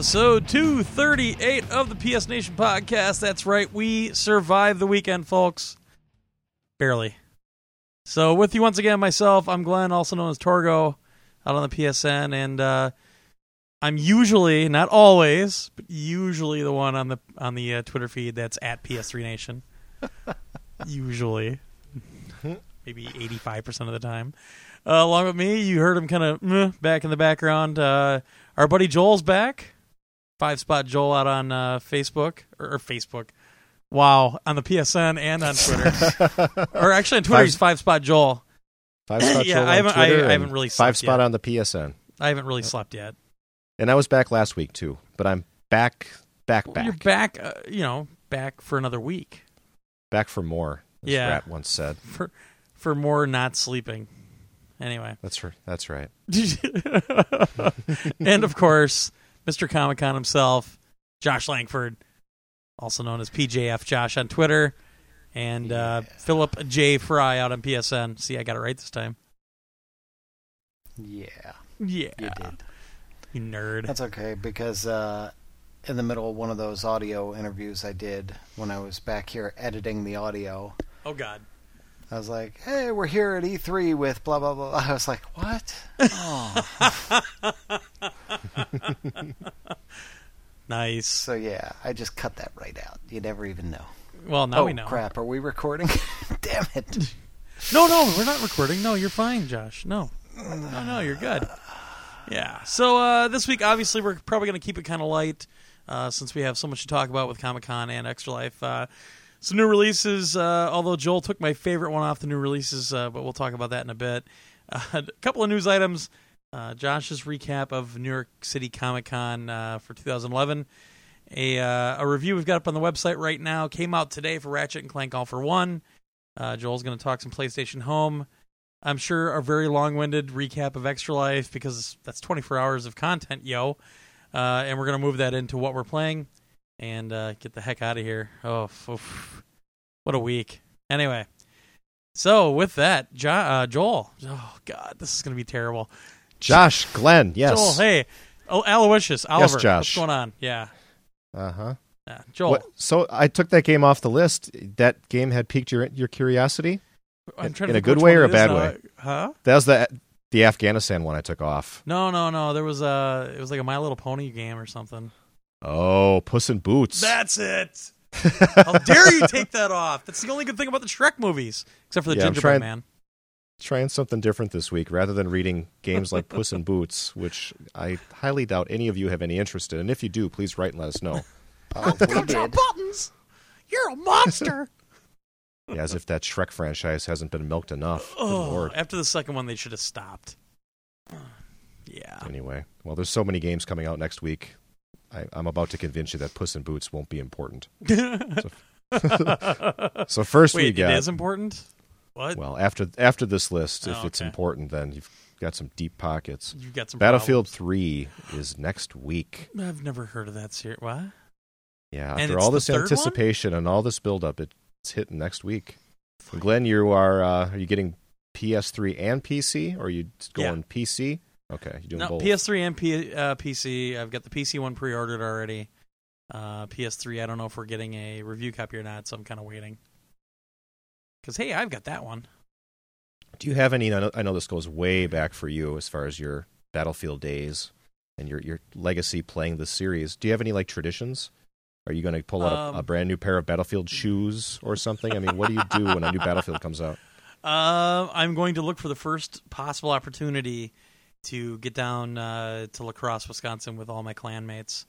episode 238 of the PS Nation podcast. That's right, we survived the weekend, folks. Barely. So, with you once again, myself, I'm Glenn, also known as Torgo, out on the PSN, and uh, I'm usually, not always, but usually the one on the on the uh, Twitter feed that's at PS3 Nation. usually, maybe 85 percent of the time. Uh, along with me, you heard him kind of back in the background. Uh, our buddy Joel's back. Five spot Joel out on uh, Facebook or, or Facebook. Wow, on the PSN and on Twitter, or actually on Twitter, Five- he's five spot Joel. Five spot Yeah, Joel I haven't- I- I haven't really five spot yet. on the PSN, I haven't really slept yet. and I was back last week too. But I'm back, back, back, You're back, uh, you know, back for another week back for more. As Yeah. Rat once said. for for more not sleeping. Anyway, That's r- that's right. and of course, Mr. Comic Con himself, Josh Langford, also known as PJF Josh on Twitter, and uh, Philip J Fry out on PSN. See, I got it right this time. Yeah, Yeah, you did. you nerd. That's okay because uh, in the middle of one of those audio interviews I did when I was back here editing the audio, Oh God. I was like, "Hey, we're here at E3 with blah blah blah." I was like, "What?" Oh, Nice. so yeah, I just cut that right out. You never even know. Well, now oh we know. crap! Are we recording? Damn it! No, no, we're not recording. No, you're fine, Josh. No, no, no, you're good. Yeah. So uh, this week, obviously, we're probably going to keep it kind of light uh, since we have so much to talk about with Comic Con and Extra Life. Uh, some new releases. Uh, although Joel took my favorite one off the new releases, uh, but we'll talk about that in a bit. Uh, a couple of news items. Uh, Josh's recap of New York City Comic Con uh, for 2011. A a review we've got up on the website right now came out today for Ratchet and Clank All 4 One. Joel's going to talk some PlayStation Home. I'm sure a very long-winded recap of Extra Life because that's 24 hours of content, yo. Uh, and we're going to move that into what we're playing and uh, get the heck out of here. Oh, oof. what a week. Anyway, so with that, jo- uh, Joel. Oh God, this is going to be terrible. Josh, Glenn, yes. Joel, hey, oh, Aloysius, Oliver, yes, Josh. what's going on? Yeah, Uh huh. yeah. Joel. What? So I took that game off the list. That game had piqued your your curiosity. I'm in- trying to in a good way or a bad way? Huh? That was the the Afghanistan one I took off. No, no, no. There was a. It was like a My Little Pony game or something. Oh, Puss in Boots. That's it. How dare you take that off? That's the only good thing about the Shrek movies, except for the Yeah, I'm Gingerbread trying- Man. Trying something different this week rather than reading games like Puss in Boots, which I highly doubt any of you have any interest in. And if you do, please write and let us know. Oh, we did. buttons. You're a monster. Yeah, as if that Shrek franchise hasn't been milked enough. Oh, lord. after the second one, they should have stopped. Yeah. Anyway, well, there's so many games coming out next week. I, I'm about to convince you that Puss in Boots won't be important. So first we Wait, got it is important. What? well after after this list, if Oh, it's okay. important, then you've got some deep pockets. You've got some Battlefield Three is next week. I've never heard of that series. What? Yeah, And after all this third one? anticipation and all this buildup, it's hitting next week. Glenn, you are uh, are you getting PS3 and PC, or are you going PC? Okay, you're doing No, both. PS3 and P, uh, PC. I've got the PC one pre-ordered already. Uh, PS3, I don't know if we're getting a review copy or not, so I'm kind of waiting. Because hey, I've got that one. Do you have any? I know, I know this goes way back for you as far as your Battlefield days and your your legacy playing the series. Do you have any like traditions? Are you going to pull out Um, a, a brand new pair of Battlefield shoes or something? I mean, what do you do when a new Battlefield comes out? Uh, I'm going to look for the first possible opportunity to get down uh, to La Crosse, Wisconsin, with all my clanmates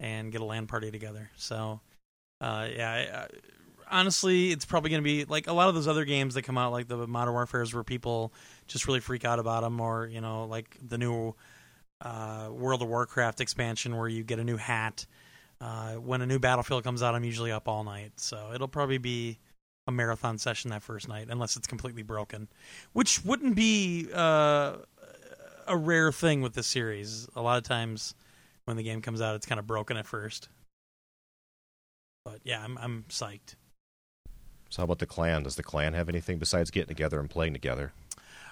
and get a LAN party together. So, uh, yeah, I, I, honestly, it's probably going to be like a lot of those other games that come out, like the Modern Warfare's, where people just really freak out about them, or you know, like the new uh, World of Warcraft expansion, where you get a new hat. Uh, when a new Battlefield comes out, I'm usually up all night, so it'll probably be a marathon session that first night, unless it's completely broken, which wouldn't be uh, a rare thing with the series. A lot of times, when the game comes out, it's kind of broken at first. But yeah, I'm I'm psyched. So how about the clan? Does the clan have anything besides getting together and playing together?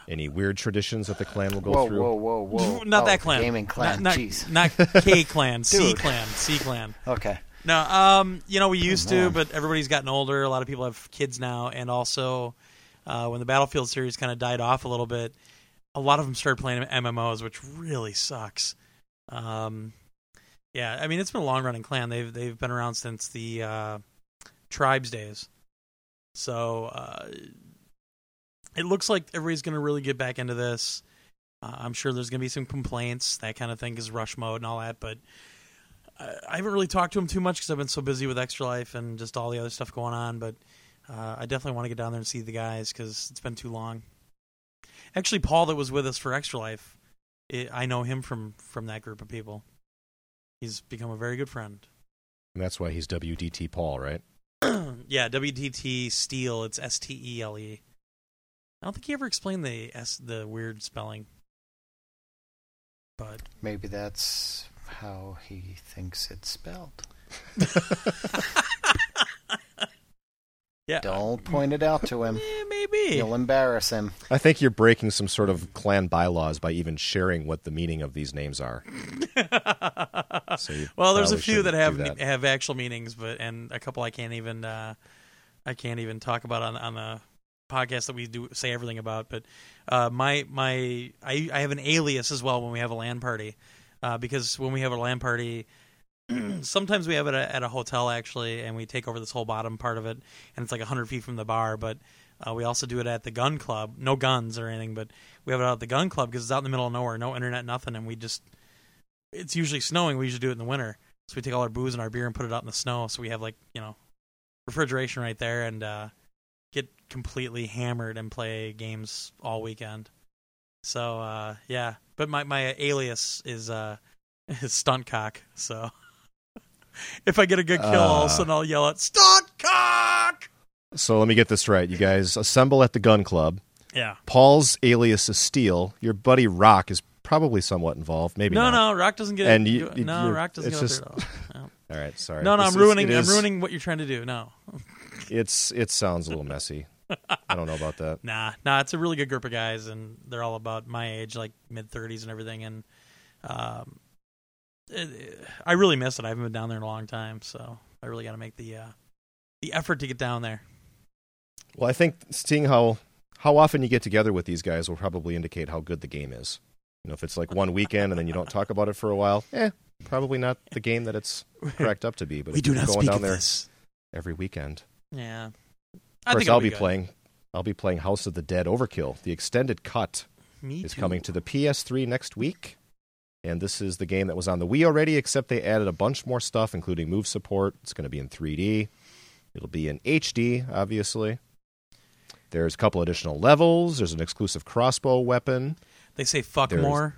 Any weird traditions that the clan will go whoa, through? whoa, whoa, whoa! Not Oh, that clan. Gaming clan. Not, not, Jeez. not K clan. C clan. C clan. Okay. No, um, you know we used to, but everybody's gotten older. A lot of people have kids now, and also uh, when the Battlefield series kind of died off a little bit, a lot of them started playing MMOs, which really sucks. Um, yeah, I mean it's been a long running clan. They've they've been around since the uh, tribes days, so uh, it looks like everybody's going to really get back into this. Uh, I'm sure there's going to be some complaints, that kind of thing, is rush mode and all that, but. I I haven't really talked to him too much because I've been so busy with Extra Life and just all the other stuff going on. But uh, I definitely want to get down there and see the guys because it's been too long. Actually, Paul, that was with us for Extra Life, it, I know him from from that group of people. He's become a very good friend. And that's why he's WDT Paul, right? yeah, WDT Steel. It's S T E L E. I don't think he ever explained the S the weird spelling. But Maybe that's how he thinks it's spelled. yeah, Don't point it out to him. Eh, maybe. You'll embarrass him. I think you're breaking some sort of clan bylaws by even sharing what the meaning of these names are. So well, there's a few that have that. have actual meanings, but and a couple I can't even uh, I can't even talk about on on the podcast that we do say everything about. But uh, my my I I have an alias as well when we have a LAN party uh, because when we have a LAN party. sometimes we have it at a, at a hotel actually, and we take over this whole bottom part of it, and it's like hundred feet from the bar. But uh, we also do it at the gun club, no guns or anything, but we have it out at the gun club because it's out in the middle of nowhere, no internet, nothing, and we just it's usually snowing. We usually do it in the winter, so we take all our booze and our beer and put it out in the snow. So we have like you know refrigeration right there, and uh, get completely hammered and play games all weekend. So uh, yeah, but my my alias is uh, is stunt cock. So if I get a good kill, all of a Uh. sudden I'll yell at stunt cock. So let me get this right. You guys assemble at the gun club. Yeah. Paul's alias is Steel. Your buddy Rock is probably somewhat involved. Maybe no, not. no, no, Rock doesn't get. And it. you- no, Rock doesn't get just- up there at all. No. All right, sorry. No, no, This I'm is- ruining. I'm is- ruining what you're trying to do. No, It's it sounds a little messy. I don't know about that. Nah, nah, it's a really good group of guys, and they're all about my age, like mid thirties and everything. And um, it, I really miss it. I haven't been down there in a long time, so I really got to make the uh, the effort to get down there. Well, I think seeing how how often you get together with these guys will probably indicate how good the game is. You know, if it's like one weekend and then you don't talk about it for a while, eh, probably not the game that it's cracked up to be. But we do not going speak down of there this. every weekend. Yeah, Of course, I'll be, good. playing. I'll be playing House of the Dead Overkill. The extended cut Me is too. coming to the PS3 next week. And this is the game that was on the Wii already, except they added a bunch more stuff, including move support. It's going to be in 3D. It'll be in HD, obviously. There's a couple additional levels. There's an exclusive crossbow weapon. They say fuck There's- more.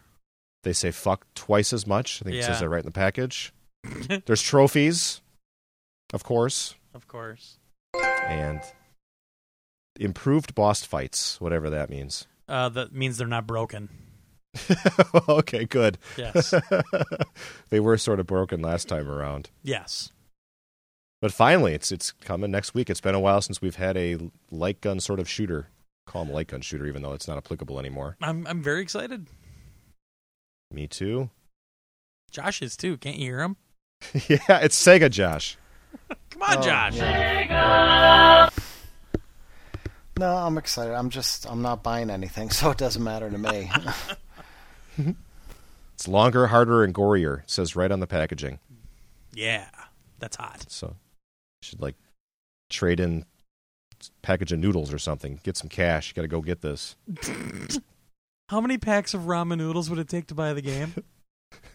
They say fuck twice as much. I think it says that right in the package. There's trophies, of course, of course. and improved boss fights, whatever that means. Uh, that means they're not broken. okay, good. Yes. they were sort of broken last time around. yes. But finally, it's it's coming next week. It's been a while since we've had a light gun sort of shooter. Call them light gun shooter, even though it's not applicable anymore. I'm I'm very excited. Me too. Josh is too. Can't you hear him? yeah, it's Sega, Josh. Come on, Oh, Josh. yeah. No, I'm excited. I'm just I'm not buying anything, so it doesn't matter to me. It's longer, harder, and gorier. It says right on the packaging. Yeah, that's hot. So you should like trade in a package of noodles or something. Get some cash. You got to go get this. How many packs of ramen noodles would it take to buy the game?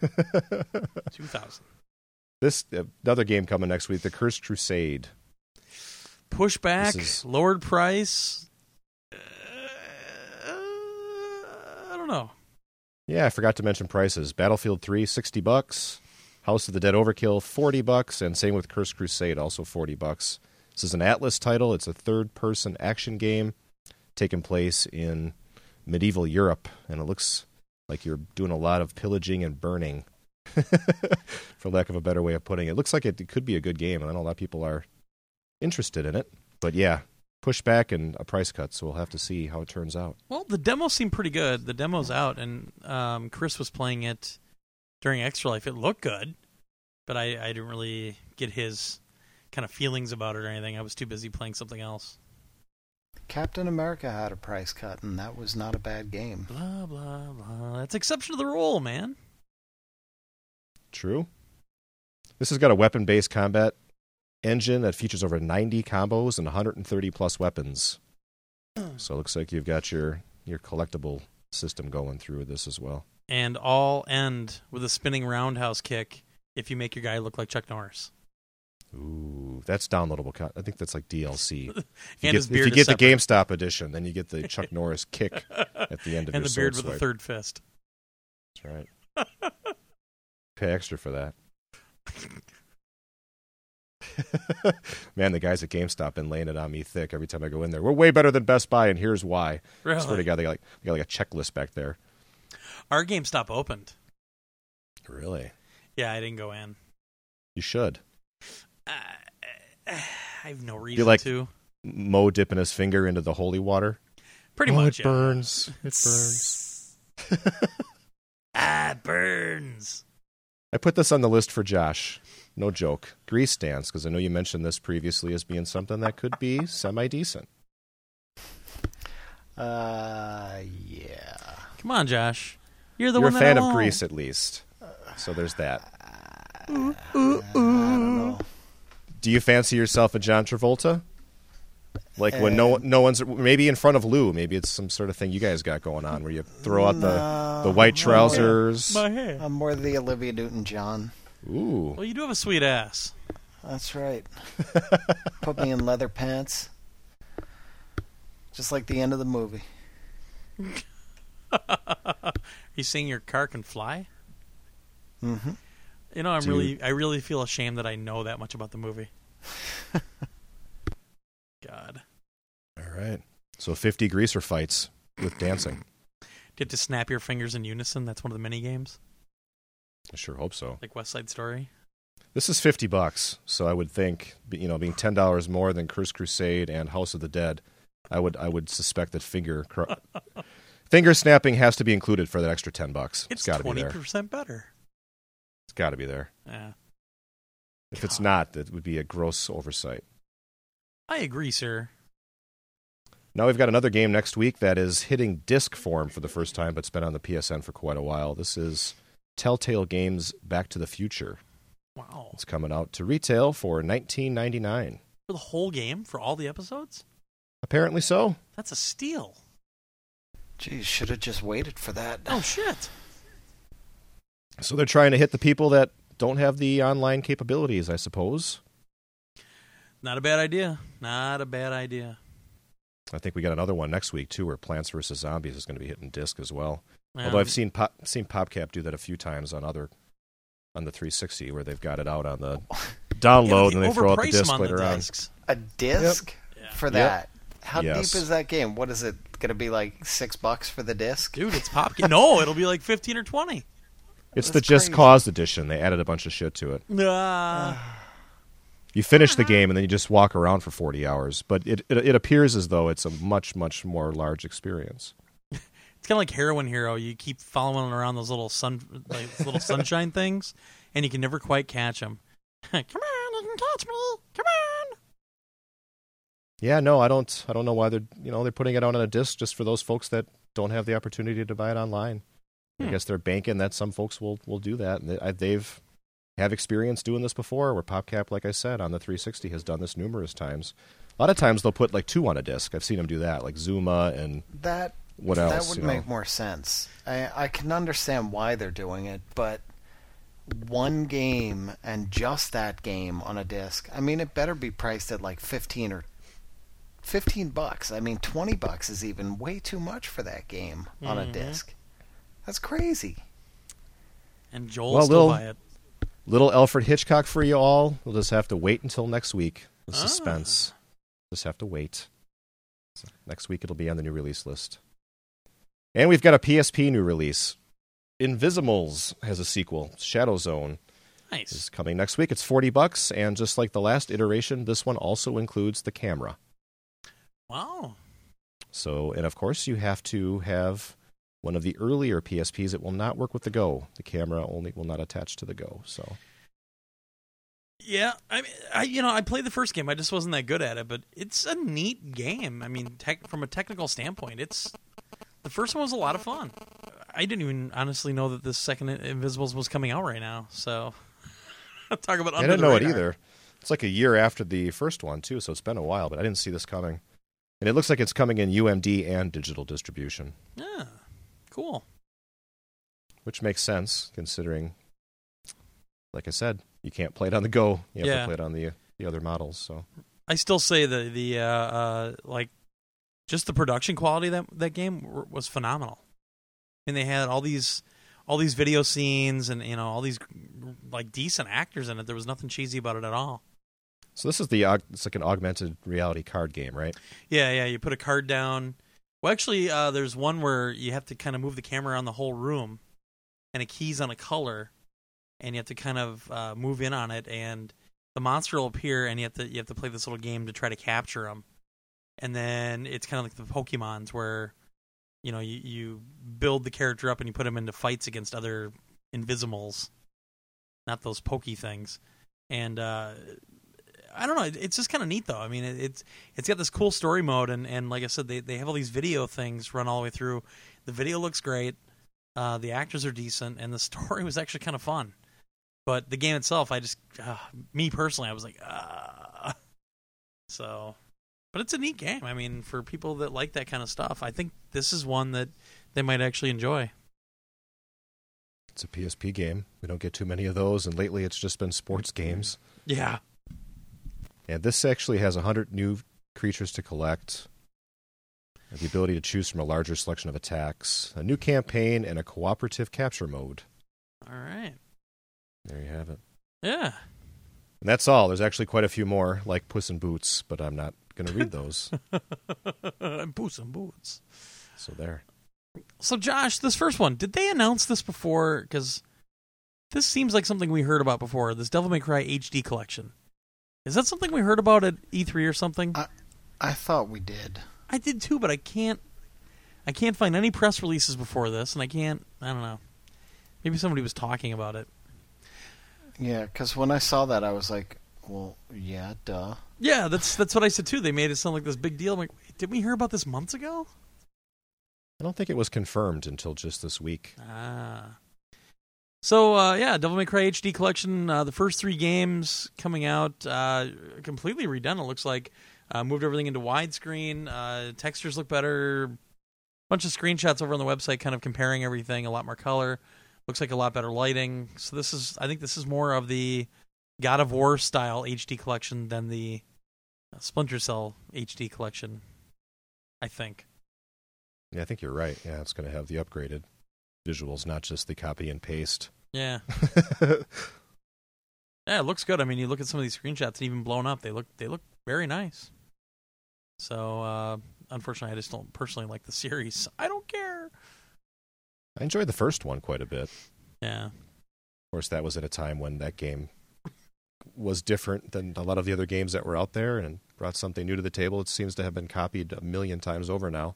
Two thousand. this uh, another game coming next week. The Cursed Crusade. Pushback, is- lowered price. Uh, I don't know. Yeah, I forgot to mention prices. Battlefield 3, 60 bucks. House of the Dead Overkill, 40 bucks, and same with Cursed Crusade, also 40 bucks. This is an Atlus title. It's a third-person action game taking place in medieval Europe, and it looks like you're doing a lot of pillaging and burning, for lack of a better way of putting it. It looks like it, it could be a good game, and I know a lot of people are interested in it. But yeah, pushback and a price cut, so we'll have to see how it turns out. Well, the demo seemed pretty good. The demo's out, and um, Chris was playing it during Extra Life. It looked good, but I, I didn't really get his kind of feelings about it or anything. I was too busy playing something else. Captain America had a price cut, and that was not a bad game. Blah blah blah. That's exception to the rule, man. True. This has got a weapon based combat engine that features over 90 combos and 130 plus weapons. So it looks like you've got your, your collectible system going through this as well. And all end with a spinning roundhouse kick if you make your guy look like Chuck Norris. Ooh, that's downloadable. co- I think that's like DLC. If you And get, if you get the. GameStop edition, then you get the Chuck Norris kick at the end of and your the beard with swipe. third fist. That's right. Pay extra for that. Man, the guys at GameStop been laying it on me thick every time I go in there. We're way better than Best Buy, and here's why. I swear to God, they got like they got like a checklist back there. Our GameStop opened. Really? Yeah, I didn't go in. You should. Uh, I have no reason like- to. Mo dipping his finger into the holy water. Pretty oh, much. It yeah. burns. It burns. ah, it burns. I put this on the list for Josh. No joke. Grease dance, because I know you mentioned this previously as being something that could be semi decent. Uh, yeah. Come on, Josh. You're the one. You're a fan of Grease, at least. So there's that. I don't know. Do you fancy yourself a John Travolta? Like when no no one's maybe in front of Lou, maybe it's some sort of thing you guys got going on where you throw out the the white trousers. My hair. I'm more the Olivia Newton John. Ooh, Well, you do have a sweet ass. That's right. Put me in leather pants. Just like the end of the movie. you saying your car can fly? Mm-hmm. You know, I'm Dude. really, I really feel ashamed that I know that much about the movie. God, all right. So 50 greaser fights with dancing. get to snap your fingers in unison. That's one of the mini games, I sure hope so. like West Side Story. This is 50 bucks, so I would think you know being $10 more than Cursed Crusade and House of the Dead, I would I would suspect that finger cr- finger snapping has to be included for that extra 10 bucks. It's got to be twenty there. percent better. It's got to be there. Yeah, If it's not, it would be a gross oversight. I agree, sir. Now we've got another game next week that is hitting disc form for the first time, but it's been on the PSN for quite a while. This is Telltale Games Back to the Future. Wow, It's coming out to retail for nineteen ninety nine. for the whole game, for all the episodes, Apparently so. that's a steal. Geez, should have just waited for that. Oh shit! So they're trying to hit the people that don't have the online capabilities, I suppose. Not a bad idea. Not a bad idea. I think we got another one next week too, where Plants vs Zombies is going to be hitting disc as well. Um, Although I've seen Pop, seen PopCap do that a few times on other on the 360, where they've got it out on the yeah, download they and they throw out the disc on later the on. A disc Yeah. for Yep. that. How Yes. deep is that game? What is it going to be like? Six bucks for the disc? Dude, it's pop. no, it'll be like fifteen or twenty. It's the Just crazy. Cause edition. They added a bunch of shit to it. Ah. You finish the game and then you just walk around for 40 hours, but it, it it appears as though it's a much much more large experience. It's kind of like Heroin Hero. You keep following around those little sun, like little sunshine things, and you can never quite catch them. Come on, you can catch me. Come on. Yeah, no, I don't I don't know why they're you know they're putting it out on a disc just for those folks that don't have the opportunity to buy it online. I Hmm. guess they're banking that some folks will will do that. And they, I- they've have experience doing this before. Where PopCap, like I said, on the 360 has done this numerous times. A lot of times they'll put like two on a disc. I've seen them do that, like Zuma and That what that would you know. make more sense. I I can understand why they're doing it, but one game and just that game on a disc. I mean, it better be priced at like 15 or 15 bucks. I mean, 20 bucks is even way too much for that game on a Mhm. disc. That's crazy. And Joel Well, still Lil- buy it. Little Alfred Hitchcock for you all. We'll just have to wait until next week. The Ah. suspense. Just have to wait. So next week it'll be on the new release list. And we've got a PSP new release. Invisimals has a sequel. Shadow Zone Nice. is coming next week. It's 40 bucks and just like the last iteration, this one also includes the camera. Wow. So, and of course, you have to have one of the earlier PSPs. It will not work with the Go. The camera only will not attach to the Go. So, Yeah, I mean, I you know I played the first game. I just wasn't that good at it, but it's a neat game. I mean, tech, from a technical standpoint, it's the first one was a lot of fun. I didn't even honestly know that this second Invisimals was coming out right now. So talk about I didn't the know radar. it either. It's like a year after the first one too, so it's been a while. But I didn't see this coming, and it looks like it's coming in UMD and digital distribution, Yeah, cool. which makes sense considering, like I said, you can't play it on the Go. You have Yeah. to play it on the the other models. So, I still say the the uh, uh, like just the production quality of that that game was phenomenal. And they had all these all these video scenes and you know all these like decent actors in it. There was nothing cheesy about it at all. so this is the it's like an augmented reality card game, right? Yeah, yeah. You put a card down. Well, actually, uh, there's one where you have to kind of move the camera around the whole room, and it keys on a color, and you have to kind of uh, move in on it, and the monster will appear, and you have to you have to play this little game to try to capture them. And then it's kind of like the Pokemon's where, you know, you, you build the character up and you put him into fights against other Invisimals, not those pokey things. And uh, I don't know. it- It's just kind of neat, though. I mean, it, it's it's got this cool story mode, and, and like I said, they they have all these video things run all the way through. The video looks great. Uh, the actors are decent, and the story was actually kind of fun. But the game itself, I just uh, me personally, I was like, ah. So, but it's a neat game. I mean, for people that like that kind of stuff, I think this is one that they might actually enjoy. It's a PSP game. We don't get too many of those, and lately it's just been sports games. Yeah. And this actually has 100 new creatures to collect, the ability to choose from a larger selection of attacks, a new campaign, and a cooperative capture mode. All right. There you have it. Yeah. And that's all. There's actually quite a few more, like Puss in Boots, but I'm not going to read those. and boots and Boots. so there. So, Josh, this first one, did they announce this before? Because this seems like something we heard about before. This Devil May Cry HD collection. Is that something we heard about at E3 or something? I- I thought we did. I did too, but I can't. I can't find any press releases before this, and I can't. I don't know. Maybe somebody was talking about it. Yeah, because when I saw that, I was like, well, yeah, duh. Yeah, that's that's what I said too. They made it sound like this big deal. I'm like, Wait, did we hear about this months ago? I don't think it was confirmed until just this week. Ah. So uh, yeah, Devil May Cry HD collection. Uh, the first three games coming out uh, completely redone. It looks like uh, moved everything into widescreen. Uh, textures look better. A Bunch of screenshots over on the website, kind of comparing everything. A lot more color. Looks like a lot better lighting. So this is, I think, this is more of the God of War style HD collection than the uh, Splinter Cell HD collection. I think. Yeah, I think you're right. Yeah, it's going to have the upgraded visuals, not just the copy and paste. Yeah. Yeah, it looks good. I mean, you look at some of these screenshots, and even blown up, they look they look very nice. So, uh, unfortunately, I just don't personally like the series. I don't care. I enjoyed the first one quite a bit. Yeah, Of course, that was at a time when that game was different than a lot of the other games that were out there and brought something new to the table. It seems to have been copied a million times over now.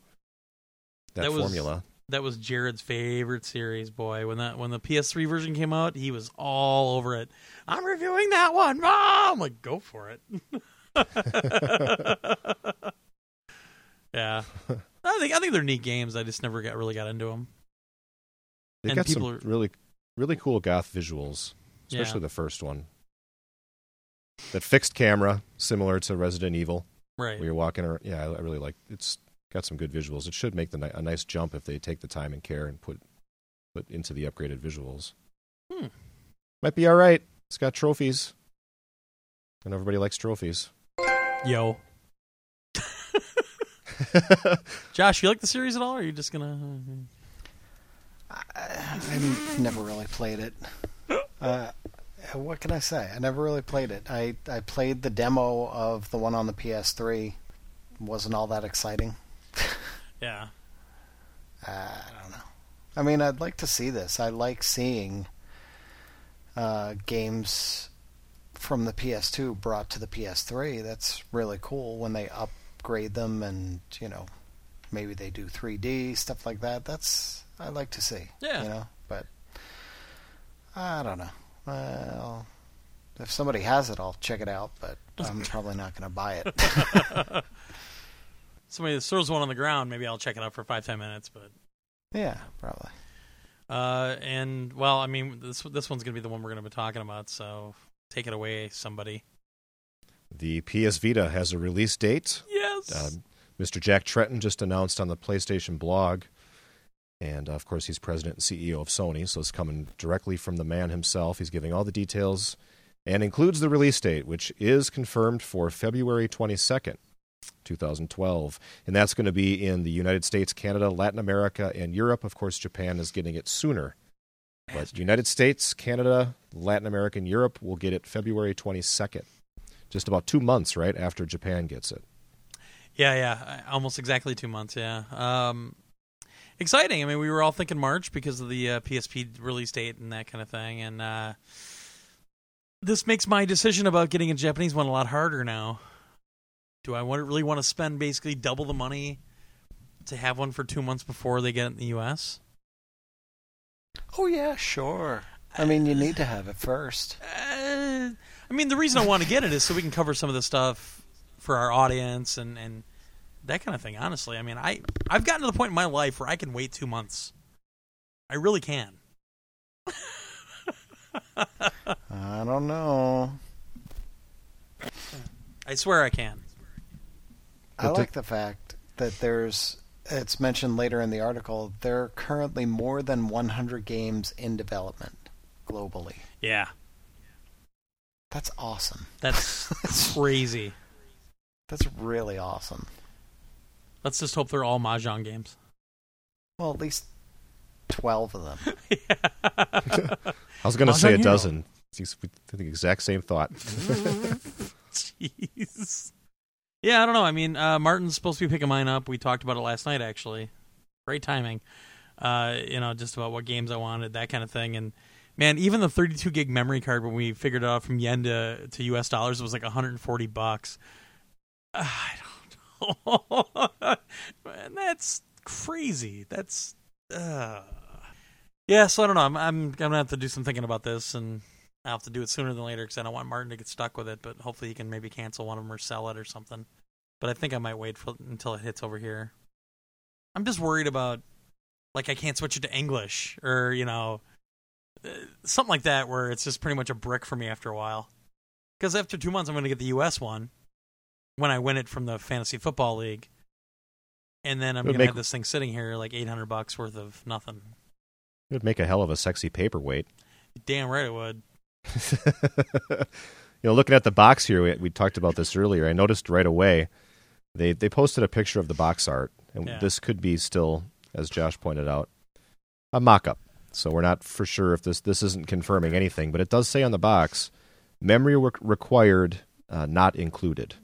That, That was- formula. that was Jared's favorite series. Boy, when that when the PS3 version came out, he was all over it. I'm reviewing that one, Mom. I'm like, go for it. yeah, I think I think they're neat games. I just never got really got into them. They and got some are- really, really cool goth visuals, especially Yeah. the first one. That fixed camera, similar to Resident Evil, Right. where you're walking around. Yeah, I I really like. It's got some good visuals. It should make the ni- a nice jump if they take the time and care and put put into the upgraded visuals. Hmm. Might be all right. It's got trophies, and everybody likes trophies. Yo. Josh, you like the series at all? Or are you just gonna? I, I never really played it. Uh, what can I say? I never really played it. I, I played the demo of the one on the PS3. Wasn't all that exciting. Yeah. Uh, I don't know. I mean, I'd like to see this. I like seeing uh, games from the PS2 brought to the PS3. That's really cool when they upgrade them, and you know, maybe they do 3D stuff like that. That's I like to see. Yeah. You know, but I don't know. Well, if somebody has it, I'll check it out, but I'm probably not going to buy it. Somebody that throws one on the ground, maybe I'll check it out for five ten minutes. But yeah, probably. uh, and well, I mean, this this one's gonna be the one we're gonna be talking about. So take it away, somebody. The PS Vita has a release date. Yes. Uh, Mr. Jack Tretton just announced on the PlayStation blog, and of course he's president and CEO of Sony, so it's coming directly from the man himself. He's giving all the details and includes the release date, which is confirmed for February 22nd, 2012, and that's going to be in the United States, Canada, Latin America, and Europe. Of course, Japan is getting it sooner. But United States, Canada, Latin America, and Europe will get it February 22nd. Just about two months, right, after Japan gets it. Yeah, yeah, almost exactly two months. Yeah, um, exciting. I mean, we were all thinking March because of the uh, PSP release date and that kind of thing, and uh, this makes my decision about getting a Japanese one a lot harder now. Do I want really want to spend basically double the money to have one for two months before they get it in the U.S.? Oh yeah, sure. I mean, you need to have it first. Uh, I mean, the reason I want to get it is so we can cover some of the stuff for our audience and, and that kind of thing. Honestly, I mean, I I've gotten to the point in my life where I can wait two months. I really can. I don't know. I swear I can. I like the fact that there's. It's mentioned later in the article. There are currently more than 100 games in development globally. Yeah, That's awesome. that's crazy. That's really awesome. Let's just hope they're all mahjong games. Well, at least 12 of them. I was going to say a Hero. dozen. It's the exact same thought. Jeez. Yeah, I don't know. I mean, uh, Martin's supposed to be picking mine up. We talked about it last night, actually. Great timing. Uh, you know, just about what games I wanted, that kind of thing. And man, even the 32 gig memory card when we figured it out from yen to, to U.S. dollars was like 140 bucks. I don't know. man, that's crazy. That's. Uh... Yeah, so I don't know. I'm, I'm gonna have to do some thinking about this, and I'll have to do it sooner than later because I don't want Martin to get stuck with it. But hopefully, he can maybe cancel one of them or sell it or something. But I think I might wait for, until it hits over here. I'm just worried about like I can't switch it to English or you know uh, something like that where it's just pretty much a brick for me after a while. Because after two months, I'm going to get the U.S. one when I win it from the fantasy football league, and then I'm going to make- have this thing sitting here like 800 bucks worth of nothing. It would make a hell of a sexy paperweight. Damn right it would. you know, looking at the box here, we, we talked about this earlier. I noticed right away they they posted a picture of the box art, and Yeah. this could be still, as Josh pointed out, a mock-up. So we're not for sure if this this isn't confirming anything, but it does say on the box, memory re- required, uh, not included.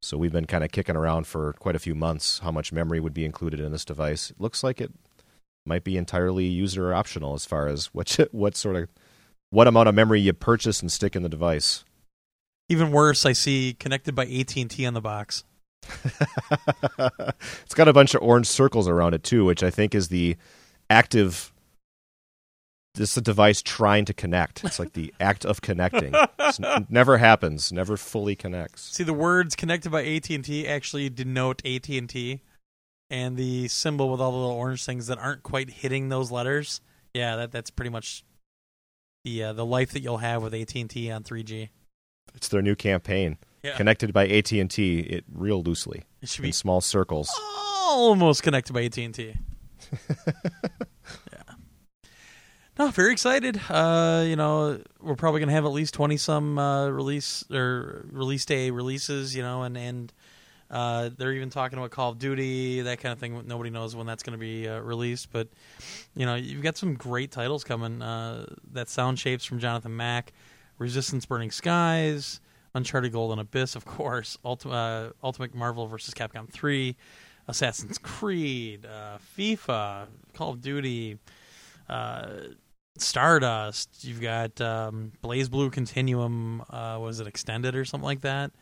So we've been kind of kicking around for quite a few months how much memory would be included in this device. It looks like it might be entirely user optional as far as what what sort of what amount of memory you purchase and stick in the device. Even worse, I see connected by AT&T on the box. it's got a bunch of orange circles around it too, which I think is the active. This is a device trying to connect. It's like the act of connecting. It's n- never happens. Never fully connects. See, the words connected by AT&T actually denote AT&T, and the symbol with all the little orange things that aren't quite hitting those letters. Yeah, that that's pretty much the uh, the life that you'll have with AT&T on 3G. It's their new campaign. Yeah. Connected by AT and T, it real loosely It should in be small circles. almost connected by AT&T. yeah. No, very excited. Uh, you know, we're probably gonna have at least twenty some uh, release or release day releases. You know, and and uh, they're even talking about Call of Duty, that kind of thing. Nobody knows when that's going to be uh, released, but you know, you've got some great titles coming. Uh, that Sound Shapes from Jonathan Mak, Resistance: Burning Skies, Uncharted: Golden Abyss, of course, uh, Ultimate Marvel vs. Capcom Three. Assassin's Creed, uh, FIFA, Call of Duty, uh, Stardust. You've got um, BlazBlue Continuum. Uh, was it extended or something like that?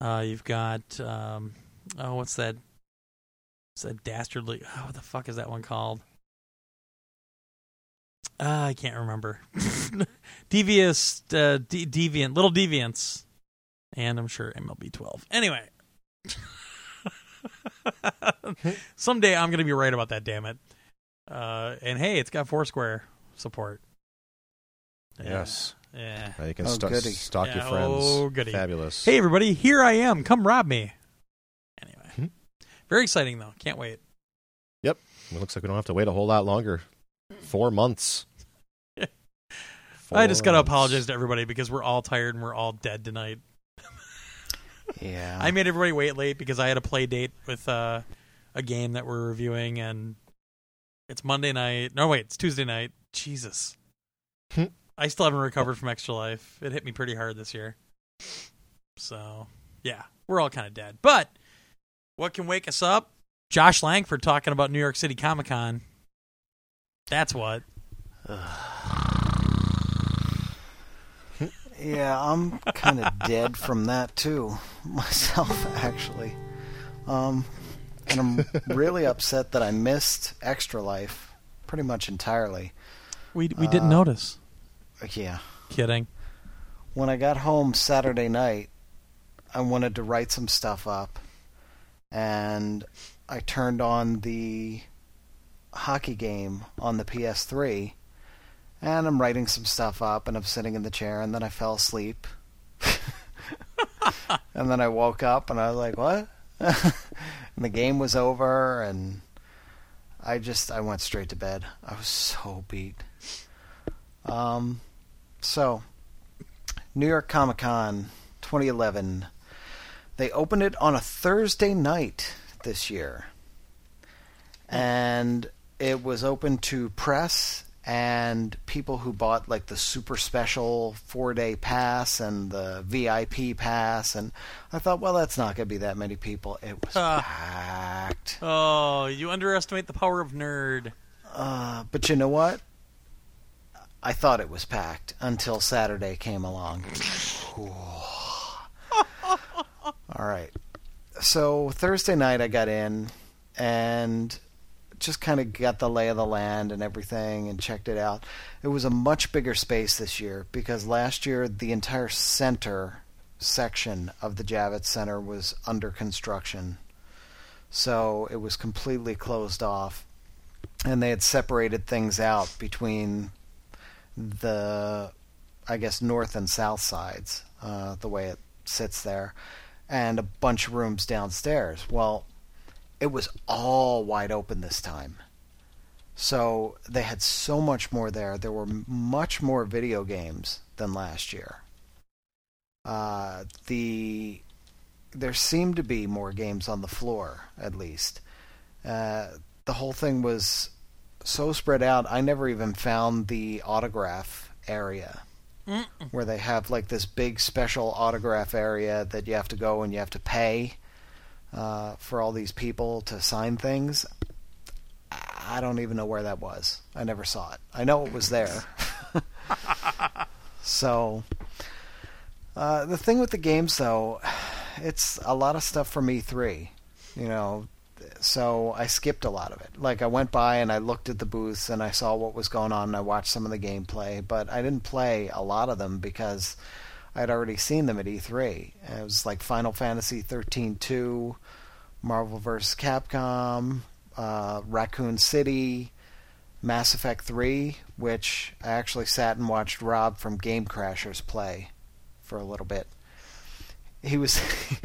Uh, you've got um, oh, what's that? What's that dastardly? Oh, what the fuck is that one called? Uh, I can't remember. Devious, uh, de- deviant, little deviants, and I'm sure MLB 12. Anyway, someday I'm gonna be right about that. Damn it! Uh, and hey, it's got Foursquare support. Yeah. Yes. Yeah. Now you can Oh, sto- goody. stalk your friends. oh, goody. Fabulous. Hey, everybody, here I am. Come rob me. Anyway, Hmm. very exciting though. Can't wait. Yep. It looks like we don't have to wait a whole lot longer. Four months. I just got to apologize to everybody because we're all tired and we're all dead tonight. Yeah. I made everybody wait late because I had a play date with uh, a game that we're reviewing, and it's Monday night. No, wait, it's Tuesday night. Jesus. I still haven't recovered from Extra Life. It hit me pretty hard this year. So, yeah, we're all kind of dead. But what can wake us up? Josh Langford talking about New York City Comic Con. That's what. Yeah, I'm kind of dead from that too, myself actually. Um, and I'm really upset that I missed Extra Life pretty much entirely. We we didn't Uh, notice. Yeah. Kidding. When I got home Saturday night, I wanted to write some stuff up, and I turned on the hockey game on the PS3, and I'm writing some stuff up, and I'm sitting in the chair, and then I fell asleep. and then I woke up, and I was like, "What?" and the game was over, and I just I went straight to bed. I was so beat. Um, so New York Comic Con 2011. They opened it on a Thursday night this year. And it was open to press and people who bought like the super special four day pass and the VIP pass. And I thought, well, that's not going to be that many people. It was Ah. packed. Oh, you underestimate the power of nerd. Uh, but you know what? I thought it was packed until Saturday came along. All right. So Thursday night I got in and just kind of got the lay of the land and everything and checked it out. It was a much bigger space this year because last year the entire center section of the Javits Center was under construction. So it was completely closed off and they had separated things out between the I guess north and south sides, uh, the way it sits there, and a bunch of rooms downstairs. Well, it was all wide open this time. So they had so much more there. There were much more video games than last year. Uh, the there seemed to be more games on the floor, at least. Uh, the whole thing was so spread out. I never even found the autograph area Mm-mm. where they have like this big special autograph area that you have to go and you have to pay uh, for all these people to sign things. I don't even know where that was. I never saw it. I know it was there. so, uh, the thing with the games, though, it's a lot of stuff from E3. You know, so I skipped a lot of it. Like I went by and I looked at the booths and I saw what was going on and I watched some of the gameplay, but I didn't play a lot of them because I'd already seen them at E3. It was like Final Fantasy 13-2, Marvel vs. Capcom, uh, Raccoon City, Mass Effect 3, which I actually sat and watched Rob from Game Crashers play for a little bit. He was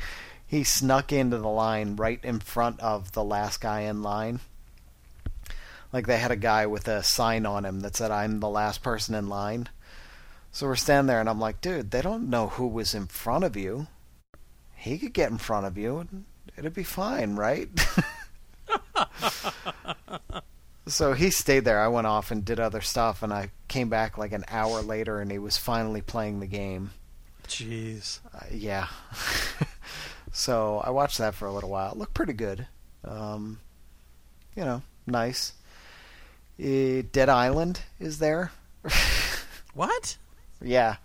he snuck into the line right in front of the last guy in line. Like they had a guy with a sign on him that said I'm the last person in line. So we're standing there and I'm like, dude, they don't know who was in front of you. He could get in front of you and it'd be fine, right? so he stayed there. I went off and did other stuff and I came back like an hour later and he was finally playing the game. Jeez. Uh, yeah. so I watched that for a little while. It looked pretty good. Um, you know, nice. Uh, Dead Island is there. What? Yeah.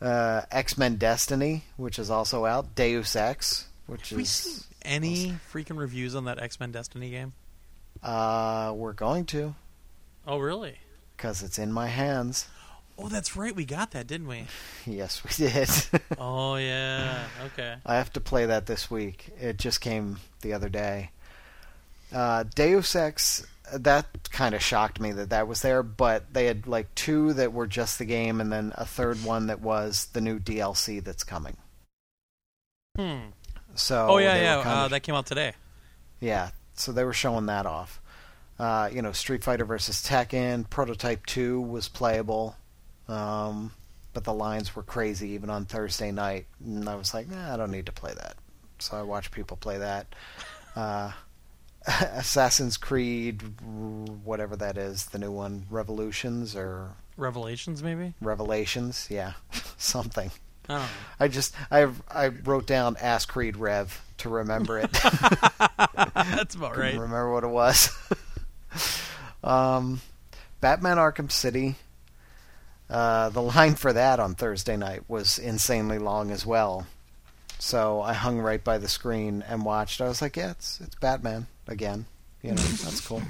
Uh, X Men Destiny, which is also out. Deus Ex, which Have we is seen any freaking reviews on that X Men Destiny game? Uh, we're going to Oh, really? because it's in my hands. Oh, that's right. We got that, didn't we? Yes, we did. oh, yeah. Okay. I have to play that this week. It just came the other day. Uh, Deus Ex, that kind of shocked me that that was there, but they had like two that were just the game, and then a third one that was the new DLC that's coming. Hmm. So Oh, yeah, yeah. kinda- Uh, that came out today. yeah. So they were showing that off. Uh, you know, Street Fighter versus Tekken, Prototype Two was playable, um, but the lines were crazy even on Thursday night, and I was like, nah, I don't need to play that. So I watched people play that. Uh, Assassin's Creed, whatever that is, the new one, Revolutions or Revelations, maybe? Revelations, yeah, something. I. I just I I wrote down Ask Creed Rev to remember it. That's about right. remember what it was. um, Batman Arkham City. Uh, the line for that on Thursday night was insanely long as well. So I hung right by the screen and watched. I was like, "Yeah, it's it's Batman again." You know, that's cool.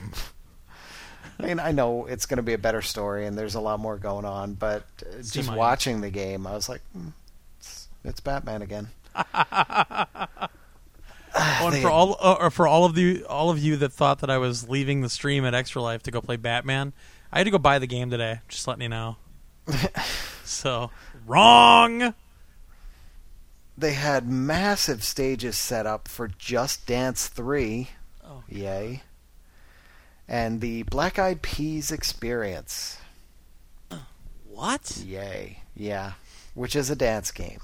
I mean, I know it's going to be a better story and there's a lot more going on, but uh, just watching the game, I was like, mm, it's, "It's Batman again." Oh, and for all uh, or for all of the all of you that thought that I was leaving the stream at Extra Life to go play Batman, I had to go buy the game today. Just letting you know. so wrong. They had massive stages set up for Just Dance 3. Yay. And the Black Eyed Peas Experience. What? Yay. Yeah. Which is a dance game.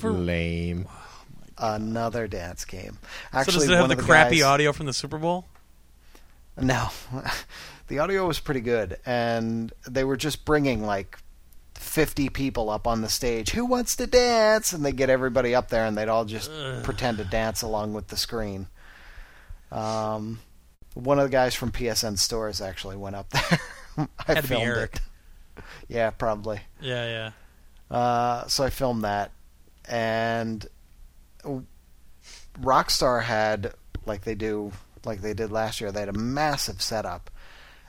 For- Lame. Another dance game. so Actually, does it have one the, crappy guys- audio from the Super Bowl? No. the audio was pretty good. And they were just bringing like 50 people up on the stage. Who wants to dance? And they get everybody up there and they'd all just Ugh. pretend to dance along with the screen. Um, one of the guys from PSN Stores actually went up there. I Had to be filmed Eric. it. Yeah, probably. Yeah, yeah. Uh, so I filmed that, and Rockstar had like they do, like they did last year. They had a massive setup,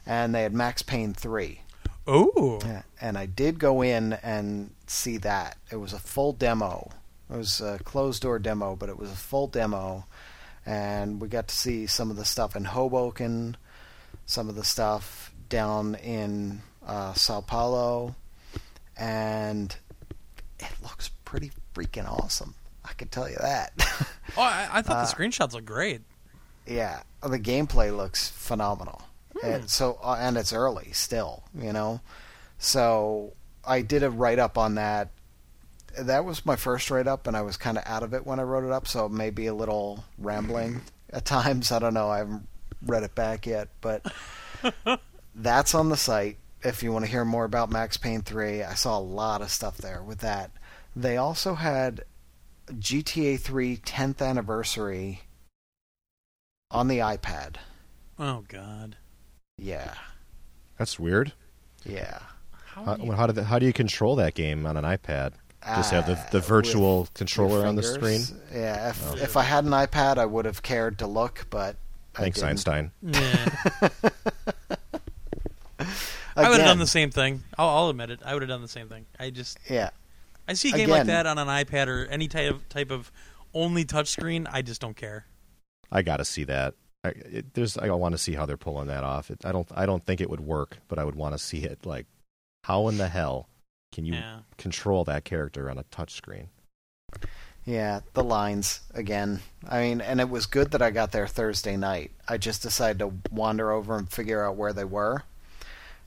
and they had Max Payne three. Oh, Yeah, and I did go in and see that. It was a full demo. It was a closed door demo, but it was a full demo, and we got to see some of the stuff in Hoboken, some of the stuff down in uh, Sao Paulo, and it looks pretty freaking awesome. I can tell you that. oh I, I thought Uh, the screenshots looked great. yeah, the gameplay looks phenomenal. Hmm. And so uh, and it's early still, you know. So I did a write up on that. That was my first write up, and I was kind of out of it when I wrote it up, so it may be a little rambling mm-hmm. at times. I don't know. I haven't read it back yet, but that's on the site. If you want to hear more about Max Payne 3, I saw a lot of stuff there with that. They also had GTA 3 10th anniversary on the iPad. Oh God. Yeah, That's weird. yeah. How How, do you- how, do they, how do you control that game on an iPad? Just have the, Uh, the virtual with controller on the screen? Yeah, if, Oh. if I had an iPad, I would have cared to look, but I Thanks, didn't. Einstein. Yeah. I would have done the same thing. I'll, I'll admit it. I would have done the same thing. I just Yeah, I see a game like that on an iPad or any type of type of only touchscreen. I just don't care. I got to see that. I, it, there's, I want to see how they're pulling that off. It, I don't, I don't think it would work, but I would want to see it. Like, how in the hell can you yeah. control that character on a touchscreen? yeah. The lines again. I mean, and it was good that I got there Thursday night. I just decided to wander over and figure out where they were.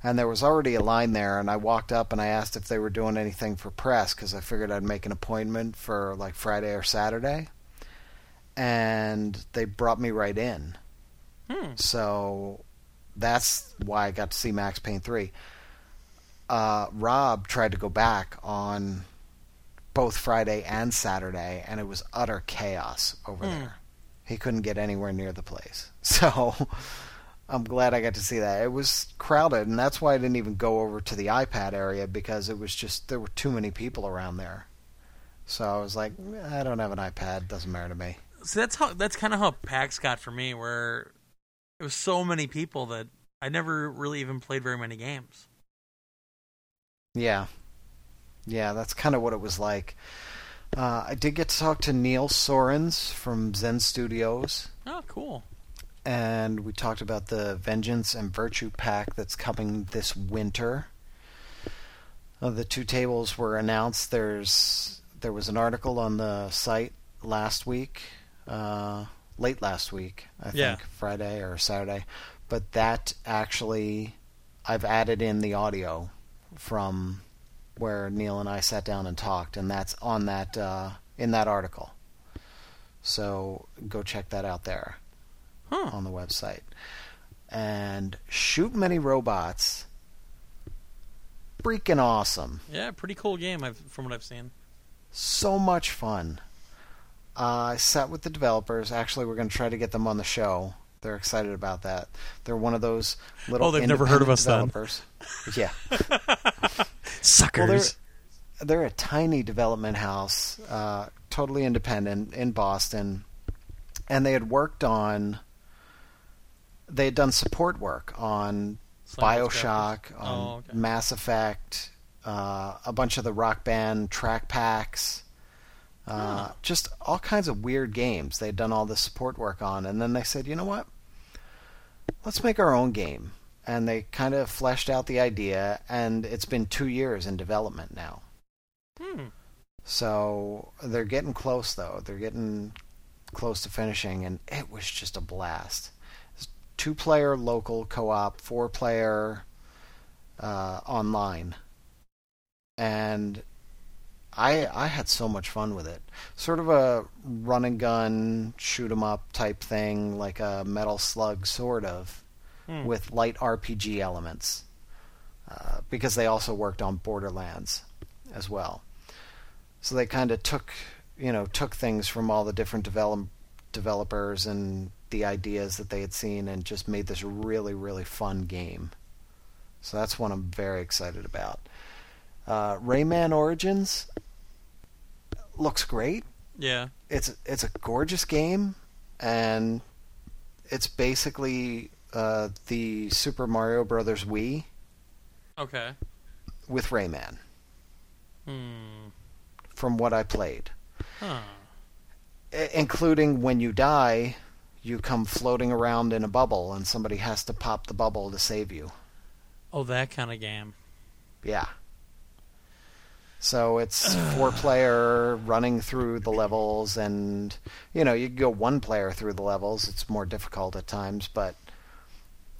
And there was already a line there, and I walked up and I asked if they were doing anything for press because I figured I'd make an appointment for like Friday or Saturday. And they brought me right in. Hmm. So that's why I got to see Max Payne 3. Uh, Rob tried to go back on both Friday and Saturday, and it was utter chaos over Hmm. there. He couldn't get anywhere near the place. So I'm glad I got to see that. It was crowded, and that's why I didn't even go over to the iPad area because it was just, there were too many people around there. So I was like, I don't have an iPad, doesn't matter to me. So that's how that's kind of how PAX got for me, where it was so many people that I never really even played very many games. Yeah. Yeah, that's kind of what it was like. Uh, I did get to talk to Neil Sorens from Zen Studios, Oh, cool. and we talked about the Vengeance and Virtue pack that's coming this winter. Uh, the two tables were announced. There's there was an article on the site last week, uh, late last week, I think, Yeah. Friday or Saturday. But that actually, I've added in the audio from where Neil and I sat down and talked, and that's on that uh, in that article. So go check that out there Huh. on the website. And shoot many robots. Freaking awesome. Yeah, pretty cool game. I've, from what I've seen. So much fun. Uh, I sat with the developers. Actually, we're going to try to get them on the show. They're excited about that. They're one of those little. Oh, they've never heard of us then. developers. Yeah. Suckers. Well, they're they're a tiny development house, uh, totally independent in Boston, and they had worked on. They had done support work on Bioshock, on Oh, okay. Mass Effect, uh, a bunch of the Rock Band track packs, uh, just all kinds of weird games. They'd done all this support work on, and then they said, you know what? Let's make our own game. And they kind of fleshed out the idea, and it's been two years in development now. Hmm. So they're getting close, though. They're getting close to finishing, and it was just a blast. Two player local co op, four player uh, online. And I I had so much fun with it. Sort of a run and gun, shoot 'em up type thing, like a Metal Slug, sort of, Hmm. with light RPG elements. Uh, because they also worked on Borderlands as well. So they kind of took, you know, took things from all the different develop developers and the ideas that they had seen and just made this really, really fun game. So that's one I'm very excited about. Uh, Rayman Origins looks great. Yeah. It's it's a gorgeous game, and it's basically uh, the Super Mario Brothers Wii Okay. with Rayman, Hmm. from what I played. Huh. I- including when you die, you come floating around in a bubble, and somebody has to pop the bubble to save you. Oh, that kind of game. Yeah. So it's four player running through the levels, and you know you can go one player through the levels. It's more difficult at times, but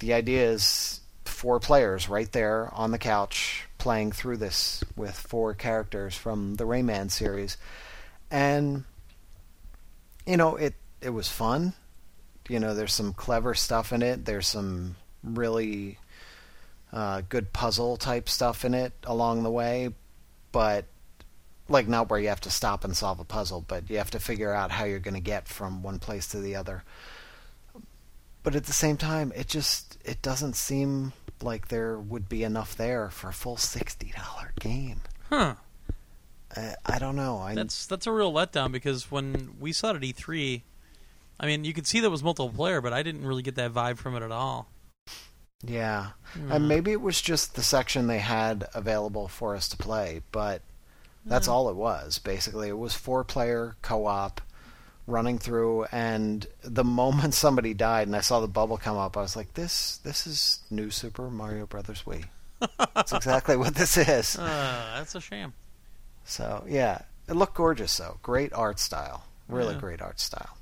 the idea is four players right there on the couch playing through this with four characters from the Rayman series, and you know it it was fun. You know, there's some clever stuff in it. There's some really uh, good puzzle type stuff in it along the way, but like not where you have to stop and solve a puzzle, but you have to figure out how you're going to get from one place to the other. But at the same time, it just it doesn't seem like there would be enough there for a full sixty dollar game. Huh. I, I don't know. I That's that's a real letdown because when we saw it at E3, I mean, you could see that was multiplayer, but I didn't really get that vibe from it at all. Yeah, Hmm. and maybe it was just the section they had available for us to play, but That's Yeah. all it was. Basically, it was four player co op running through and the moment somebody died and I saw the bubble come up, I was like, This this is new Super Mario Brothers Wii. That's exactly what this is. Uh, that's a shame. So yeah. It looked gorgeous though. Great art style. Really Yeah. great art style.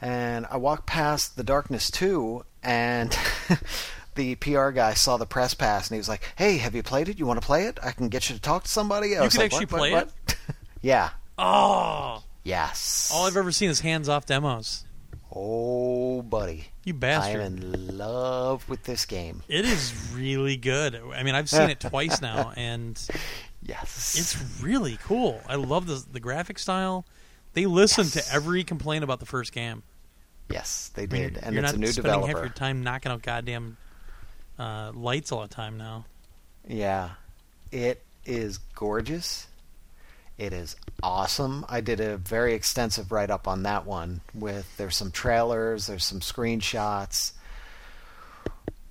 And I walked past the Darkness 2 and the PR guy saw the press pass and he was like, "Hey, have you played it? You want to play it? I can get you to talk to somebody." I You could like, actually "What, play what, what?" yeah. Oh, Yes. all I've ever seen is hands-off demos. Oh, buddy. You bastard. I'm in love with this game. It is really good. I mean, I've seen it twice now, and Yes. it's really cool. I love the the graphic style. They listened Yes. to every complaint about the first game. Yes, they did, and you're it's not a new spending half developer. your time knocking out goddamn uh, lights all the time now. Yeah. It is gorgeous. It is awesome. I did a very extensive write up on that one with there's some trailers, there's some screenshots.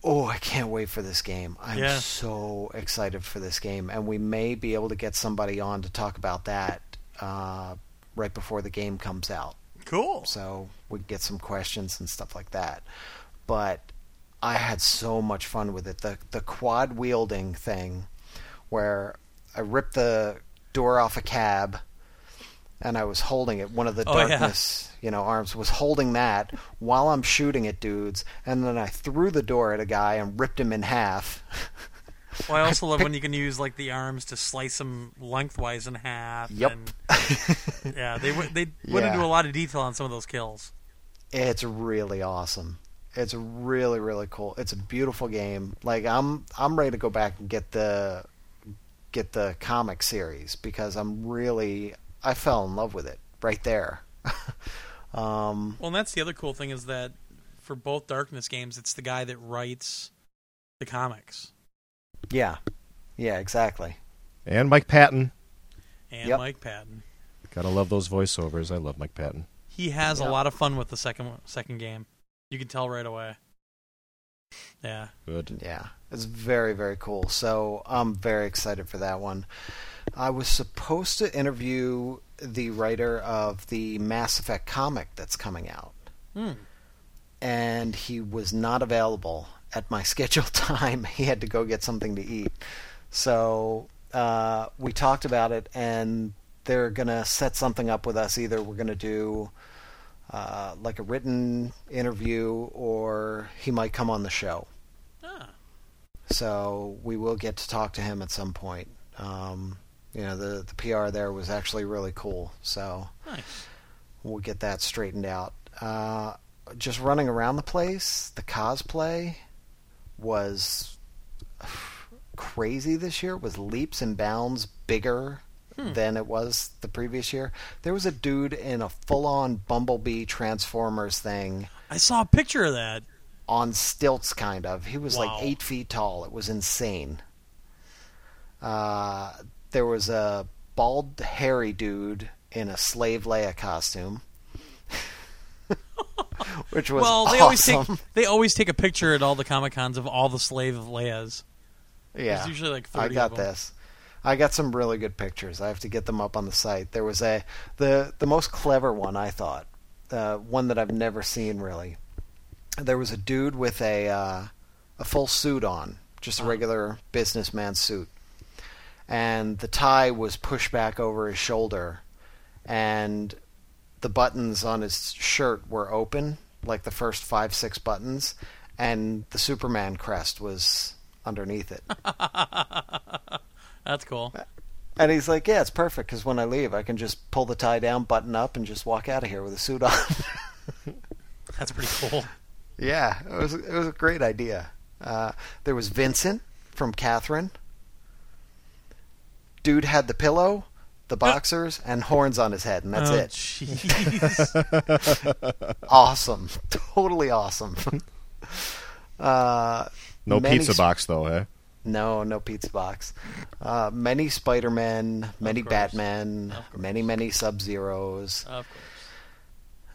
Oh, I can't wait for this game. I'm Yeah. so excited for this game and we may be able to get somebody on to talk about that uh, right before the game comes out Cool. so we get some questions and stuff like that. But I had so much fun with it. The the quad wielding thing, where I ripped the door off a cab, and I was holding it. One of the Oh, yeah. darkness, you know, arms was holding that while I'm shooting at dudes, and then I threw the door at a guy and ripped him in half. Well, I also love when you can use like the arms to slice them lengthwise in half. Yep. And, yeah, they w- they went Yeah. into a lot of detail on some of those kills. It's really awesome. It's really really cool. It's a beautiful game. Like I'm I'm ready to go back and get the get the comic series because I'm really I fell in love with it right there. um Well, and that's the other cool thing is that for both Darkness games, it's the guy that writes the comics yeah. Yeah, exactly. And Mike Patton. and Yep. Mike Patton. Gotta love those voiceovers. I love Mike Patton. He has Yep. a lot of fun with the second second game. You can tell right away. Yeah. Good. Yeah. It's very very cool. So I'm very excited for that one. I was supposed to interview the writer of the Mass Effect comic that's coming out. Hmm. and he was not available at my scheduled time. He had to go get something to eat. So uh, we talked about it, and they're going to set something up with us. Either we're going to do uh, like a written interview, or he might come on the show. Ah. So we will get to talk to him at some point. Um, you know, the the PR there was actually really cool. So Nice. we'll get that straightened out. Uh, just running around the place, the cosplay was crazy this year. It was leaps and bounds bigger Hmm. than it was the previous year. There was a dude in a full-on Bumblebee Transformers thing I saw a picture of that. on stilts, kind of. He was Wow. like eight feet tall. It was insane. Uh, there was a bald, hairy dude in a slave Leia costume, which was well, they awesome. always take they always take a picture at all the comic cons of all the slave Leias. yeah, There's usually like 30 I got this. I got some really good pictures. I have to get them up on the site. There was a the the most clever one I thought, uh, one that I've never seen really. There was a dude with a uh, a full suit on, just a regular businessman suit, and the tie was pushed back over his shoulder, and the buttons on his shirt were open, like the first five six buttons, and the Superman crest was underneath it. That's cool. And he's like, "Yeah, it's perfect because when I leave, I can just pull the tie down, button up, and just walk out of here with a suit on." That's pretty cool. yeah, it was it was a great idea. Uh, there was Vincent from Catherine. Dude had the pillow, the boxers, and horns on his head, and that's oh, it. Jeez. Awesome, totally awesome. uh, No pizza sp- box though, eh? No, no pizza box. Uh, many Spider-Men, many course. Batmen, Of course. many many Sub-Zeros. of course.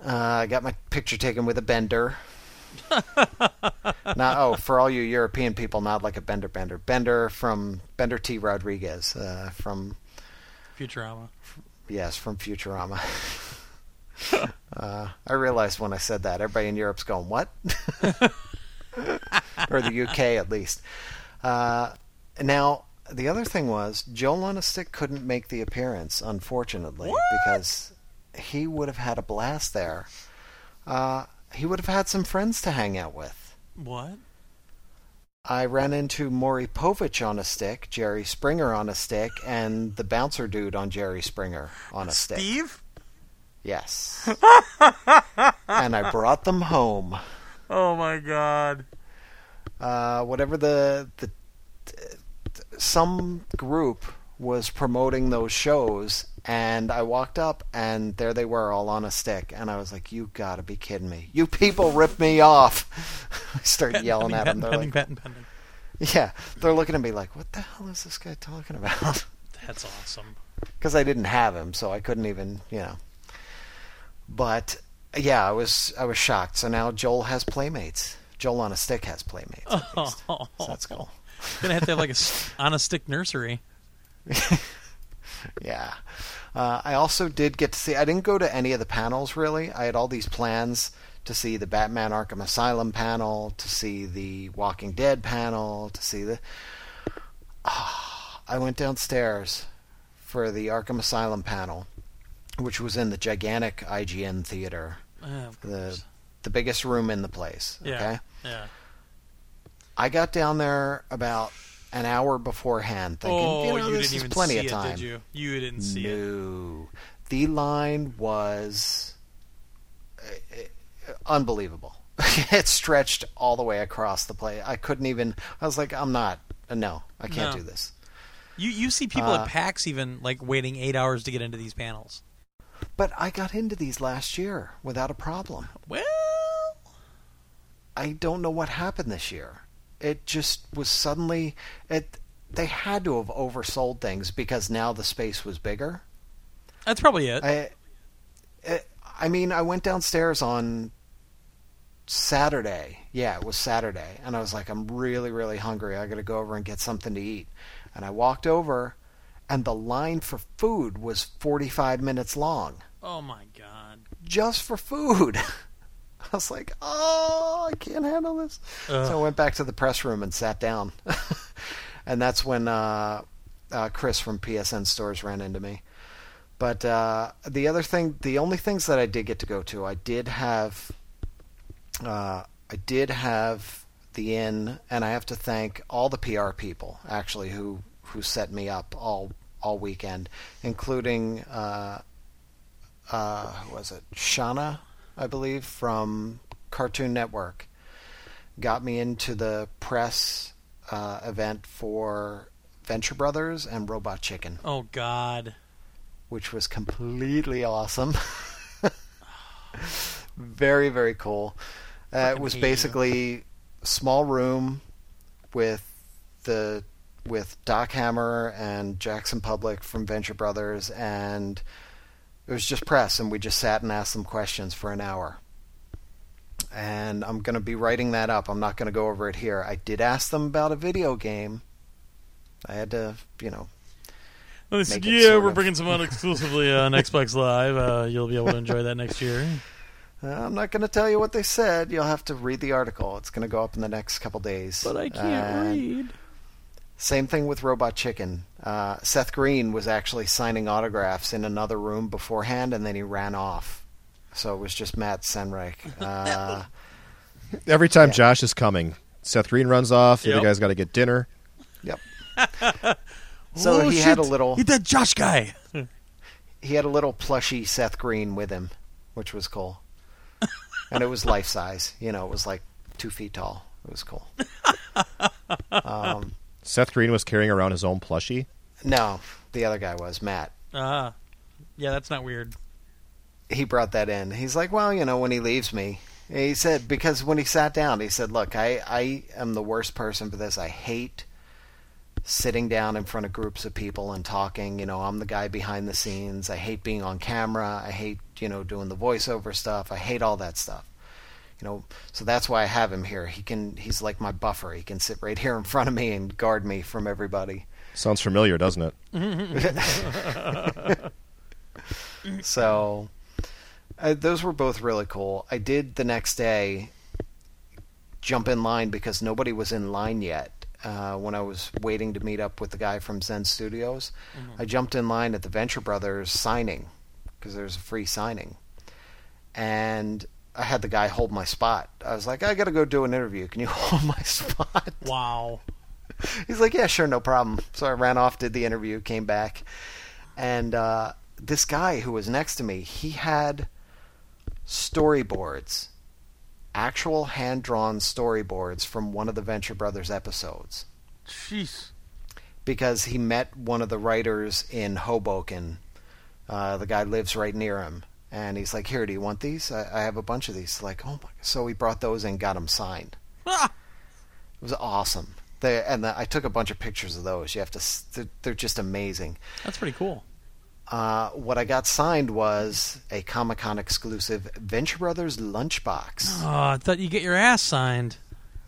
Uh, I got my picture taken with a bender. not oh, for all you European people, not like a bender bender. Bender from Bender T. Rodriguez uh, from Futurama. yes from Futurama. uh, I realized when I said that, everybody in Europe's going what, or the UK at least. Uh, now the other thing was Joel on a stick couldn't make the appearance, unfortunately, What? because he would have had a blast there. Uh, he would have had some friends to hang out with. What? I ran into Maury Povich on a stick, Jerry Springer on a stick, and the bouncer dude on Jerry Springer on a stick. Steve? Yes. and I brought them home. Oh my god. Uh, whatever the the some group was promoting those shows, and I walked up, and there they were, all on a stick, and I was like, "You gotta be kidding me! You people ripped me off!" I started yelling at them. They're Pending, like, pending, pending. "Yeah," they're looking at me like, "What the hell is this guy talking about?" That's awesome. because I didn't have him, so I couldn't even, you know. But yeah, I was I was shocked. So now Joel has playmates. Joel on a stick has playmates. at least. So that's cool. Gonna have to have like a on a stick nursery. Yeah. Uh, I also did get to see. I didn't go to any of the panels really. I had all these plans to see the Batman Arkham Asylum panel, to see the Walking Dead panel, to see the. I went downstairs for the Arkham Asylum panel, which was in the gigantic IGN theater, of the the biggest room in the place. Yeah. Okay. Yeah. I got down there about an hour beforehand, thinking, oh, you know, you this didn't is even plenty see of it, time. did you? You didn't see it. The line was uh, uh, unbelievable. it stretched all the way across the play. I couldn't even. I was like, I'm not. uh, No, I can't No. do this. You you see people Uh, at PAX even like waiting eight hours to get into these panels. But I got into these last year without a problem. Well, I don't know what happened this year. It just was suddenly. It. They had to have oversold things because now the space was bigger. that's probably it. I, I- I mean, I went downstairs on Saturday. Yeah, it was Saturday, and I was like, I'm really, really hungry. I got to go over and get something to eat. And I walked over, and the line for food was 45 minutes long, oh my god. just for food. I was like, oh, I can't handle this. So I went back to the press room and sat down. and that's when uh, uh, Chris from PSN Stores ran into me. But uh, the other thing, the only things that I did get to go to, I did have, uh, I did have the inn, and I have to thank all the PR people actually who who set me up all all weekend, including uh, uh, who was it Shauna, I believe from Cartoon Network, got me into the press uh, event for Venture Brothers and Robot Chicken Oh god. which was completely awesome. very, very cool. Uh, it was hate you. basically small room with the with Doc Hammer and Jackson Publick from Venture Brothers, and it was just press, and we just sat and asked them questions for an hour. And I'm going to be writing that up. I'm not going to go over it here. I did ask them about a video game. I had to, you know, Well, they said, yeah, we're of- bringing some out exclusively on Xbox Live. Uh, you'll be able to enjoy that next year. Uh, I'm not going to tell you what they said. You'll have to read the article. It's going to go up in the next couple days. But I can't read. Same thing with Robot Chicken. Uh, Seth Green was actually signing autographs in another room beforehand, and then he ran off. So it was just Matt Senreich. Uh, Every time Yeah. Josh is coming, Seth Green runs off. The Yep. other guy's got to get dinner. yep. So Oh, he had a little Hit that Josh guy. he had a little plushy Seth Green with him, which was cool. and it was life size. You know, it was like two feet tall. It was cool. um, Seth Green was carrying around his own plushie. no, the other guy was Matt. Ah, yeah, that's not weird. he brought that in. He's like, well, you know, when he leaves me, he said because when he sat down, he said, look, I I am the worst person for this. I hate sitting down in front of groups of people and talking. You know, I'm the guy behind the scenes. I hate being on camera. I hate you know doing the voiceover stuff. I hate all that stuff. You know, so that's why I have him here. He can he's like my buffer. He can sit right here in front of me and guard me from everybody. Sounds familiar, doesn't it? So uh, those were both really cool. I did the next day jump in line because nobody was in line yet. Uh, when I was waiting to meet up with the guy from Zen Studios, I jumped in line at the Venture Brothers signing because there's a free signing, and I had the guy hold my spot. I was like, I got to go do an interview. Can you hold my spot? Wow. He's like, yeah, sure, no problem. So I ran off, did the interview, came back, and uh, this guy who was next to me, he had storyboards, actual hand drawn storyboards from one of the Venture Brothers episodes, Jeez. because he met one of the writers in Hoboken. Uh, the guy lives right near him. And he's like, "Here, do you want these? I, I have a bunch of these." Like, oh my! So we brought those and got them signed. Ah! It was awesome. They, and the, I took a bunch of pictures of those. You have to. They're, they're just amazing. That's pretty cool. Uh, what I got signed was a Comic Con exclusive Venture Brothers lunchbox. Oh, I thought you get your ass signed.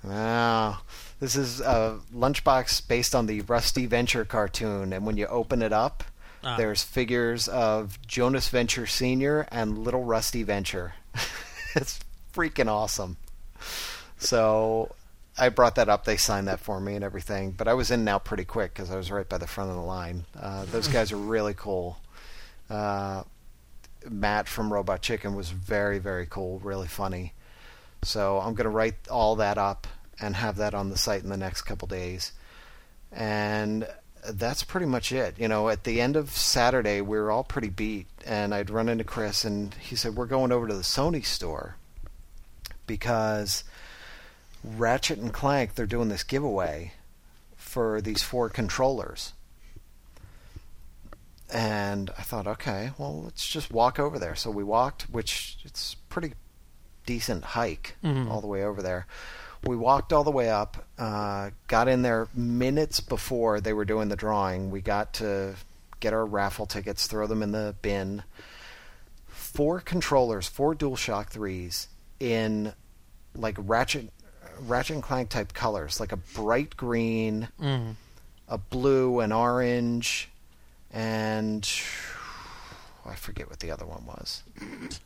Wow. This is a lunchbox based on the Rusty Venture cartoon, and when you open it up, Ah. there's figures of Jonas Venture Sr. and Little Rusty Venture. it's freaking awesome. So I brought that up. They signed that for me and everything. But I was in now pretty quick because I was right by the front of the line. Uh, those guys are really cool. Uh, Matt from Robot Chicken was very, very cool, really funny. So I'm going to write all that up and have that on the site in the next couple days. And that's pretty much it. You know, at the end of Saturday, we were all pretty beat, and I'd run into Chris, and he said, We're going over to the Sony store because Ratchet and Clank, they're doing this giveaway for these four controllers. And I thought, okay, well, let's just walk over there. So we walked, which it's pretty decent hike Mhm. all the way over there. We walked all the way up, uh, got in there minutes before they were doing the drawing. We got to get our raffle tickets, throw them in the bin. Four controllers, four DualShock 3s in like Ratchet Ratchet and Clank type colors, like a bright green, Mm. a blue, an orange, and I forget what the other one was.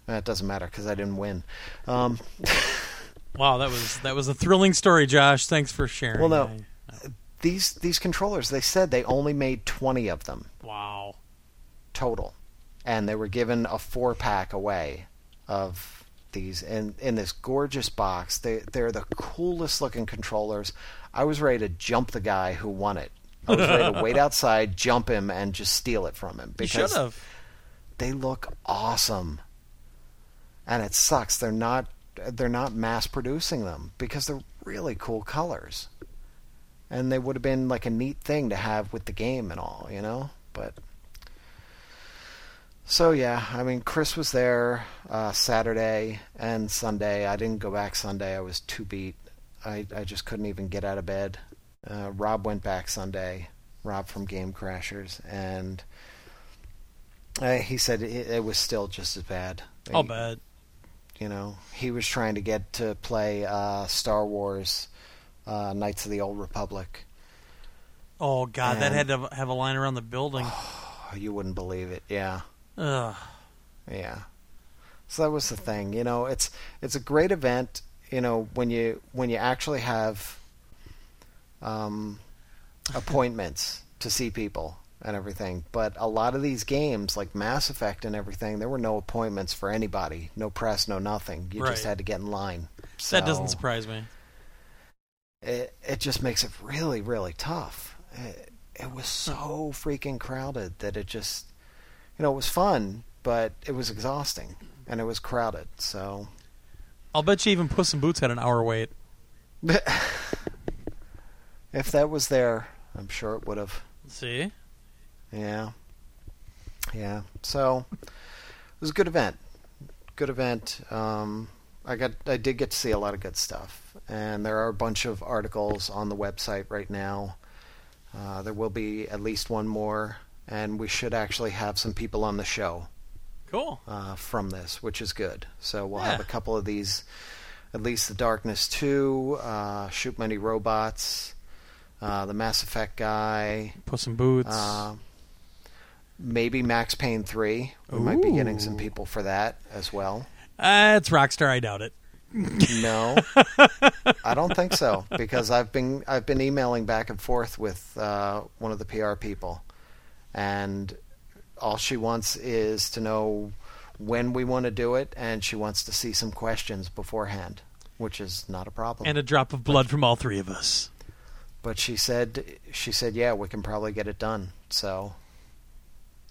That doesn't matter because I didn't win. Um, Wow, that was that was a thrilling story, Josh. Thanks for sharing. Well, no. I- these these controllers, they said they only made twenty of them wow. total, and they were given a four pack away of these in in this gorgeous box. They they're the coolest looking controllers. I was ready to jump the guy who won it. I was ready to wait outside, jump him, and just steal it from him because have. they look awesome. And it sucks they're not they're not mass producing them because they're really cool colors. And they would have been like a neat thing to have with the game and all, you know? But so yeah, I mean Chris was there uh, Saturday and Sunday. I didn't go back Sunday. I was too beat. I I just couldn't even get out of bed. Uh, Rob went back Sunday. Rob from Game Crashers and uh, he said it, it was still just as bad. He- bet. You know, he was trying to get to play uh, Star Wars, uh, Knights of the Old Republic. Oh God, that had to have a line around the building. Oh, you wouldn't believe it. Yeah, Ugh. yeah. So that was the thing. You know, it's it's a great event. You know, when you when you actually have um, appointments to see people and everything. But a lot of these games, like Mass Effect and everything, there were no appointments for anybody, no press, no nothing. You just had to get in line. That doesn't surprise me. it it just makes it really really tough. It, it was so freaking crowded that it just you know it was fun, but it was exhausting and it was crowded. So I'll bet you even Puss in Boots had an hour wait. if that was there, I'm sure it would have. See? Yeah, yeah. So it was a good event. Good event. Um, I got I did get to see a lot of good stuff, and there are a bunch of articles on the website right now. Uh, there will be at least one more, and we should actually have some people on the show Cool. uh, from this, which is good. So we'll have a couple of these, at least the Darkness Two, uh, Shoot Many Robots, uh, the Mass Effect guy, Puss in Boots. Maybe Max Payne 3. We might be getting some people for that as well. Uh, it's Rockstar. I doubt it. No, I don't think so because I've been I've been emailing back and forth with uh, one of the PR people, and all she wants is to know when we want to do it, and she wants to see some questions beforehand, which is not a problem. And a drop of blood from all three of us. but she said she said yeah, we can probably get it done. So,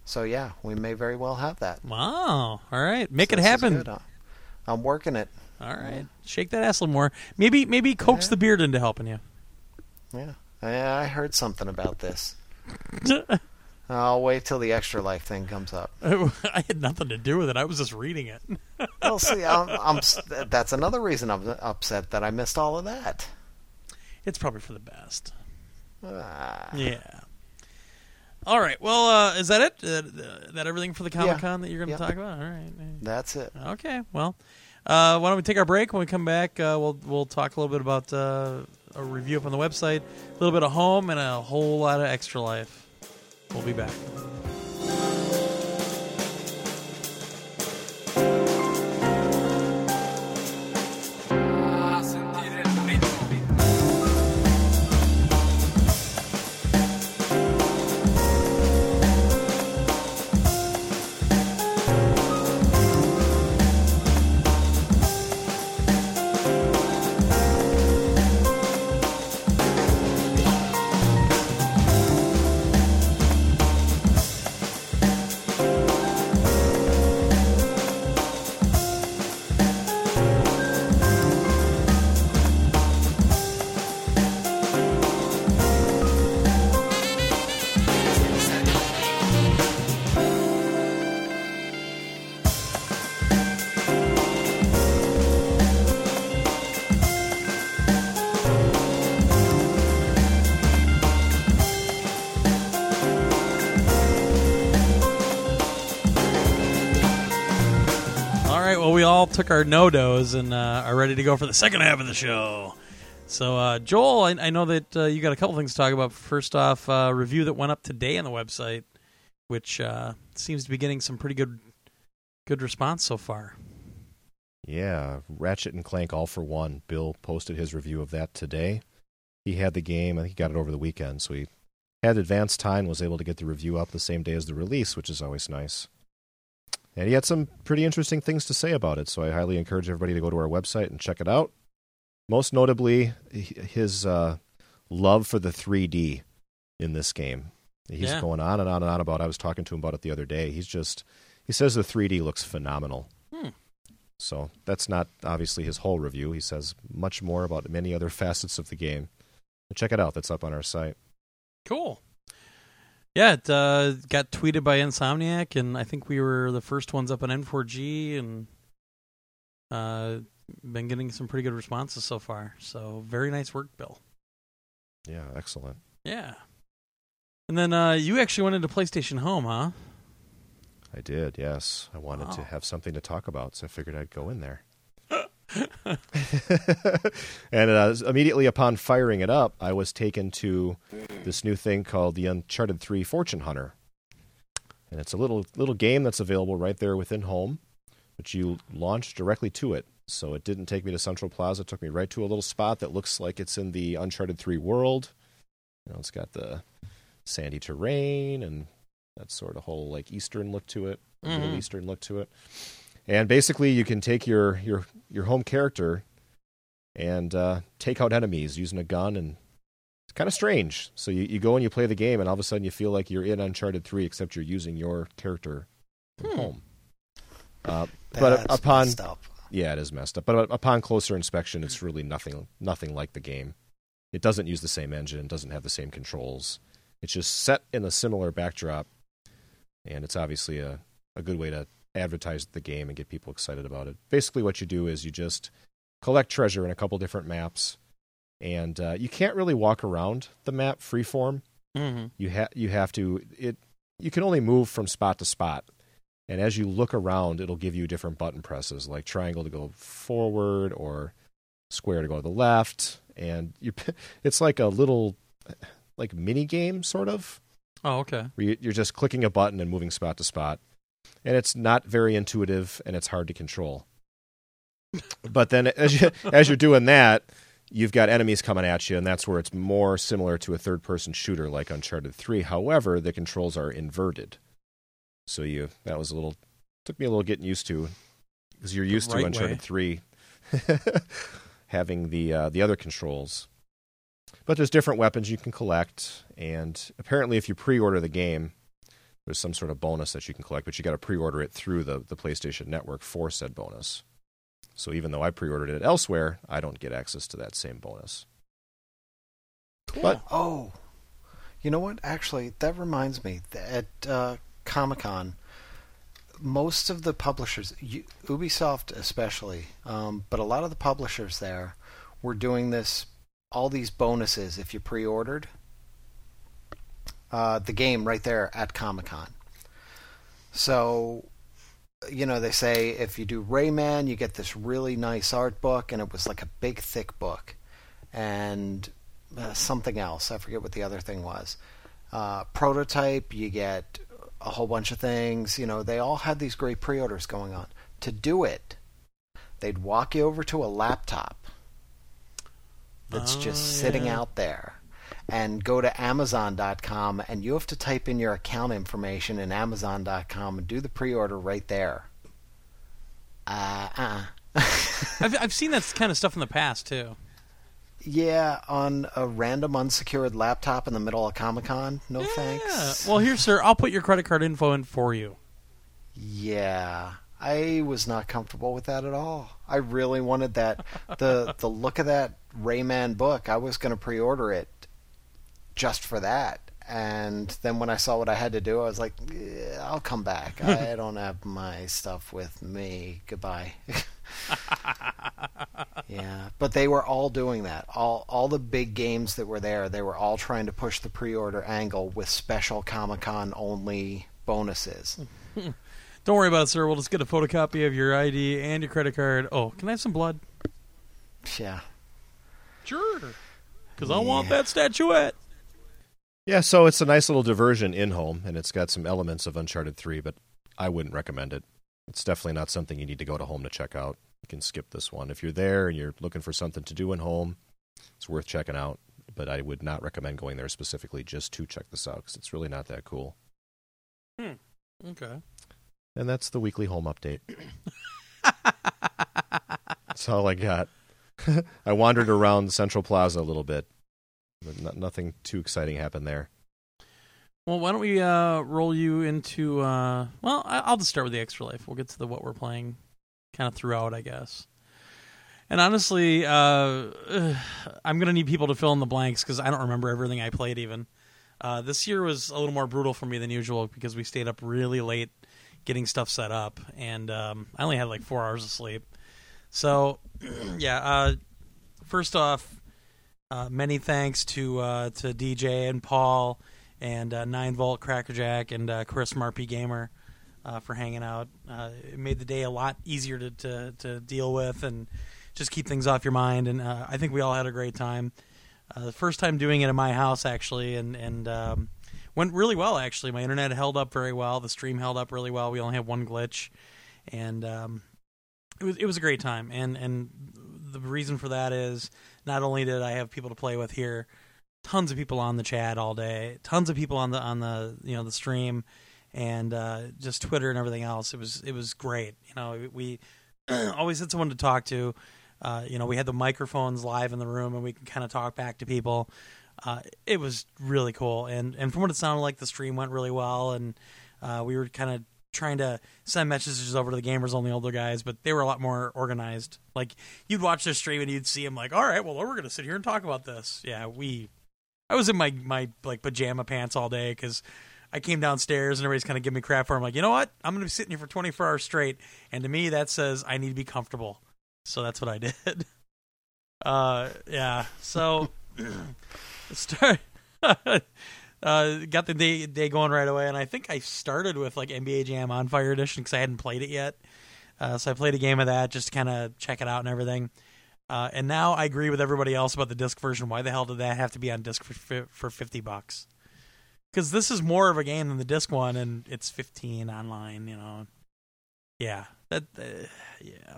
so yeah, we may very well have that. Wow. All right. Make So it happen. I'm working it. All right. Shake that ass a little more. Maybe maybe coax Yeah. the beard into helping you. Yeah, I, I heard something about this. I'll wait till the extra life thing comes up. I had nothing to do with it. I was just reading it. Well, see, I'm, I'm that's another reason I'm upset that I missed all of that. It's probably for the best. Ah. Yeah. All right. Well, uh, is that it? Uh, that everything for the Comic Con that you're going to Yeah. talk about? All right. That's it. Okay. Well, uh, why don't we take our break? When we come back, uh, we'll we'll talk a little bit about uh, a review up on the website, a little bit of home, and a whole lot of extra life. We'll be back. Took our NoDoz and uh, are ready to go for the second half of the show. So, uh, Joel, I, I know that uh, you got a couple things to talk about. First off, uh, review that went up today on the website, which uh, seems to be getting some pretty good good response so far. Yeah, Ratchet and Clank All 4 One. Bill posted his review of that today. He had the game, I think he got it over the weekend, so he had advanced time, was able to get the review up the same day as the release, which is always nice. And he had some pretty interesting things to say about it, so I highly encourage everybody to go to our website and check it out. Most notably, his uh, love for the 3D in this game. He's Yeah. going on and on and on about. I was talking to him about it the other day. He's just he says the 3D looks phenomenal. Hmm. So that's not obviously his whole review. He says much more about many other facets of the game. Check it out. That's up on our site. Cool. Yeah, it uh, got tweeted by Insomniac, and I think we were the first ones up on N4G, and uh, been getting some pretty good responses so far. So very nice work, Bill. Yeah, excellent. Yeah. And then uh, you actually went into PlayStation Home, huh? I did. Yes, I wanted to have something to talk about, so I figured I'd go in there. and uh, immediately upon firing it up, I was taken to this new thing called the Uncharted 3 Fortune Hunter. And it's a little little game that's available right there within home, but you launch directly to it. So it didn't take me to Central Plaza, it took me right to a little spot that looks like it's in the Uncharted 3 world. You know, it's got the sandy terrain and that sort of whole like eastern look to it, or Middle. Eastern look to it. And basically, you can take your your your home character and uh, take out enemies using a gun, and it's kind of strange. So you, you go and you play the game, and all of a sudden you feel like you're in Uncharted Three, except you're using your character from Hmm. home. Uh, but upon messed up. yeah, it is messed up. But upon closer inspection, it's really nothing nothing like the game. It doesn't use the same engine, doesn't have the same controls. It's just set in a similar backdrop, and it's obviously a, a good way to advertise the game and get people excited about it. Basically, what you do is you just collect treasure in a couple different maps, and uh, you can't really walk around the map freeform Mm-hmm. you have you have to it you can only move from spot to spot and as you look around it'll give you different button presses like triangle to go forward or square to go to the left and you it's like a little like mini game sort of Oh, okay. where you- you're just clicking a button and moving spot to spot and it's not very intuitive and it's hard to control. But then as you as you're doing that you've got enemies coming at you and that's where it's more similar to a third person shooter like uncharted 3 however the controls are inverted. So you that was a little took me a little getting used to because you're used right to uncharted way. 3 having the uh, the other controls. But there's different weapons you can collect and apparently if you pre-order the game there's some sort of bonus that you can collect but you got to pre-order it through the, the playstation network for said bonus so even though i pre-ordered it elsewhere i don't get access to that same bonus Cool. But- Oh, you know what? Actually, that reminds me. At uh, Comic Con, most of the publishers, Ubisoft especially, um, but a lot of the publishers there were doing this, all these bonuses if you pre-ordered. Uh, the game right there at Comic Con. So, you know, they say if you do Rayman, you get this really nice art book, and it was like a big, thick book, and uh, something else. I forget what the other thing was. Uh, prototype, you get a whole bunch of things. You know, they all had these great pre-orders going on. To do it, they'd walk you over to a laptop that's Oh, just sitting yeah. out there and go to amazon.com and you have to type in your account information in amazon.com and do the pre-order right there. Uh, uh I've I've seen that kind of stuff in the past too. Yeah, on a random unsecured laptop in the middle of Comic-Con. No Yeah. thanks. Well, here, sir, I'll put your credit card info in for you. Yeah, I was not comfortable with that at all. I really wanted that the the look of that Rayman book. I was going to pre-order it just for that. And then when I saw what I had to do, I was like, "Yeah, I'll come back. I don't have my stuff with me. Goodbye. yeah, but they were all doing that. All all the big games that were there, they were all trying to push the pre-order angle with special Comic-Con only bonuses. Don't worry about it, sir. We'll just get a photocopy of your ID and your credit card. Oh, can I have some blood? Yeah. Sure. Because I want that statuette. Yeah, so it's a nice little diversion in home, and it's got some elements of Uncharted 3, but I wouldn't recommend it. It's definitely not something you need to go to home to check out. You can skip this one. If you're there and you're looking for something to do in home, it's worth checking out, but I would not recommend going there specifically just to check this out because it's really not that cool. Hmm. Okay. And that's the weekly home update. That's all I got. I wandered around Central Plaza a little bit, but no- nothing too exciting happened there. Well, why don't we uh, roll you into? Uh, well, I- I'll just start with the extra life. We'll get to the what we're playing, kind of throughout, I guess. And honestly, uh, I'm gonna need people to fill in the blanks because I don't remember everything I played. Even uh, this year was a little more brutal for me than usual because we stayed up really late getting stuff set up, and um, I only had like four hours of sleep. So, yeah. Uh, first off, uh, many thanks to uh, to DJ and Paul and uh, Nine Volt Crackerjack and uh, Chris Marpy Gamer uh, for hanging out. Uh, it made the day a lot easier to, to to deal with and just keep things off your mind. And I think we all had a great time. The first time doing it in my house actually, and and um, went really well actually. My internet held up very well. The stream held up really well. We only had one glitch, and um, it was it was a great time. And and the reason for that is not only did I have people to play with here, tons of people on the chat all day, tons of people on the on the you know the stream, and uh, just Twitter and everything else. It was it was great. You know, we always had someone to talk to. Uh, you know, we had the microphones live in the room, and we could kind of talk back to people. Uh, it was really cool, and and from what it sounded like, the stream went really well, and uh, we were kind of trying to send messages over to the gamers only older guys, but they were a lot more organized. Like you'd watch their stream and you'd see them like, all right, well, we're gonna sit here and talk about this. Yeah, we. I was in my my like pajama pants all day because I came downstairs and everybody's kind of giving me crap for. it. I'm like, you know what? I'm gonna be sitting here for 24 hours straight, and to me that says I need to be comfortable. So that's what I did. Uh, yeah. So start. uh, got the day day going right away, and I think I started with like NBA Jam on Fire Edition because I hadn't played it yet. Uh, so I played a game of that just to kind of check it out and everything. Uh, and now I agree with everybody else about the disc version. Why the hell did that have to be on disc for for fifty bucks? Because this is more of a game than the disc one, and it's fifteen online. You know, yeah, that, uh, yeah.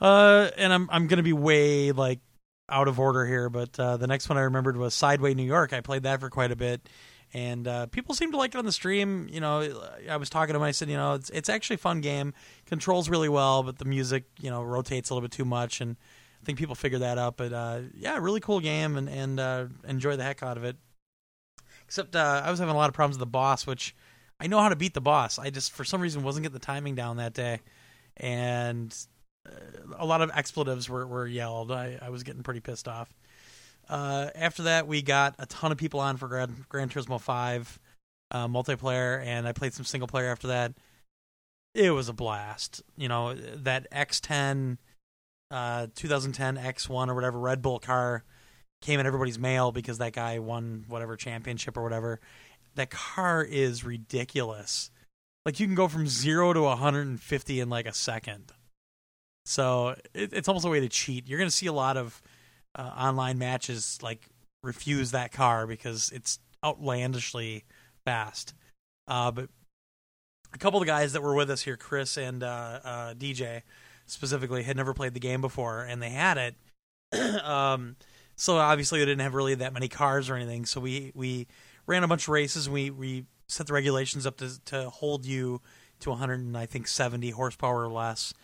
Uh, and I'm I'm gonna be way like out of order here, but uh, the next one I remembered was Sideway New York. I played that for quite a bit, and uh, people seem to like it on the stream. You know, I was talking to them. I said, you know, it's it's actually a fun game. Controls really well, but the music, you know, rotates a little bit too much, and I think people figured that out. But uh, yeah, really cool game, and and uh, enjoy the heck out of it. Except uh, I was having a lot of problems with the boss, which I know how to beat the boss. I just for some reason wasn't getting the timing down that day, and a lot of expletives were, were yelled. I, I was getting pretty pissed off. Uh, after that, we got a ton of people on for Gran, Gran Turismo 5 uh, multiplayer, and I played some single player after that. It was a blast. You know, that X10, uh, 2010 X1 or whatever Red Bull car came in everybody's mail because that guy won whatever championship or whatever. That car is ridiculous. Like you can go from zero to 150 in like a second. So it, it's almost a way to cheat. You're going to see a lot of uh, online matches like refuse that car because it's outlandishly fast. Uh, but a couple of the guys that were with us here, Chris and uh, uh, DJ specifically, had never played the game before, and they had it. um, so obviously they didn't have really that many cars or anything. So we we ran a bunch of races. We we set the regulations up to to hold you to 100 and I think 70 horsepower or less.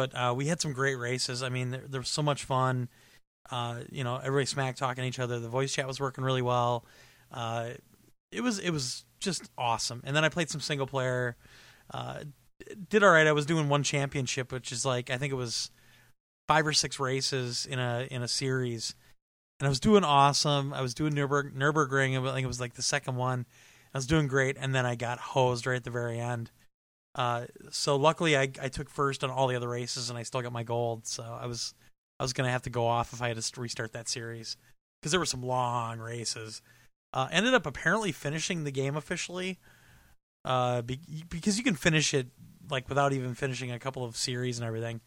But uh, we had some great races. I mean, there, there was so much fun. Uh, you know, everybody smack talking each other. The voice chat was working really well. Uh, it was it was just awesome. And then I played some single player. Uh, did all right. I was doing one championship, which is like I think it was five or six races in a in a series, and I was doing awesome. I was doing Nürburg, Nürburgring. I think it was like the second one. I was doing great, and then I got hosed right at the very end. Uh, so luckily, I I took first on all the other races, and I still got my gold. So I was I was gonna have to go off if I had to restart that series because there were some long races. Uh, ended up apparently finishing the game officially uh, be- because you can finish it like without even finishing a couple of series and everything.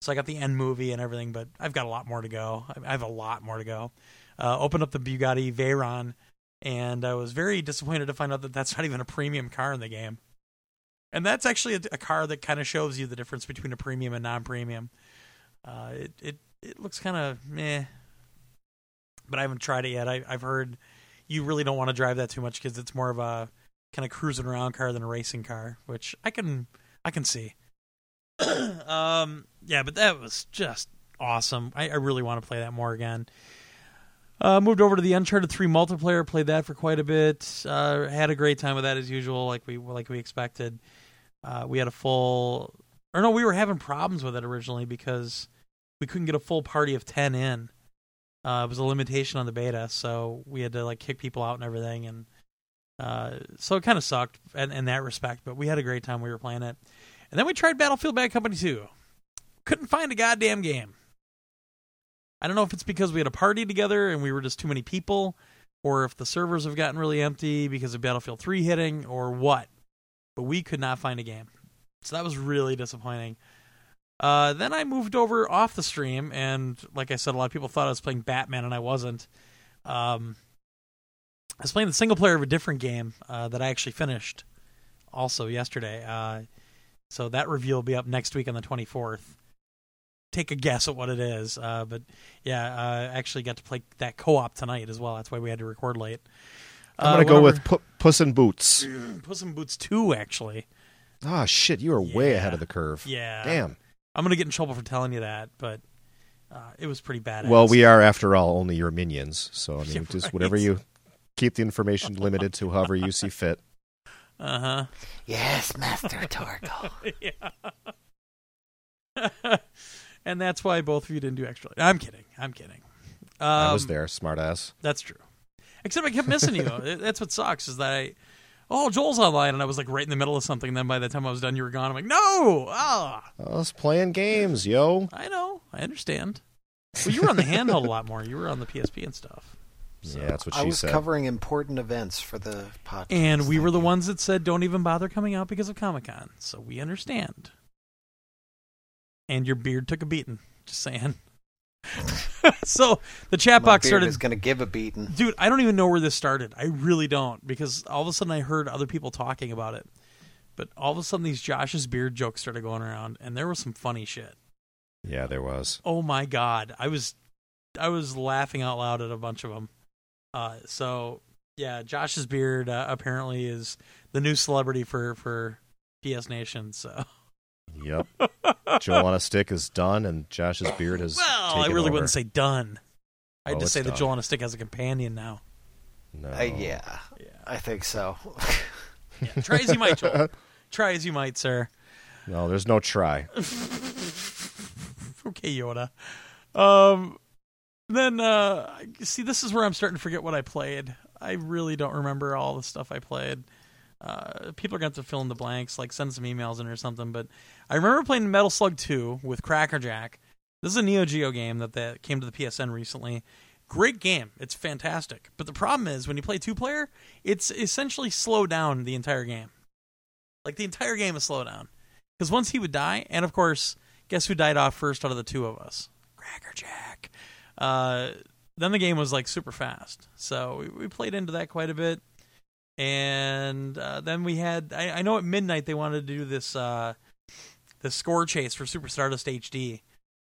So I got the end movie and everything, but I've got a lot more to go. I have a lot more to go. Uh, opened up the Bugatti Veyron, and I was very disappointed to find out that that's not even a premium car in the game. And that's actually a, a car that kind of shows you the difference between a premium and non-premium. Uh, it it it looks kind of meh, but I haven't tried it yet. I, I've heard you really don't want to drive that too much because it's more of a kind of cruising around car than a racing car, which I can I can see. um, yeah, but that was just awesome. I, I really want to play that more again. Uh, moved over to the Uncharted Three multiplayer, played that for quite a bit. Uh, had a great time with that as usual, like we like we expected. Uh, we had a full, or no, we were having problems with it originally because we couldn't get a full party of ten in. Uh, it was a limitation on the beta, so we had to like kick people out and everything, and uh, so it kind of sucked in, in, that respect. But we had a great time. We were playing it, and then we tried Battlefield Bad Company 2. Couldn't find a goddamn game. I don't know if it's because we had a party together and we were just too many people, or if the servers have gotten really empty because of Battlefield 3 hitting, or what. But we could not find a game. So that was really disappointing. Uh, then I moved over off the stream, and like I said, a lot of people thought I was playing Batman, and I wasn't. Um, I was playing the single player of a different game uh, that I actually finished also yesterday. Uh, so that review will be up next week on the 24th. Take a guess at what it is. Uh, but yeah, uh, I actually got to play that co op tonight as well. That's why we had to record late. I'm going to go with P- Puss in Boots. Puss in Boots 2, actually. Ah, oh, shit. You are yeah. way ahead of the curve. Yeah. Damn. I'm going to get in trouble for telling you that, but uh, it was pretty bad. Well, we are, after all, only your minions. So, I mean, yeah, just right. whatever you keep the information limited to however you see fit. Uh huh. Yes, Master Torgo. yeah. and that's why both of you didn't do extra. I'm kidding. I'm kidding. Um, I was um, there, smartass. That's true. Except I kept missing you. that's what sucks is that I. Oh, Joel's online, and I was like right in the middle of something. And then by the time I was done, you were gone. I'm like, no, ah. I was playing games, yo. I know. I understand. Well, you were on the handheld a lot more. You were on the PSP and stuff. So. Yeah, that's what she was. I was said. covering important events for the podcast. And we were the ones that said don't even bother coming out because of Comic Con. So we understand. And your beard took a beating. Just saying. so the chat My box started. is going to give a beating. Dude, I don't even know where this started. I really don't because all of a sudden I heard other people talking about it. But all of a sudden these Josh's beard jokes started going around, and there was some funny shit. Yeah, there was. Oh my god, I was, I was laughing out loud at a bunch of them. Uh, so yeah, Josh's beard uh, apparently is the new celebrity for for PS Nation. So. Yep. Joel on a stick is done, and Josh's beard is. Well, I really over. wouldn't say done. I'd oh, just say done. that Joel on a stick has a companion now. No. Uh, yeah, yeah, I think so. yeah, try as you might, Joel. try as you might, sir. No, there's no try. okay, Yoda. Um, then uh, see, this is where I'm starting to forget what I played. I really don't remember all the stuff I played. Uh, people are going to have to fill in the blanks, like send some emails in or something. But I remember playing Metal Slug 2 with Crackerjack. This is a Neo Geo game that, that came to the PSN recently. Great game. It's fantastic. But the problem is when you play two player, it's essentially slow down the entire game. Like the entire game is slow down. Because once he would die, and of course, guess who died off first out of the two of us? Cracker Jack. Uh, then the game was like super fast. So we, we played into that quite a bit. And uh, then we had, I, I know at midnight they wanted to do this uh, score chase for Super Stardust HD.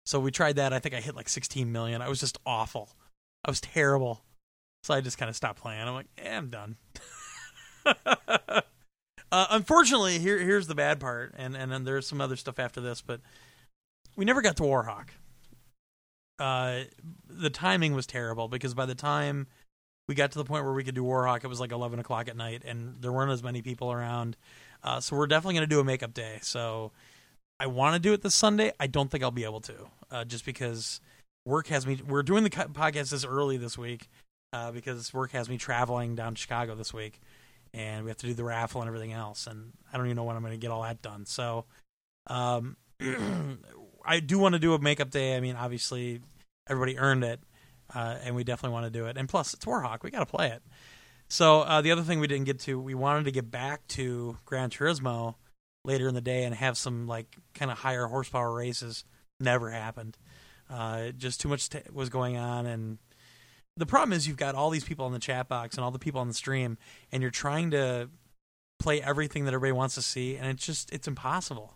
So we tried that. I think I hit like 16 million. I was just awful. I was terrible. So I just kind of stopped playing. I'm like, eh, I'm done. uh, unfortunately, here here's the bad part, and and then there's some other stuff after this, but we never got to Warhawk. Uh, the timing was terrible because by the time we got to the point where we could do Warhawk, it was like 11 o'clock at night, and there weren't as many people around. Uh, so we're definitely going to do a makeup day. So I want to do it this Sunday. I don't think I'll be able to, uh, just because work has me. We're doing the podcast this early this week uh, because work has me traveling down to Chicago this week, and we have to do the raffle and everything else. And I don't even know when I'm going to get all that done. So, um, I do want to do a makeup day. I mean, obviously, everybody earned it, uh, and we definitely want to do it. And plus, it's Warhawk. We got to play it. So uh, the other thing we didn't get to, we wanted to get back to Gran Turismo later in the day and have some like kind of higher horsepower races. Never happened. Uh, just too much t- was going on, and the problem is you've got all these people in the chat box and all the people on the stream, and you're trying to play everything that everybody wants to see, and it's just it's impossible.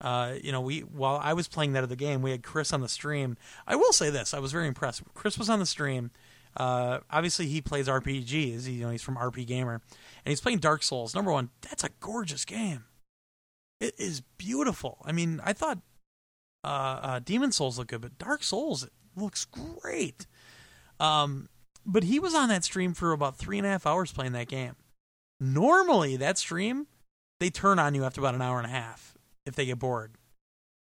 Uh, you know, we while I was playing that of the game, we had Chris on the stream. I will say this: I was very impressed. Chris was on the stream. Uh, obviously, he plays RPGs. He, you know, he's from RP Gamer, and he's playing Dark Souls. Number one, that's a gorgeous game. It is beautiful. I mean, I thought uh, uh, Demon's Souls looked good, but Dark Souls looks great. Um, but he was on that stream for about three and a half hours playing that game. Normally, that stream they turn on you after about an hour and a half if they get bored.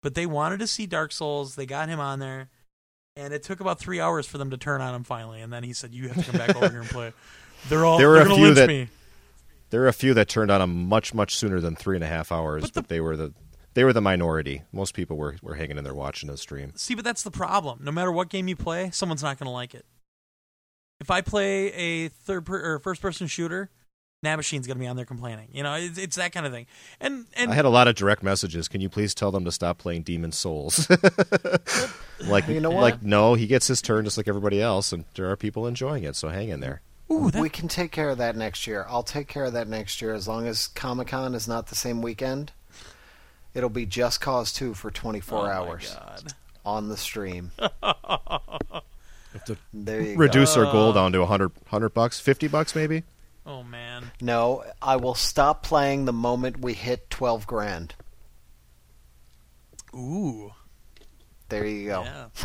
But they wanted to see Dark Souls. They got him on there, and it took about three hours for them to turn on him finally. And then he said, "You have to come back over here and play." They're all There were they're a few that- me. There are a few that turned on him much much sooner than three and a half hours, But but, they were the they were the minority. Most people were were hanging in there watching the stream. See, but that's the problem. No matter what game you play, someone's not going to like it. If I play a third per, or first person shooter, Namashine's going to be on there complaining. You know, it's, it's that kind of thing. And and I had a lot of direct messages. Can you please tell them to stop playing Demon's Souls? like, You know what? like no, he gets his turn just like everybody else, and there are people enjoying it. So hang in there. ooh, that, we can take care of that next year. I'll take care of that next year as long as Comic Con is not the same weekend. It'll be Just Cause 2 for 24 oh hours God. on the stream. There you reduce go. our goal down to 100, 100 bucks, fifty bucks maybe. Oh man. No, I will stop playing the moment we hit 12 grand. Ooh. There you go. Yeah.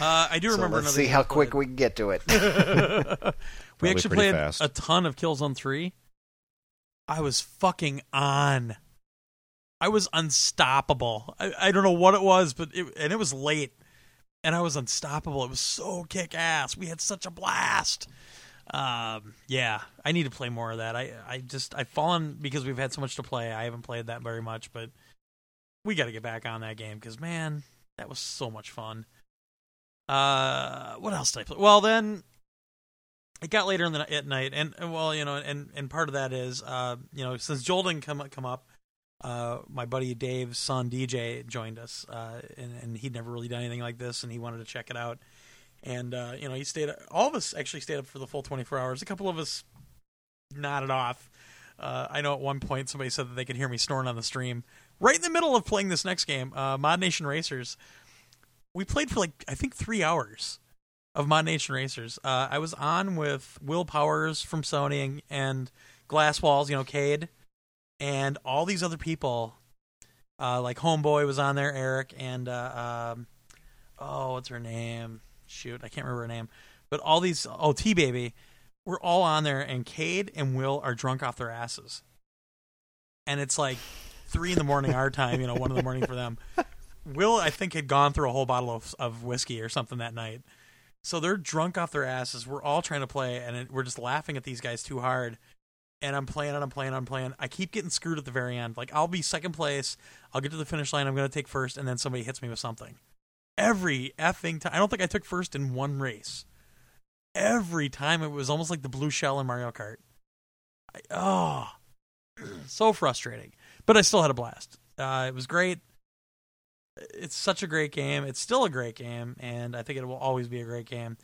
Uh, I do So remember let's another see how we quick we can get to it. we actually played fast. a ton of kills on 3. I was fucking on. I was unstoppable. I, I don't know what it was, but it, and it was late, and I was unstoppable. It was so kick ass. We had such a blast. Um, yeah, I need to play more of that. I I just I've fallen because we've had so much to play. I haven't played that very much, but we got to get back on that game because man, that was so much fun. Uh, what else did I play? Well, then it got later in the at night, and well, you know, and and part of that is, uh, you know, since Joel didn't come come up, uh, my buddy Dave's son DJ joined us, uh, and and he'd never really done anything like this, and he wanted to check it out, and uh, you know, he stayed. All of us actually stayed up for the full twenty four hours. A couple of us nodded off. Uh, I know at one point somebody said that they could hear me snoring on the stream right in the middle of playing this next game, uh, ModNation Racers. We played for like I think three hours of ModNation Racers. Uh, I was on with Will Powers from Sony and, and Glass Walls, you know, Cade, and all these other people. Uh, like Homeboy was on there, Eric, and uh, um, oh, what's her name? Shoot, I can't remember her name. But all these, oh, T Baby, we're all on there, and Cade and Will are drunk off their asses. And it's like three in the morning our time, you know, one in the morning for them. Will, I think, had gone through a whole bottle of, of whiskey or something that night. So they're drunk off their asses. We're all trying to play, and it, we're just laughing at these guys too hard. And I'm playing and I'm playing, and I'm playing. I keep getting screwed at the very end. Like I'll be second place, I'll get to the finish line, I'm going to take first, and then somebody hits me with something. Every effing time. I don't think I took first in one race. every time it was almost like the blue shell in Mario Kart. I, oh, so frustrating. But I still had a blast. Uh, it was great. It's such a great game. It's still a great game, and I think it will always be a great game.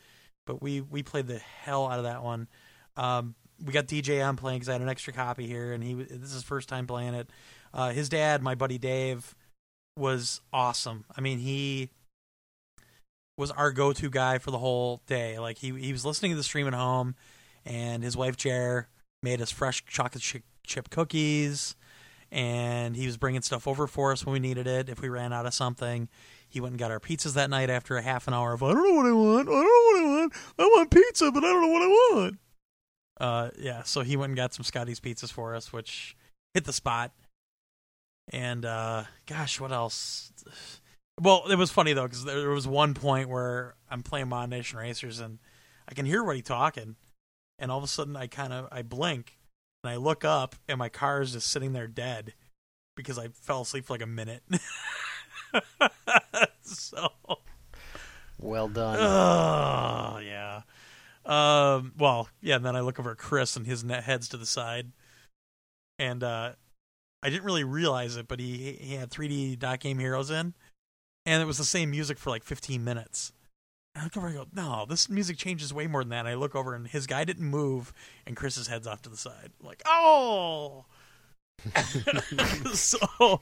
But we we played the hell out of that one. Um, we got DJ on playing because I had an extra copy here, and he this is his first time playing it. Uh, his dad, my buddy Dave, was awesome. I mean, he was our go-to guy for the whole day. Like he he was listening to the stream at home, and his wife Jer made us fresh chocolate chip, cookies, and he was bringing stuff over for us when we needed it. If we ran out of something, he went and got our pizzas that night after a half an hour of I don't know what I want, I don't know what I want, I want pizza, but I don't know what I want. Uh, yeah, so he went and got some Scotty's pizzas for us, which hit the spot. And uh, gosh, what else? Well, it was funny though because there was one point where I'm playing ModNation Racers and I can hear what he's talking, and all of a sudden I kind of I blink and I look up and my car is just sitting there dead because I fell asleep for like a minute. so Well done. Oh yeah. Um. Well, yeah. And then I look over at Chris, and his net head's to the side, and uh, I didn't really realize it, but he he had 3D Dot Game Heroes in, and it was the same music for like 15 minutes. And I look over and go, no, this music changes way more than that. And I look over, and his guy didn't move, and Chris's head's off to the side. I'm like, oh. so,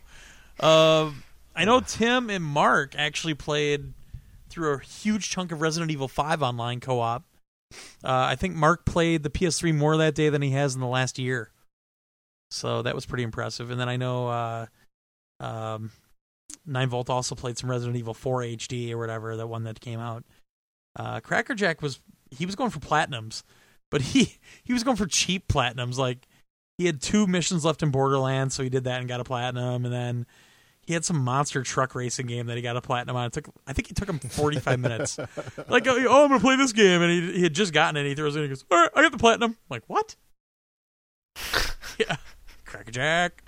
um, I know Tim and Mark actually played through a huge chunk of Resident Evil 5 online co-op. Uh, I think Mark played the PS3 more that day than he has in the last year. So that was pretty impressive. And then I know uh, um, 9 Volt also played some Resident Evil 4 HD or whatever, that one that came out. Uh, Crackerjack was he was going for platinums, but he he was going for cheap platinums. Like he had two missions left in Borderlands, so he did that and got a platinum, and then he had some monster truck racing game that he got a platinum on. It took I think it took him 45 minutes. Like oh, I'm gonna play this game, and he he had just gotten it. He throws it. and He goes, all right, I got the platinum. I'm like what? yeah, Crackerjack.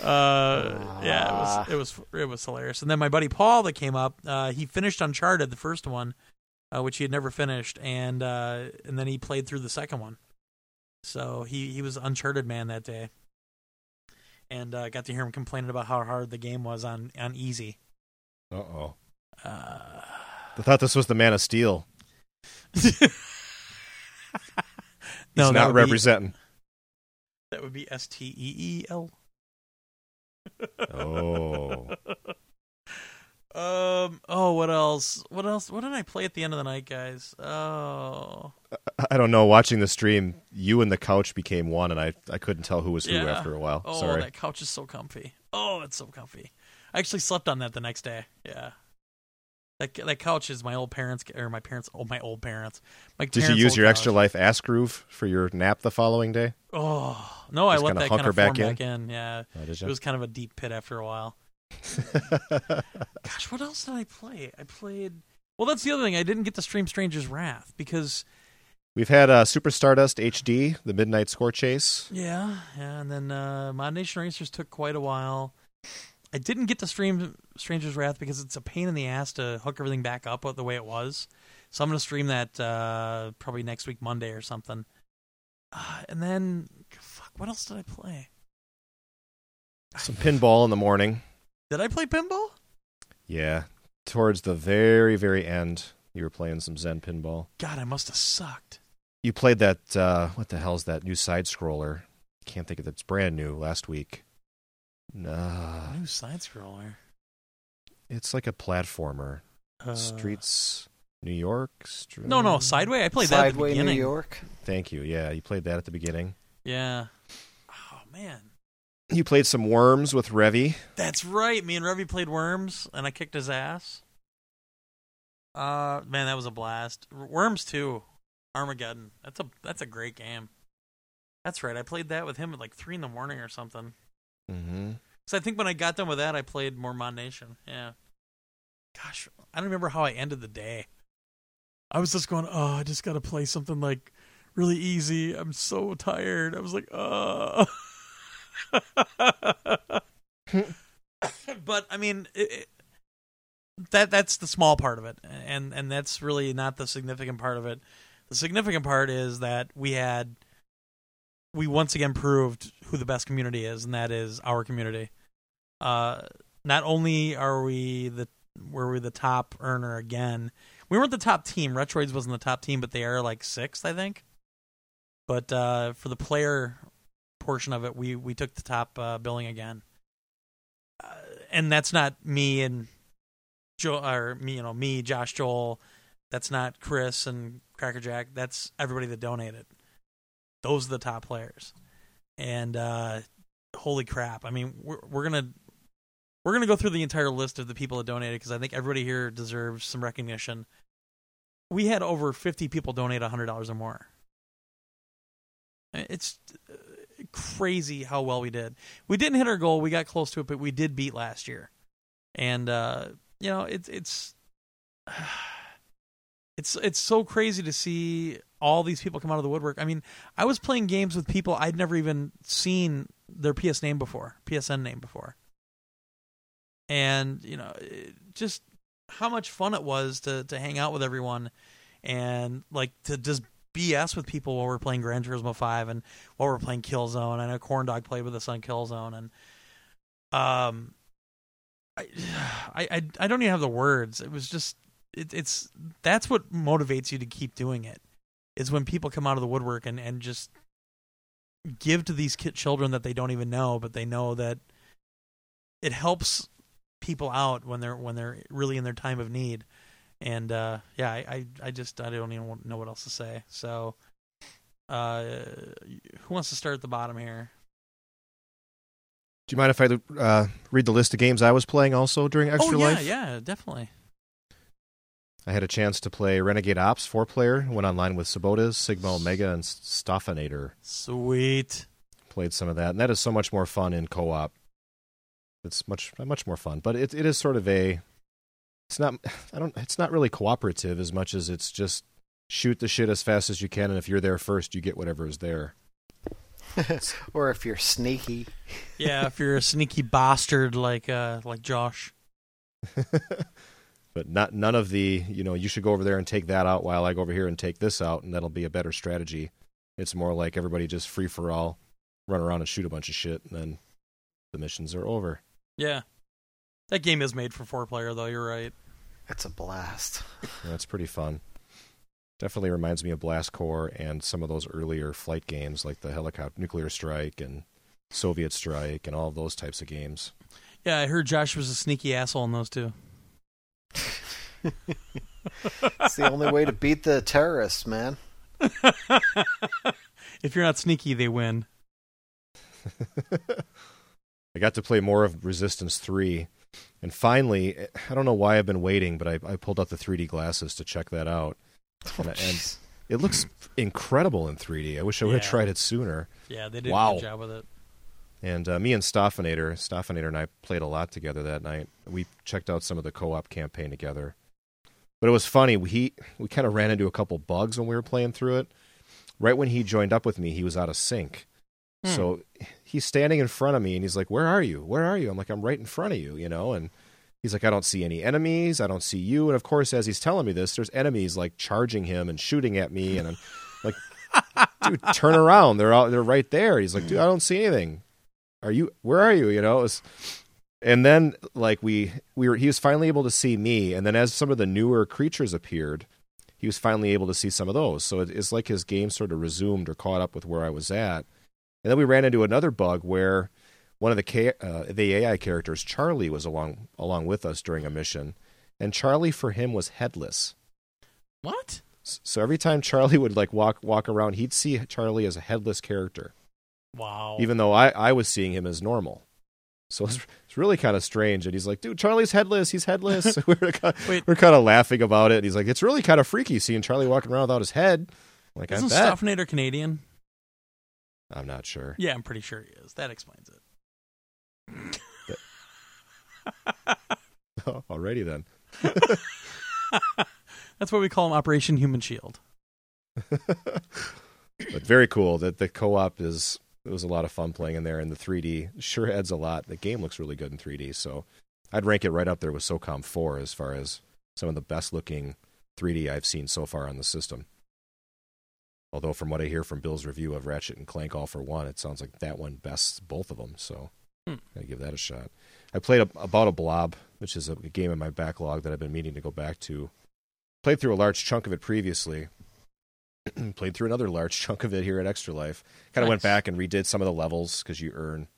Uh, yeah, it was it was it was hilarious. And then my buddy Paul that came up, uh, he finished Uncharted, the first one, uh, which he had never finished, and uh, and then he played through the second one. So he he was Uncharted man that day, and uh, got to hear him complaining about how hard the game was on on easy. Uh oh. Uh, I thought this was the Man of Steel. He's no, that not would be- representing. that would be S T E E L. Oh. Um. Oh, what else? What else? What did I play at the end of the night, guys? Oh. I don't know. Watching the stream, you and the couch became one, and I I couldn't tell who was who Yeah. after a while. Oh, Sorry. that couch is so comfy. Oh, it's so comfy. I actually slept on that the next day. Yeah. That that couch is my old parents or my parents. Oh, my old parents. My Did you use your couch. extra life ass groove for your nap the following day? Oh no, I Just let kinda that kind of form back in? back in. Yeah, Oh, it was kind of a deep pit after a while. Gosh, what else did I play? I played. Well, that's the other thing. I didn't get to stream Stranger's Wrath because We've had uh, Super Stardust HD, the Midnight Score Chase. Yeah, yeah, and then uh, ModNation Racers took quite a while. I didn't get to stream Stranger's Wrath because it's a pain in the ass to hook everything back up the way it was. So I'm going to stream that uh, probably next week, Monday or something. Uh, and then, fuck, what else did I play? Some pinball in the morning. Did I play pinball? Yeah. Towards the very, very end, you were playing some Zen pinball. God, I must have sucked. You played that, uh, what the hell's that new side scroller? Can't think of it. It's brand new last week. Nah, New side scroller. it's like a platformer. Uh, Streets, New York. Str- No, no, Sideway. I played that at the Sideway, New. York. Thank you. Yeah, you played that at the beginning. Yeah. Oh man, You played some Worms with Revy. That's right. Me and Revy played Worms, and I kicked his ass. Uh, man, that was a blast. Worms 2. Armageddon. That's a that's a great game. That's right. I played that with him at like three in the morning or something. Mm-hmm. So I think when I got done with that, I played more ModNation. Yeah. Gosh, I don't remember how I ended the day. I was just going, oh, I just got to play something like really easy. I'm so tired. I was like, oh. but I mean, it, it, that that's the small part of it, and and that's really not the significant part of it. The significant part is that we had we once again proved who the best community is, and that is our community. Uh, not only are we the were we the top earner again, we weren't the top team. Retroids wasn't the top team, but they are like sixth, I think. But uh, for the player portion of it, we we took the top uh, billing again, uh, and that's not me and Joe or me, you know, me, Josh, Joel. That's not Chris and Crackerjack. That's everybody that donated. Those are the top players, and uh, holy crap! I mean, we're we're gonna we're gonna go through the entire list of the people that donated because I think everybody here deserves some recognition. We had over fifty people donate hundred dollars or more. It's uh, crazy how well we did. We didn't hit our goal. We got close to it, but we did beat last year. And uh, you know, it's it's it's it's so crazy to see all these people come out of the woodwork. I mean, I was playing games with people I'd never even seen their PS name before, PSN name before. And, you know, just how much fun it was to to hang out with everyone and like to just BS with people while we're playing Gran Turismo 5 and while we're playing Killzone. I know Corn Dog played with us on Killzone and um I, I I don't even have the words. It was just it, it's that's what motivates you to keep doing it. Is when people come out of the woodwork and and just give to these kid children that they don't even know, but they know that it helps people out when they're when they're really in their time of need. And uh, yeah, I, I, I just I don't even know what else to say. So, uh, who wants to start at the bottom here? Do you mind if I uh, read the list of games I was playing also during Extra oh, yeah, Life? yeah, definitely. I had a chance to play Renegade Ops four player. Went online with Sabotas, Sigma Omega, and Stoffinator. Sweet. Played some of that, and that is so much more fun in co-op. It's much much more fun, but it it is sort of a. It's not. I don't. It's not really cooperative as much as it's just shoot the shit as fast as you can, and if you're there first, you get whatever is there. or if you're sneaky. Yeah, if you're a sneaky bastard like uh like Josh. but not none of the you know you should go over there and take that out while I go over here and take this out, and that'll be a better strategy. It's more like everybody just free for all, run around and shoot a bunch of shit, and then the missions are over. Yeah, that game is made for four player though. You're right. It's a blast. Yeah, it's pretty fun. Definitely reminds me of Blast Corps and some of those earlier flight games like the helicopter nuclear strike and Soviet strike and all of those types of games. Yeah, I heard Josh was a sneaky asshole in those two. It's the only way to beat the terrorists, man. if you're not sneaky, they win. I got to play more of Resistance 3. And finally, I don't know why I've been waiting, but I, I pulled out the 3D glasses to check that out. Oh, and, and, it looks incredible in 3D. I wish I would have Yeah. tried it sooner. Yeah, they did Wow. a good job with it. And uh, me and Stoffinator, Stoffinator and I played a lot together that night. We checked out some of the co-op campaign together. But it was funny. We we kind of ran into a couple bugs when we were playing through it. Right when he joined up with me, he was out of sync. Hmm. So he's standing in front of me and he's like, "Where are you? Where are you?" I'm like, "I'm right in front of you," you know, and he's like, "I don't see any enemies. I don't see you." And of course, as he's telling me this, there's enemies like charging him and shooting at me and I'm like, "Dude, turn around. They're all, they're right there." He's like, "Dude, I don't see anything." Are you where are you? You know, it was and then like we we were he was finally able to see me. And then as some of the newer creatures appeared he was finally able to see some of those. So it, it's like his game sort of resumed or caught up with where i was at. And then we ran into another bug where one of the K, uh, the ai characters charlie was along along with us during a mission. And charlie for him was headless. What? So every time charlie would like walk walk around he'd see charlie as a headless character Wow. even though I, I was seeing him as normal. So it's, it's really kind of strange. And he's like, dude, Charlie's headless. He's headless. we're kind of, we're kind of laughing about it. And he's like, it's really kind of freaky seeing Charlie walking around without his head. I'm like, Isn't. Stoffinator Canadian? I'm not sure. Yeah, I'm pretty sure he is. That explains it. Alrighty then. That's what we call him Operation Human Shield. But very cool that the co-op is. It was a lot of fun playing in there, and the 3D sure adds a lot. The game looks really good in 3D, so I'd rank it right up there with SOCOM 4 as far as some of the best looking 3D I've seen so far on the system. Although from what I hear from Bill's review of Ratchet and Clank All 4 One, it sounds like that one bests both of them. So Hmm. gotta give that a shot. I played a, about a Blob, which is a, a game in my backlog that I've been meaning to go back to. Played through a large chunk of it previously. played through another large chunk of it here at Extra Life. Kind of went back and redid some of the levels because you earn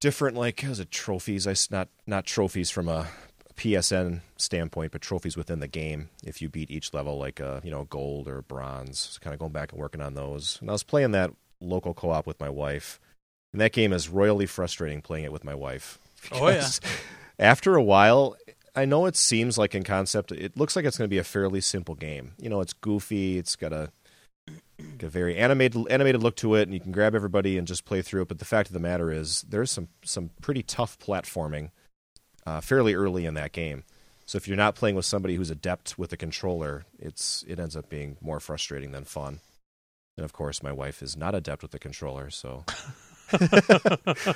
different like was it trophies? I not not trophies from a PSN standpoint, but trophies within the game. If you beat each level, like uh, you know gold or bronze, so kind of going back and working on those. And I was playing that local co-op with my wife, and that game is royally frustrating playing it with my wife. Oh, yeah. After a while, I know it seems like in concept, it looks like it's going to be a fairly simple game. You know, it's goofy. It's got a, a very animated animated look to it, and you can grab everybody and just play through it. But the fact of the matter is, there's some some pretty tough platforming uh, fairly early in that game. So if you're not playing with somebody who's adept with a controller, it's it ends up being more frustrating than fun. And of course, my wife is not adept with the controller, so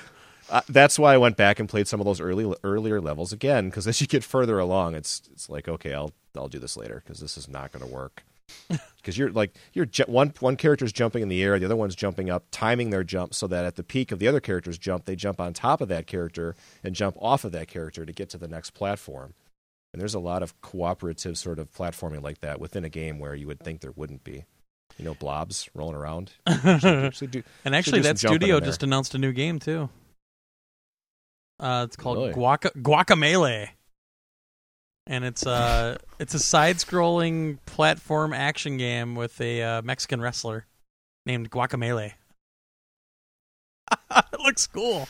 uh, that's why I went back and played some of those early earlier levels again. Because as you get further along, it's it's like okay, I'll I'll do this later because this is not going to work. Because you're like you're ju- one one character's jumping in the air, the other one's jumping up, timing their jump so that at the peak of the other character's jump, they jump on top of that character and jump off of that character to get to the next platform. And there's a lot of cooperative sort of platforming like that within a game where you would think there wouldn't be. You know, blobs rolling around. Actually, actually do- And actually, that studio just announced a new game too. Uh, it's called Really? Guaca Guacamelee, and it's uh it's a side-scrolling platform action game with a uh, Mexican wrestler named Guacamelee. it looks cool.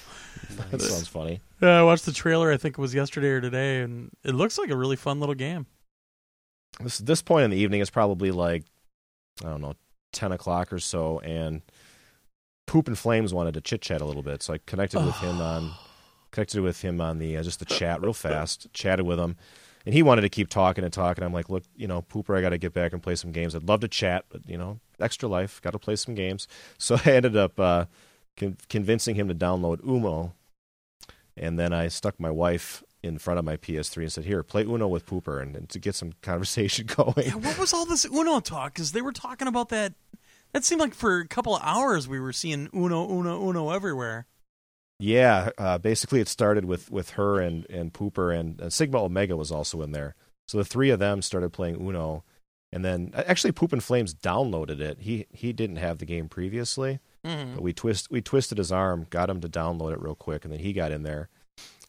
that sounds funny. Yeah, I watched the trailer. I think it was yesterday or today, and it looks like a really fun little game. This this point in the evening is probably like I don't know, ten o'clock or so, and Poop and Flames wanted to chit chat a little bit, so I connected with him on connected with him on the uh, just the chat real fast, chatted with him, and he wanted to keep talking and talking. I'm like, look, you know, Pooper, I got to get back and play some games. I'd love to chat, but you know, extra life, got to play some games. So I ended up uh, con- convincing him to download Uno, and then I stuck my wife in front of my PS3 and said, "Here, play Uno with Pooper," and, and to get some conversation going. Yeah, what was all this Uno talk? Because they were talking about that. That seemed like for a couple of hours we were seeing Uno, Uno, Uno everywhere. Yeah, uh, basically it started with, with her and, and Pooper and uh, Sigma Omega was also in there. So the three of them started playing Uno, and then actually Poop and Flames downloaded it. He he didn't have the game previously, Mm-hmm. but we twist we twisted his arm, got him to download it real quick, and then he got in there,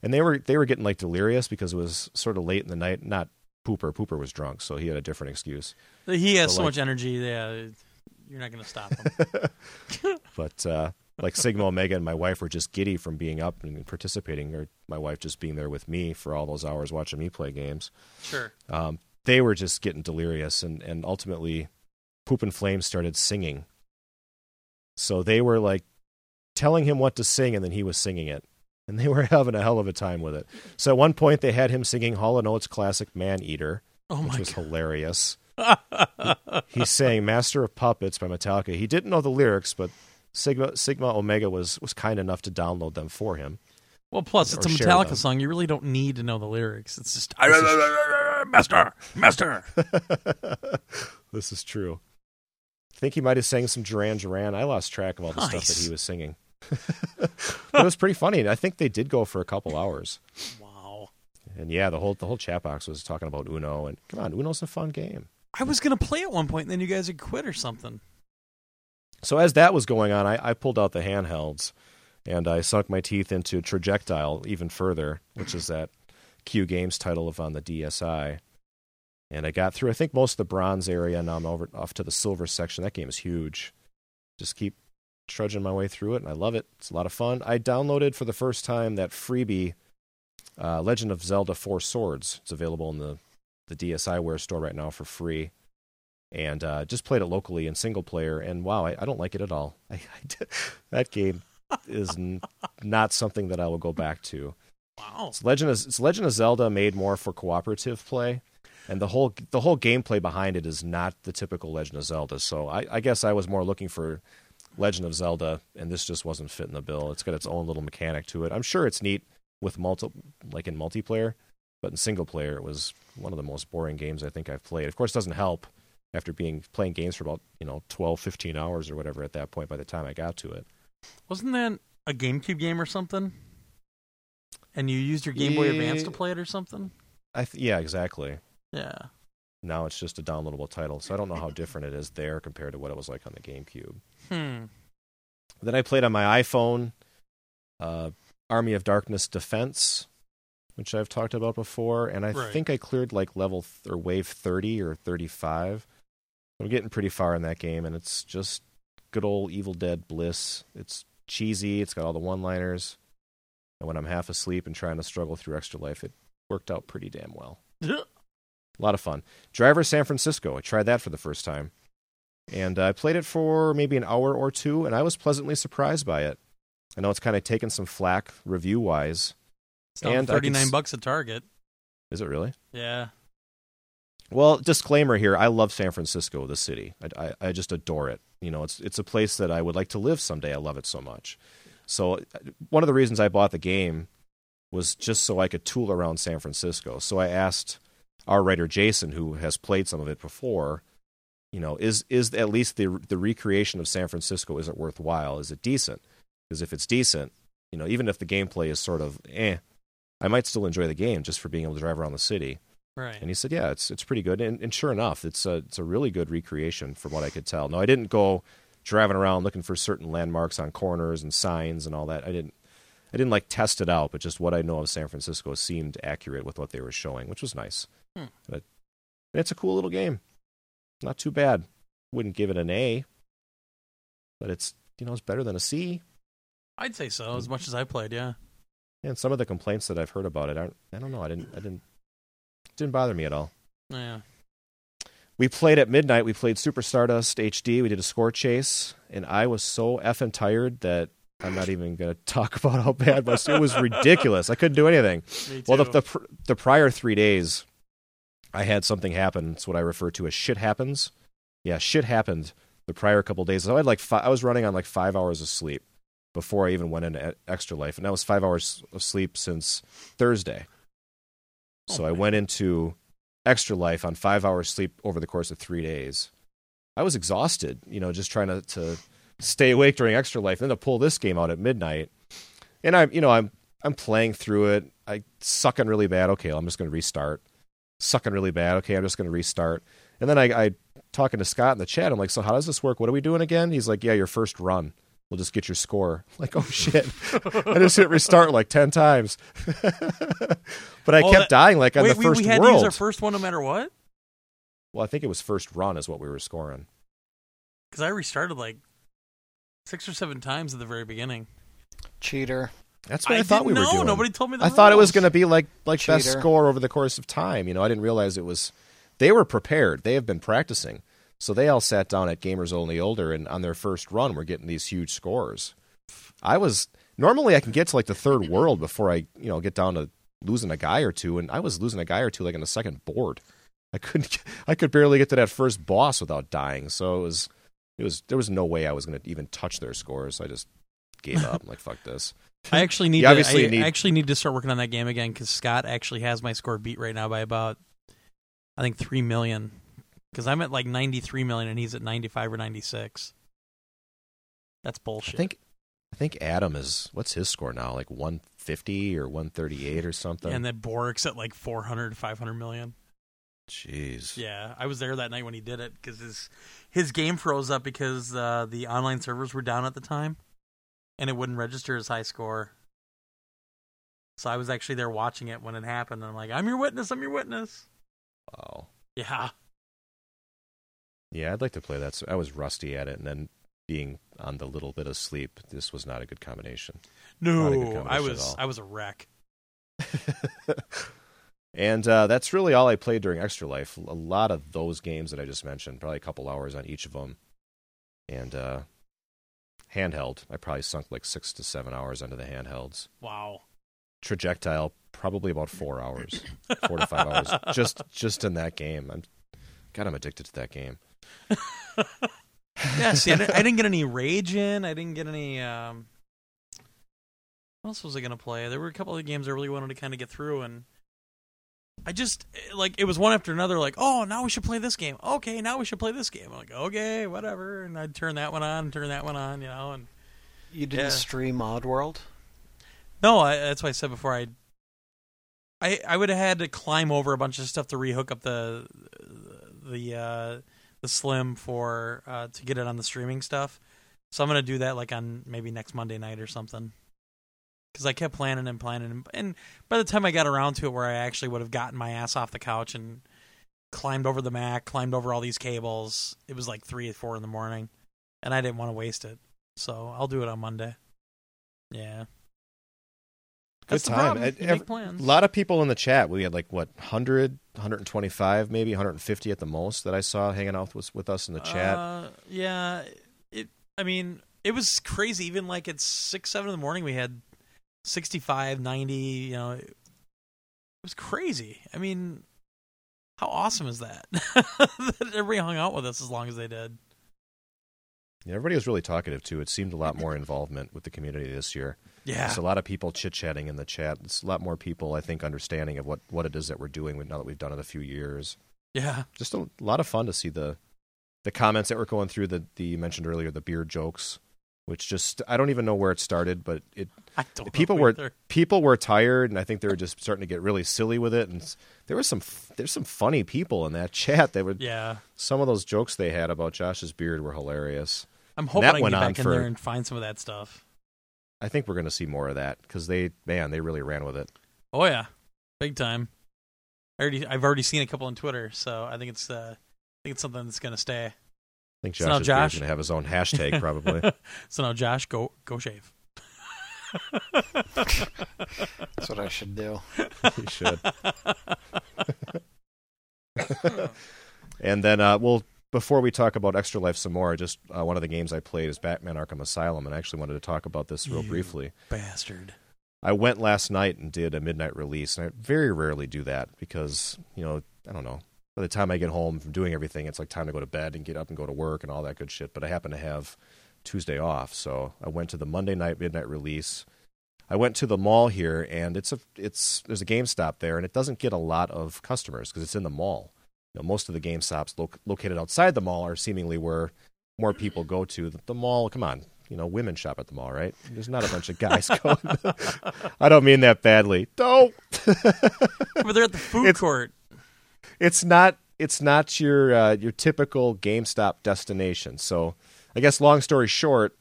and they were they were getting like delirious because it was sort of late in the night. Not Pooper, Pooper was drunk, so he had a different excuse. He has But so like- much energy. Yeah, you're not going to stop him. But uh, like Sigma Omega and my wife were just giddy from being up and participating, or my wife just being there with me for all those hours watching me play games. sure. um, they were just getting delirious and, and ultimately poop and flames started singing so they were like telling him what to sing and then he was singing it and they were having a hell of a time with it so at one point they had him singing hall & oates classic man eater Oh which was hilarious god. he sang master of puppets by metallica he didn't know the lyrics but sigma sigma omega was was kind enough to download them for him well, plus it's a Metallica them. song. You really don't need to know the lyrics. It's just This is- master, master. this is true. I think he might have sang some Duran Duran. I lost track of all the stuff that he was singing. it was pretty funny. and I think they did go for a couple hours. Wow. And yeah, the whole the whole chat box was talking about Uno. And come on, Uno's a fun game. I was going to play at one point, and then you guys had quit or something. So as that was going on, I, I pulled out the handhelds and I sunk my teeth into Trajectile even further, which is that Q Games title of on the DSi. And I got through, I think, most of the bronze area. Now I'm over off to the silver section. That game is huge. Just keep trudging my way through it, and I love it. It's a lot of fun. I downloaded for the first time that freebie, uh, Legend of Zelda Four Swords. It's available in the the DSiWare store right now for free and uh, just played it locally in single player. And wow, I, I don't like it at all. I, I, that game is n- not something that I will go back to. Wow. It's Legend of it's Legend of Zelda made more for cooperative play, and the whole the whole gameplay behind it is not the typical Legend of Zelda. So I, I guess I was more looking for Legend of Zelda, and this just wasn't fitting the bill. It's got its own little mechanic to it. I'm sure it's neat with multi like in multiplayer, but in single player, it was one of the most boring games I think I've played. Of course, it doesn't help after being playing games for about you know 12, 15 hours or whatever at that point. By the time I got to it, Wasn't that a GameCube game or something? And you used your Game Boy Advance to play it or something? I th- yeah, exactly. Yeah. Now it's just a downloadable title, so I don't know how different it is there compared to what it was like on the GameCube. Hmm. Then I played on my iPhone, uh, Army of Darkness Defense, which I've talked about before, and I Right. think I cleared like level th- or wave thirty or thirty-five. I'm getting pretty far in that game, and it's just good old Evil Dead bliss. It's cheesy. It's got all the one-liners, and when I'm half asleep and trying to struggle through Extra Life, it worked out pretty damn well. A lot of fun. Driver San Francisco. I tried that for the first time. And I played it for maybe an hour or two, and I was pleasantly surprised by it. I know it's kind of taken some flack review wise. It's down And I can 39 s- bucks at Target. Is it really? Yeah. Well, disclaimer here: I love San Francisco, the city. I, I, I just adore it. You know, it's it's a place that I would like to live someday. I love it so much. So uh, one of the reasons I bought the game was just so I could tool around San Francisco. So I asked our writer Jason, who has played some of it before, you know, is is at least the the recreation of San Francisco is it worthwhile? Is it decent? Because if it's decent, you know, even if the gameplay is sort of eh, I might still enjoy the game just for being able to drive around the city. Right. And he said, "Yeah, it's it's pretty good." And, and sure enough, it's a it's a really good recreation from what I could tell. No, I didn't go driving around looking for certain landmarks on corners and signs and all that. I didn't I didn't like test it out, but just what I know of San Francisco seemed accurate with what they were showing, which was nice. Hmm. But it's a cool little game. Not too bad. Wouldn't give it an A, but it's you know it's better than a C. I'd say so, as much as I played, yeah. And some of the complaints that I've heard about it, aren't, I don't know. I didn't I didn't didn't bother me at all. Yeah. We played at midnight. We played Super Stardust HD. We did a score chase, and I was so effing tired that I'm not even going to talk about how bad my it was ridiculous. I couldn't do anything. Well, the, the the prior three days, I had something happen. It's what I refer to as shit happens. Yeah, shit happened the prior couple days. So I had like fi- I was running on like five hours of sleep before I even went into extra life, and that was five hours of sleep since Thursday. Oh, so Oh, I went into extra life on five hours sleep over the course of three days. I was exhausted, you know, just trying to, to stay awake during extra life, and then to pull this game out at midnight. And I'm, you know, I'm I'm playing through it. I sucking really bad. Okay, I'm just going to restart. Sucking really bad. Okay, I'm just going to restart. And then I, I talking to Scott in the chat. I'm like, so how does this work? What are we doing again? He's like, yeah, your first run. We'll just get your score. Like, oh shit! I just hit restart like ten times, but I Oh, kept that- dying like on Wait, the we, first we had world. to use our first one no matter what? well, I think it was first run is what we were scoring. Because I restarted like six or seven times at the very beginning. Cheater. That's what I, thought didn't we were doing. Nobody told me the I thought it was going to be like like best score over the course of time. You know, I didn't realize it was. They were prepared. They have been practicing, so they all sat down at Gamers Only Older, and on their first run, were getting these huge scores. I was normally I can get to like the third world before I you know get down to losing a guy or two, and I was losing a guy or two like in the second board. I couldn't. I could barely get to that first boss without dying. So it was. It was. There was no way I was going to even touch their scores. I just gave up. I'm like, fuck this. I actually need to. obviously I need- actually need to start working on that game again because Scott actually has my score beat right now by about, I think three million. Because I'm at like ninety three million and he's at ninety five or ninety six. That's bullshit. I think I think Adam is what's his score now? Like 150 or 138 or something. and then Borik's at like 400, 500 million. Jeez. Yeah, I was there that night when he did it because his his game froze up because uh, the online servers were down at the time, and it wouldn't register his high score. So I was actually there watching it when it happened, and I'm like, "I'm your witness. I'm your witness." Wow. Yeah, Yeah, I'd like to play that. So I was rusty at it, and then being on the little bit of sleep, this was not a good combination. Not a good no, combination I was. I was a wreck. and uh, that's really all I played during Extra Life. A lot of those games that I just mentioned, probably a couple hours on each of them. And uh, handheld, I probably sunk like six to seven hours into the handhelds. Wow. Trajectile, probably about four hours, four to five hours, just just in that game. I'm, God, I'm addicted to that game. Yeah, see, I didn't, I didn't get any rage in. I didn't get any. Um, what else was I gonna play? There were a couple of games I really wanted to kind of get through, and I just like it was one after another. Like, oh, now we should play this game. Okay, now we should play this game. I'm like, okay, whatever. And I'd turn that one on, turn that one on, you know. And You didn't Yeah. stream Oddworld? no, I, that's why I said before. I, I, I would have had to climb over a bunch of stuff to rehook up the, the, uh, the Slim for uh, to get it on the streaming stuff. So I'm gonna do that like on maybe next Monday night or something. Because I kept planning and planning, and, and by the time I got around to it, where I actually would have gotten my ass off the couch and climbed over the Mac, climbed over all these cables, it was like three or four in the morning, and I didn't want to waste it. So I'll do it on Monday. Yeah. Good That's time. problem. Ed- You ev- make plans. A lot of people in the chat. We had like what 100, 125, maybe 150 at the most that I saw hanging out with with us in the chat. Uh, yeah, it. I mean, it was crazy. Even like at six, seven in the morning, we had 65, 90, You know, it was crazy. I mean, how awesome is that? that everybody hung out with us as long as they did. Yeah, everybody was really talkative too. It seemed a lot more involvement with the community this year. Yeah, There's a lot of people chit chatting in the chat. It's a lot more people, I think, understanding of what, what it is that we're doing now that we've done it a few years. yeah, Just a lot of fun to see the the comments that were going through that the you mentioned earlier, the beer jokes, which just I don't even know where it started, but it people were either. people were tired, and I think they were just starting to get really silly with it. And there was some there's some funny people in that chat. That would Yeah, some of those jokes they had about Josh's beard were hilarious. I'm hoping I can get back in for- there and find some of that stuff. I think we're going to see more of that because they man they really ran with it. Oh yeah, big time. I already, I've already seen a couple on Twitter, so I think it's, uh, I think it's something that's gonna stay. I think So now Josh's Josh- going to have his own hashtag probably. so now, Josh, go go shave. That's what I should do. You should. and then, uh, well, before we talk about Extra Life some more, just uh, one of the games I played is Batman Arkham Asylum, and I actually wanted to talk about this real You briefly. Bastard. I went last night and did a midnight release, and I very rarely do that because, you know, I don't know. By the time I get home from doing everything, it's like time to go to bed and get up and go to work and all that good shit. But I happen to have Tuesday off, so I went to the Monday night midnight release. I went to the mall here, and it's a it's there's a GameStop there, and it doesn't get a lot of customers because it's in the mall. You know, most of the GameStops lo- located outside the mall are seemingly where more people go to. The, the mall, come on, you know, women shop at the mall, right? There's not a bunch of guys going. I don't mean that badly. Don't. But they're at the food It's- court. it's not it's not your uh, your typical GameStop destination. So, I guess long story short,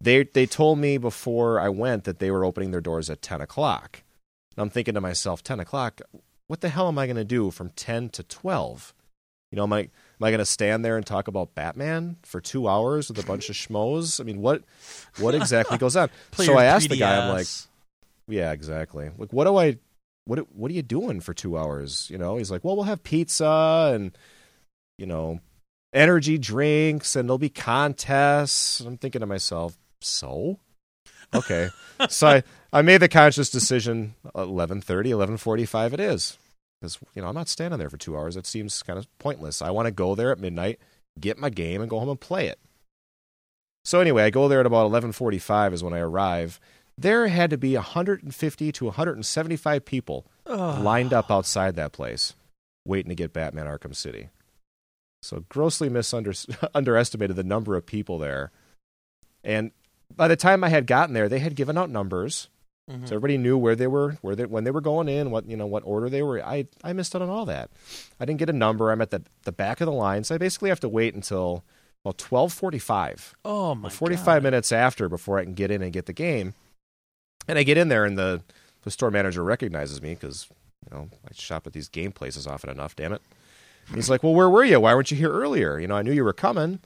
they they told me before I went that they were opening their doors at ten o'clock. And I'm thinking to myself, ten o'clock. What the hell am I going to do from ten to twelve? You know, am I am I going to stand there and talk about Batman for two hours with a bunch of schmoes? I mean, what what exactly goes on? So I asked the guy, I'm like, yeah, exactly. Like, what do I, what, what are you doing for two hours? You know, he's like, well, we'll have pizza and, you know, energy drinks and there'll be contests. And I'm thinking to myself, so, okay. so I, I made the conscious decision, 11.30, 11.45 it is. Because, you know, I'm not standing there for two hours. It seems kind of pointless. I want to go there at midnight, get my game, and go home and play it. So anyway, I go there at about 11:45 is when I arrive. There had to be 150 to 175 people Ugh. lined up outside that place, waiting to get Batman Arkham City. So grossly underestimated the number of people there. And by the time I had gotten there, they had given out numbers, Mhm. so everybody knew where they were, where they when they were going in, what you know, what order they were. I I missed out on all that. I didn't get a number. I'm at the the back of the line, so I basically have to wait until well 12:45 oh my. 45 God. minutes after before I can get in and get the game. And I get in there, and the, the store manager recognizes me because, you know, I shop at these game places often enough, damn it. And he's like, Well, where were you? Why weren't you here earlier? You know, I knew you were coming. I'm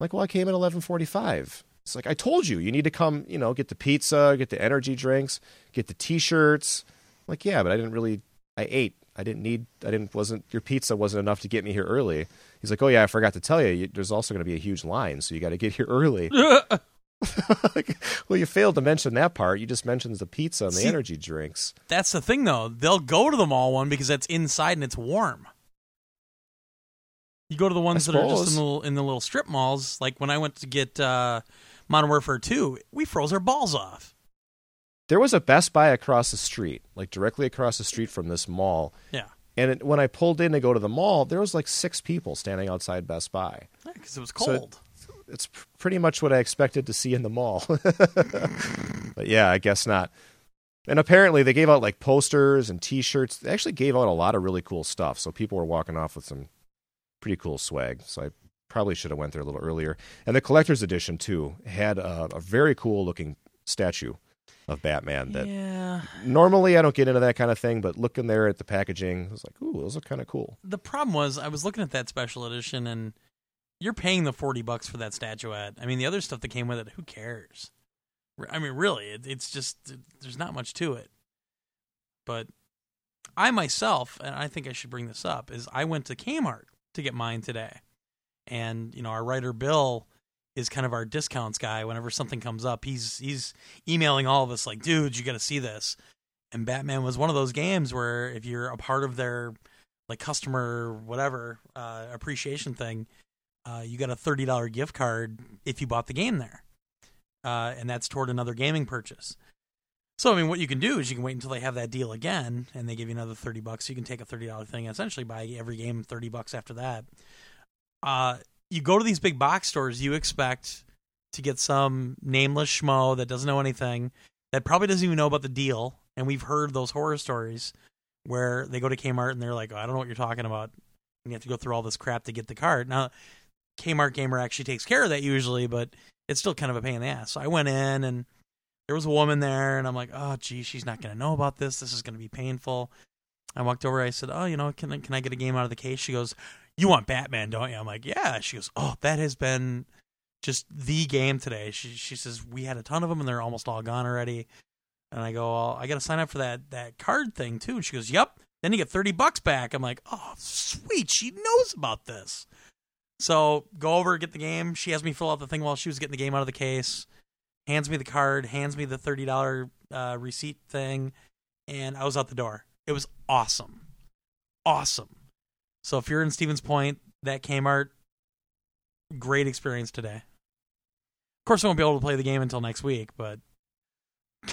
like, well, I came at 1145. It's like, I told you, you need to come, you know, get the pizza, get the energy drinks, get the t-shirts. I'm like, yeah, but I didn't really, I ate. I didn't need, I didn't, wasn't, your pizza wasn't enough to get me here early. He's like, oh yeah, I forgot to tell you, you there's also going to be a huge line, so you got to get here early. like, well, you failed to mention that part. You just mentioned the pizza and the See- energy drinks. That's the thing, though. They'll go to the mall one because that's inside and it's warm. You go to the ones that are just in the, in the little strip malls. Like when I went to get uh, Modern Warfare 2, we froze our balls off. There was a Best Buy across the street, like directly across the street from this mall. Yeah. And it, when I pulled in to go to the mall, there was like six people standing outside Best Buy. because it was So- cold. It's pr- pretty much what I expected to see in the mall. but yeah, I guess not. And apparently they gave out like posters and T-shirts. They actually gave out a lot of really cool stuff. So people were walking off with some pretty cool swag. So I probably should have went there a little earlier. And the collector's edition too had a, a very cool looking statue of Batman that yeah. normally I don't get into that kind of thing, but looking there at the packaging, I was like, ooh, those look kind of cool. The problem was I was looking at that special edition and you're paying the 40 bucks for that statuette. I mean, the other stuff that came with it, who cares? I mean, really, it, it's just there's not much to it. But I myself, and I think I should bring this up, is I went to Kmart to get mine today. And, you know, our writer Bill is kind of our discounts guy. Whenever something comes up, he's he's emailing all of us like, dudes, you gotta see this. And Batman was one of those games where if you're a part of their like customer whatever uh, appreciation thing, uh, you got a thirty dollar gift card if you bought the game there, uh, and that's toward another gaming purchase. So I mean, what you can do is you can wait until they have that deal again, and they give you another thirty bucks. So you can take a thirty dollar thing and essentially buy every game thirty bucks after that. Uh, you go to these big box stores, you expect to get some nameless schmo that doesn't know anything, that probably doesn't even know about the deal. And we've heard those horror stories where they go to Kmart and they're like, oh, I don't know what you're talking about. And you have to go through all this crap to get the card. Now, Kmart Gamer actually takes care of that usually, but it's still kind of a pain in the ass. So I went in and there was a woman there, and I'm like, oh, gee, she's not going to know about this. This is going to be painful. I walked over. I said, oh, you know, can can I get a game out of the case? She goes, you want Batman, don't you? I'm like, yeah. She goes, oh, that has been just the game today. She she says we had a ton of them and they're almost all gone already. And I go, well, I got to sign up for that that card thing too. And she goes, yep. Then you get thirty bucks back. I'm like, oh, sweet. She knows about this. So go over, get the game. She has me fill out the thing while she was getting the game out of the case. Hands me the card. Hands me the thirty dollar uh, receipt thing, and I was out the door. It was awesome, awesome. So if you're in Stevens Point, that Kmart, great experience today. Of course, I won't be able to play the game until next week, but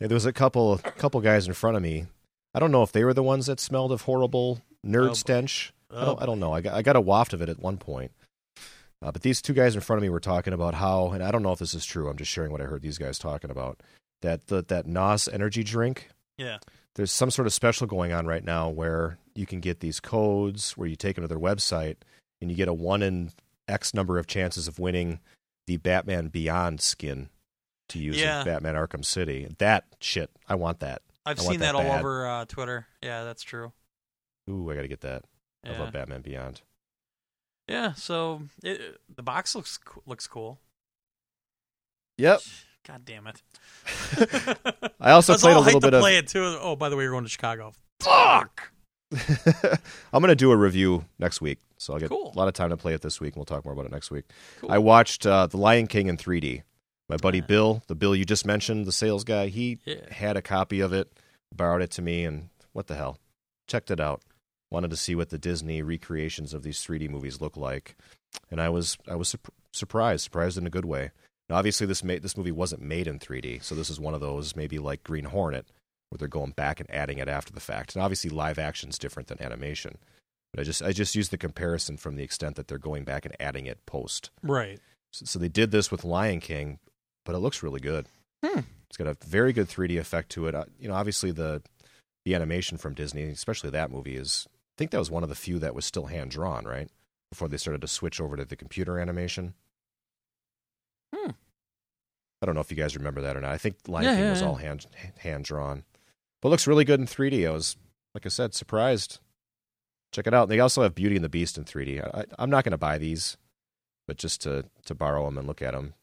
Yeah, there was a couple couple guys in front of me. I don't know if they were the ones that smelled of horrible nerd Oh, stench. I, Oh, don't, I don't know. I got, I got a waft of it at one point. Uh, but these two guys in front of me were talking about how, and I don't know if this is true. I'm just sharing what I heard these guys talking about. That the, that Nos energy drink. yeah, There's some sort of special going on right now where you can get these codes where you take them to their website and you get a one in X number of chances of winning the Batman Beyond skin to use Yeah. in Batman Arkham City. That shit, I want that. I've I want seen that, that all bad. over uh, Twitter. Yeah, that's true. Ooh, I got to get that. I Yeah, love Batman Beyond. yeah. So it, the box looks looks cool. Yep. God damn it! I also played a little to bit of. play it too. Oh, by the way, you're going to Chicago. Fuck. I'm going to do a review next week, so I'll get Cool. a lot of time to play it this week, and we'll talk more about it next week. Cool. I watched uh, The Lion King in 3D. My buddy. Bill, the Bill you just mentioned, the sales guy, he Yeah. had a copy of it, borrowed it to me, and what the hell? Checked it out. Wanted to see what the Disney recreations of these 3D movies look like, and I was I was surp- surprised, surprised in a good way. Now, obviously, this ma- this movie wasn't made in 3D, so this is one of those maybe like Green Hornet, where they're going back and adding it after the fact. And obviously, live action is different than animation. But I just I just used the comparison from the extent that they're going back and adding it post. Right. So, so they did this with Lion King, but it looks really good. Hmm. It's got a very good 3D effect to it. Uh, you know, obviously the the animation from Disney, especially that movie, is I think that was one of the few that was still hand drawn, right? Before they started to switch over to the computer animation. Hmm. I don't know if you guys remember that or not. I think Lion Yeah, King yeah, was yeah. all hand hand drawn, but looks really good in 3D. I was, like I said, surprised. Check it out. They also have Beauty and the Beast in 3D. I, I'm not going to buy these, but just to to borrow them and look at them.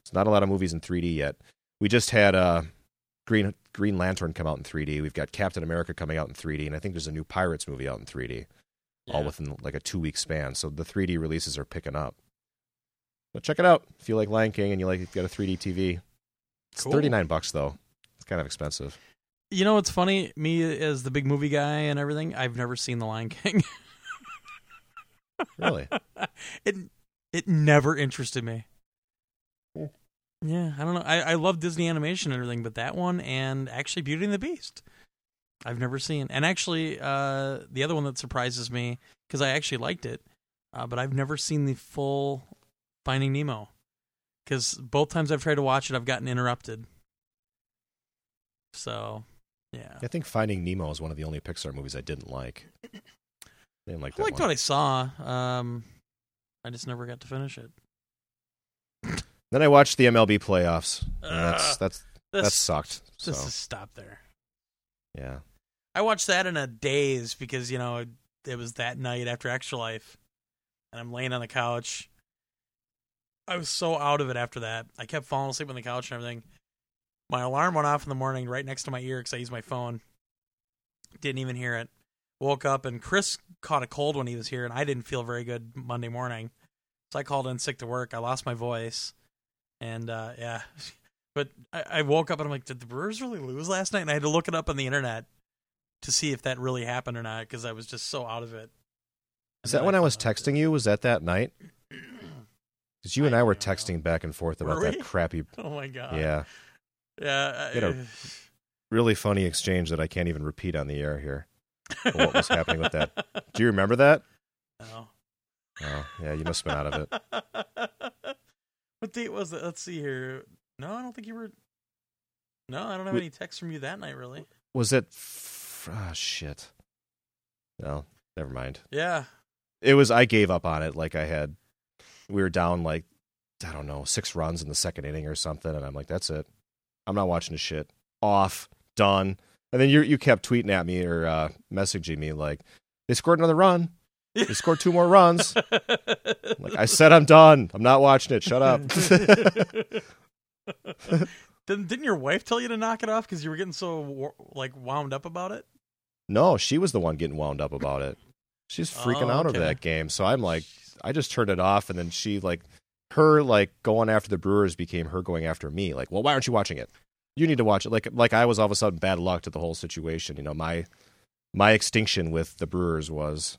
It's not a lot of movies in 3D yet. We just had uh, Green Green Lantern come out in 3D. We've got Captain America coming out in 3D, and I think there's a new Pirates movie out in 3D, all within like a two week span. So the 3D releases are picking up. But check it out if you like Lion King and you like you've got a 3D TV. It's Cool. 39 bucks though. It's kind of expensive. You know what's funny? Me as the big movie guy and everything, I've never seen The Lion King. Really? it it never interested me. Yeah, I don't know. I, I love Disney animation and everything, but that one and actually Beauty and the Beast. I've never seen. And actually, uh, the other one that surprises me because I actually liked it, uh, but I've never seen the full Finding Nemo. Because both times I've tried to watch it, I've gotten interrupted. So, yeah. I think Finding Nemo is one of the only Pixar movies I didn't like. I didn't like I liked one. what I saw. Um, I just never got to finish it. Then I watched the MLB playoffs. And that's that's This, that sucked. So is stop there. yeah. I watched that in a daze because you know it, it was that night after Extra Life, and I'm laying on the couch. I was so out of it after that. I kept falling asleep on the couch and everything. My alarm went off in the morning right next to my ear because I used my phone. Didn't even hear it. Woke up and Chris caught a cold when he was here, and I didn't feel very good Monday morning. So I called in sick to work. I lost my voice, and uh, yeah. But I, I woke up and I'm like, did the Brewers really lose last night? And I had to look it up on the internet to see if that really happened or not because I was just so out of it. Is that when I was texting you? Was that that night? Because you and I were don't know. texting back and forth about that crappy, Oh my god! yeah, yeah. You know, really funny exchange that I can't even repeat on the air here. what was happening with that. Do you remember that? No. Oh, yeah, you must have been out of it. what date was it? Let's see here. No, I don't think you were. No, I don't have We- any texts from you that night, really. Was it? Ah, shit. No, never mind. Yeah. It was. I gave up on it. Like I had, we were down like I don't know six runs in the second inning or something, and I'm like, that's it. I'm not watching this shit. Off, done. And then you you kept tweeting at me or uh, messaging me like, they scored another run. They scored two more runs. Like I said, I'm done. I'm not watching it. Shut up. didn't didn't your wife tell you to knock it off because you were getting so like wound up about it? no, she was the one getting wound up about it. She's freaking Oh, out okay. over that game. So I'm like, I just turned it off, and then she like her like going after the Brewers became her going after me. Like, well, why aren't you watching it? You need to watch it. Like, like I was all of a sudden bad luck to the whole situation. You know, my my extinction with the Brewers was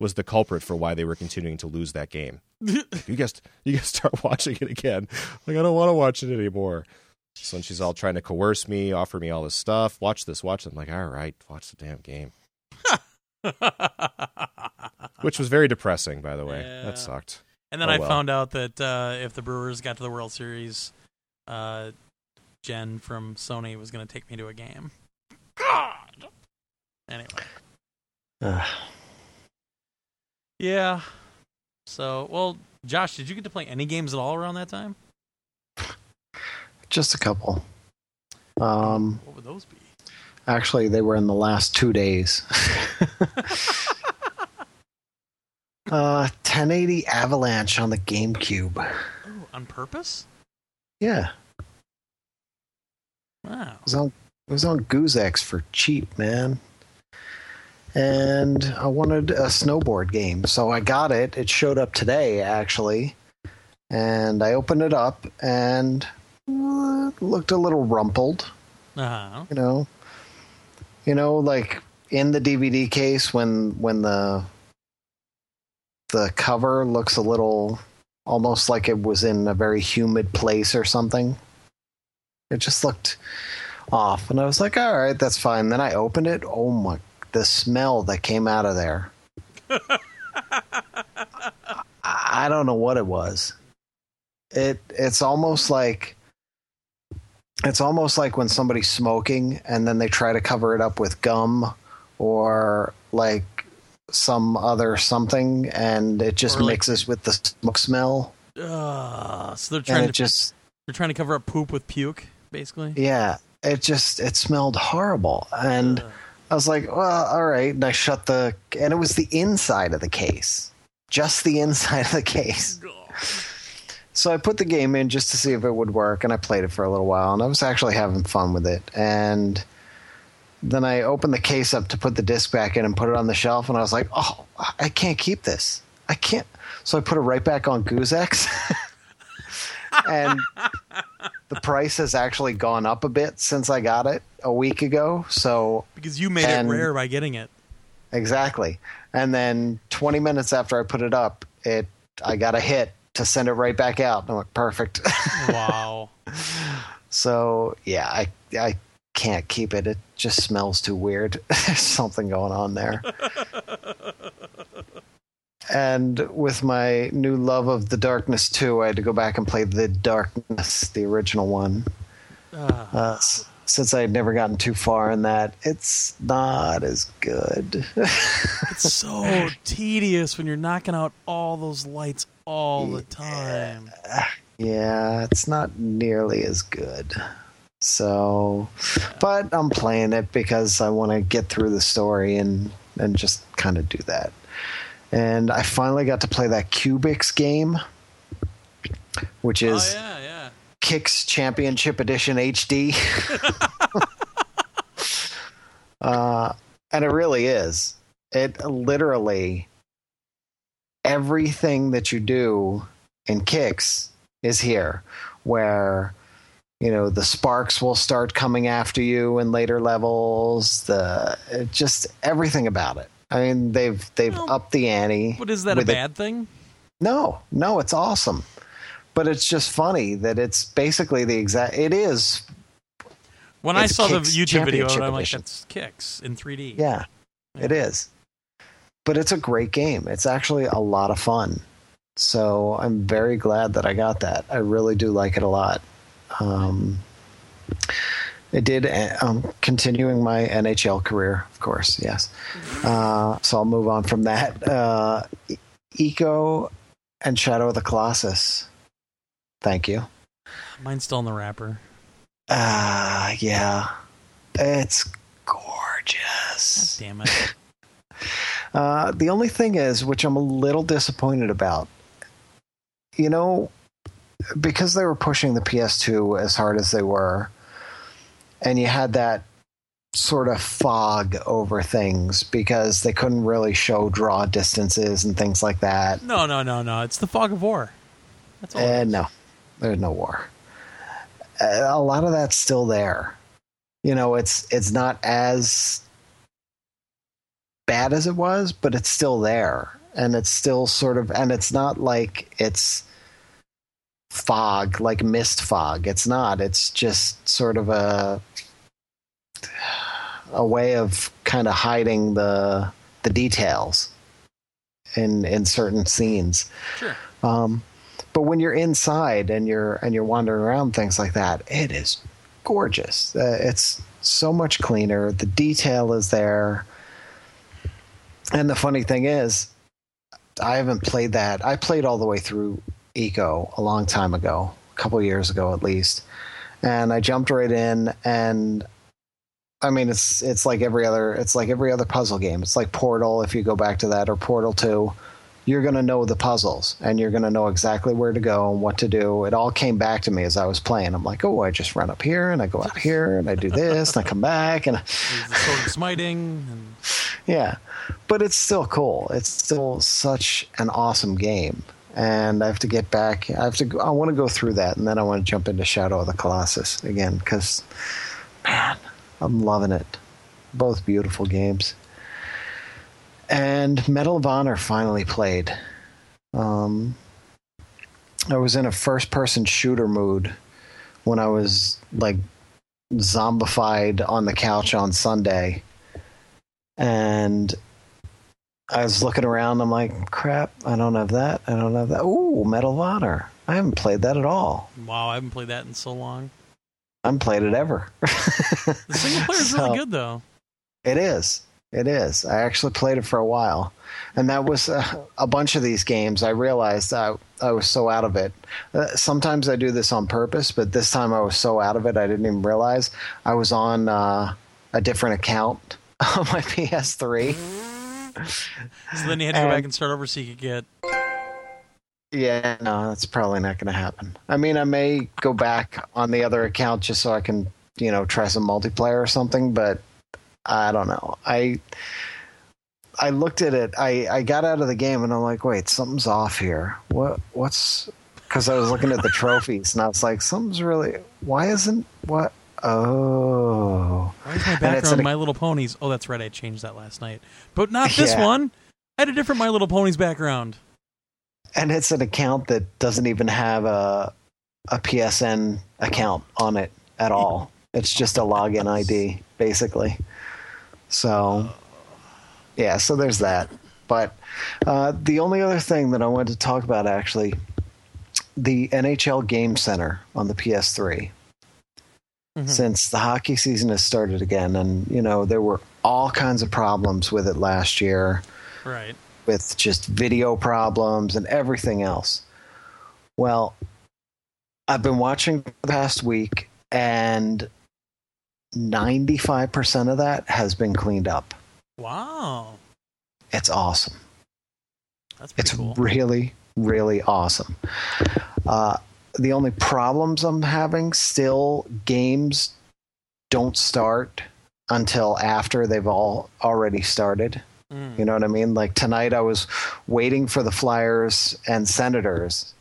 was the culprit for why they were continuing to lose that game. You guys, you guys start watching it again. Like, I don't want to watch it anymore. So then she's all trying to coerce me, offer me all this stuff. Watch this, watch it. I'm like, all right, watch the damn game. Which was very depressing, by the way. Yeah. That sucked. And then Oh, I well. found out that uh, if the Brewers got to the World Series, uh, Jen from Sony was going to take me to a game. God. Anyway, Ugh. yeah. So, well, Josh, did you get to play any games at all around that time? just a couple. Um, What would those be? actually, they were in the last two days. uh, 1080 Avalanche on the GameCube. Oh, on purpose? Yeah, Wow. it was on it was on Goozex for cheap, man. And I wanted a snowboard game, so I got it. It showed up today, actually, and I opened it up and looked a little rumpled. Uh-huh. you know you know like in the dvd case when when the the cover looks a little almost like it was in a very humid place or something. It just looked off and i was like all right that's fine. Then i opened it. Oh my the smell that came out of there. I- i don't know what it was. It it's almost like it's almost like when somebody's smoking and then they try to cover it up with gum or like some other something and it just like- mixes with the smoke smell. Uh, so they're trying to just they're trying to cover up poop with puke, basically. yeah. It just it smelled horrible. And Ugh. i was like well all right. And i shut the and it was the inside of the case. Just the inside of the case. So I put the game in just to see if it would work, and I played it for a little while, and I was actually having fun with it. And then I opened the case up to put the disc back in and put it on the shelf, and I was like, "Oh, I can't keep this. I can't." So I put it right back on Goozex, and the price has actually gone up a bit since I got it a week ago. So because you made And- it rare by getting it. Exactly. And then 20 minutes after I put it up, it I got a hit to send it right back out. And I'm like, perfect. Wow. so yeah, I I can't keep it. It just smells too weird. There's something going on there. and with my new love of the Darkness 2, I had to go back and play the Darkness, the original one. Ah. Uh, since I had never gotten too far in that, it's not as good. it's so tedious when you're knocking out all those lights all the time. yeah, it's not nearly as good. So, but I'm playing it because I want to get through the story and and just kind of do that. And I finally got to play that Cubixx game, which is oh yeah, yeah. Qix Championship Edition HD. uh, and it really is. It literally everything that you do in Qix is here, where you know the sparks will start coming after you in later levels. The just everything about it. I mean, they've they've Well, upped the ante. But is that a it. bad thing? No, no, it's awesome. But it's just funny that it's basically the exact. It is, When I saw the YouTube video, I'm like, that's Qix in 3D. yeah, it is. But it's a great game. It's actually a lot of fun. So I'm very glad that I got that. I really do like it a lot. Um, it did. uh, Um, continuing my NHL career, of course. Yes. Uh, so I'll move on from that. Uh, Ico and Shadow of the Colossus. Thank you. Mine's still in the wrapper. Ah, yeah. It's God gorgeous. damn it. Uh, the only thing is, which I'm a little disappointed about, you know, because they were pushing the PS2 as hard as they were, and you had that sort of fog over things because they couldn't really show draw distances and things like that. No, no, no, no. It's the fog of war. That's all. it Uh, no, there's no war. Uh, a lot of that's still there. You know, it's it's not as bad as it was, but it's still there, and it's still sort of, and it's not like it's fog, like mist fog. It's not. It's just sort of a a way of kind of hiding the the details in in certain scenes. Sure. Um, but when you're inside and you're and you're wandering around things like that, it is gorgeous. Uh, it's so much cleaner. The detail is there. And the funny thing is, I haven't played that. I played all the way through Ico a long time ago, a couple years ago at least, and I jumped right in. And I mean, it's it's like every other it's like every other puzzle game. It's like Portal if you go back to that, or Portal Two you're going to know the puzzles and you're going to know exactly where to go and what to do. It all came back to me as I was playing. I'm like, oh, I just run up here and I go out here and I do this and I come back and There's the sword smiting. And yeah, but it's still cool. It's still such an awesome game. And I have to get back. I have to. I want to go through that, and then I want to jump into Shadow of the Colossus again because, man, I'm loving it. Both beautiful games. And Medal of Honor finally played. Um, I was in a first-person shooter mood when I was like zombified on the couch on Sunday and I was looking around. I'm like, crap, I don't have that. I don't have that. Ooh, Medal of Honor. I haven't played that at all. wow, I haven't played that in so long. I haven't played it ever. The single player is So, really good though. It is. It is. I actually played it for a while. And that was uh, a bunch of these games. I realized I, I was so out of it. Uh, sometimes I do this on purpose, but this time I was so out of it, I didn't even realize I was on uh, a different account on my PS3. So then you had to go back and start over so you could get. Yeah, no, that's probably not going to happen. I mean, I may go back on the other account just so I can, you know, try some multiplayer or something, but I don't know. I I looked at it. I I got out of the game and I'm like, wait, something's off here. What what's because I was looking at the trophies and I was like, something's really. Why isn't what? Oh, Why is my background an- My Little Ponies? Oh, that's right. I changed that last night, but not this Yeah. one. I had a different My Little Ponies background. and it's an account that doesn't even have a a PSN account on it at all. It's just a login ID, basically. So, yeah, so there's that. But uh, the only other thing that I wanted to talk about actually, the NHL Game Center on the PS3. Since the hockey season has started again, and you know there were all kinds of problems with it last year Right. with just video problems and everything else. Well, I've been watching the past week, and 95% of that has been cleaned up. Wow. It's awesome. That's pretty It's cool. really, really awesome. Uh, the only problems I'm having still games don't start until after they've all already started. Mm. You know what I mean? Like tonight, I was waiting for the Flyers and Senators.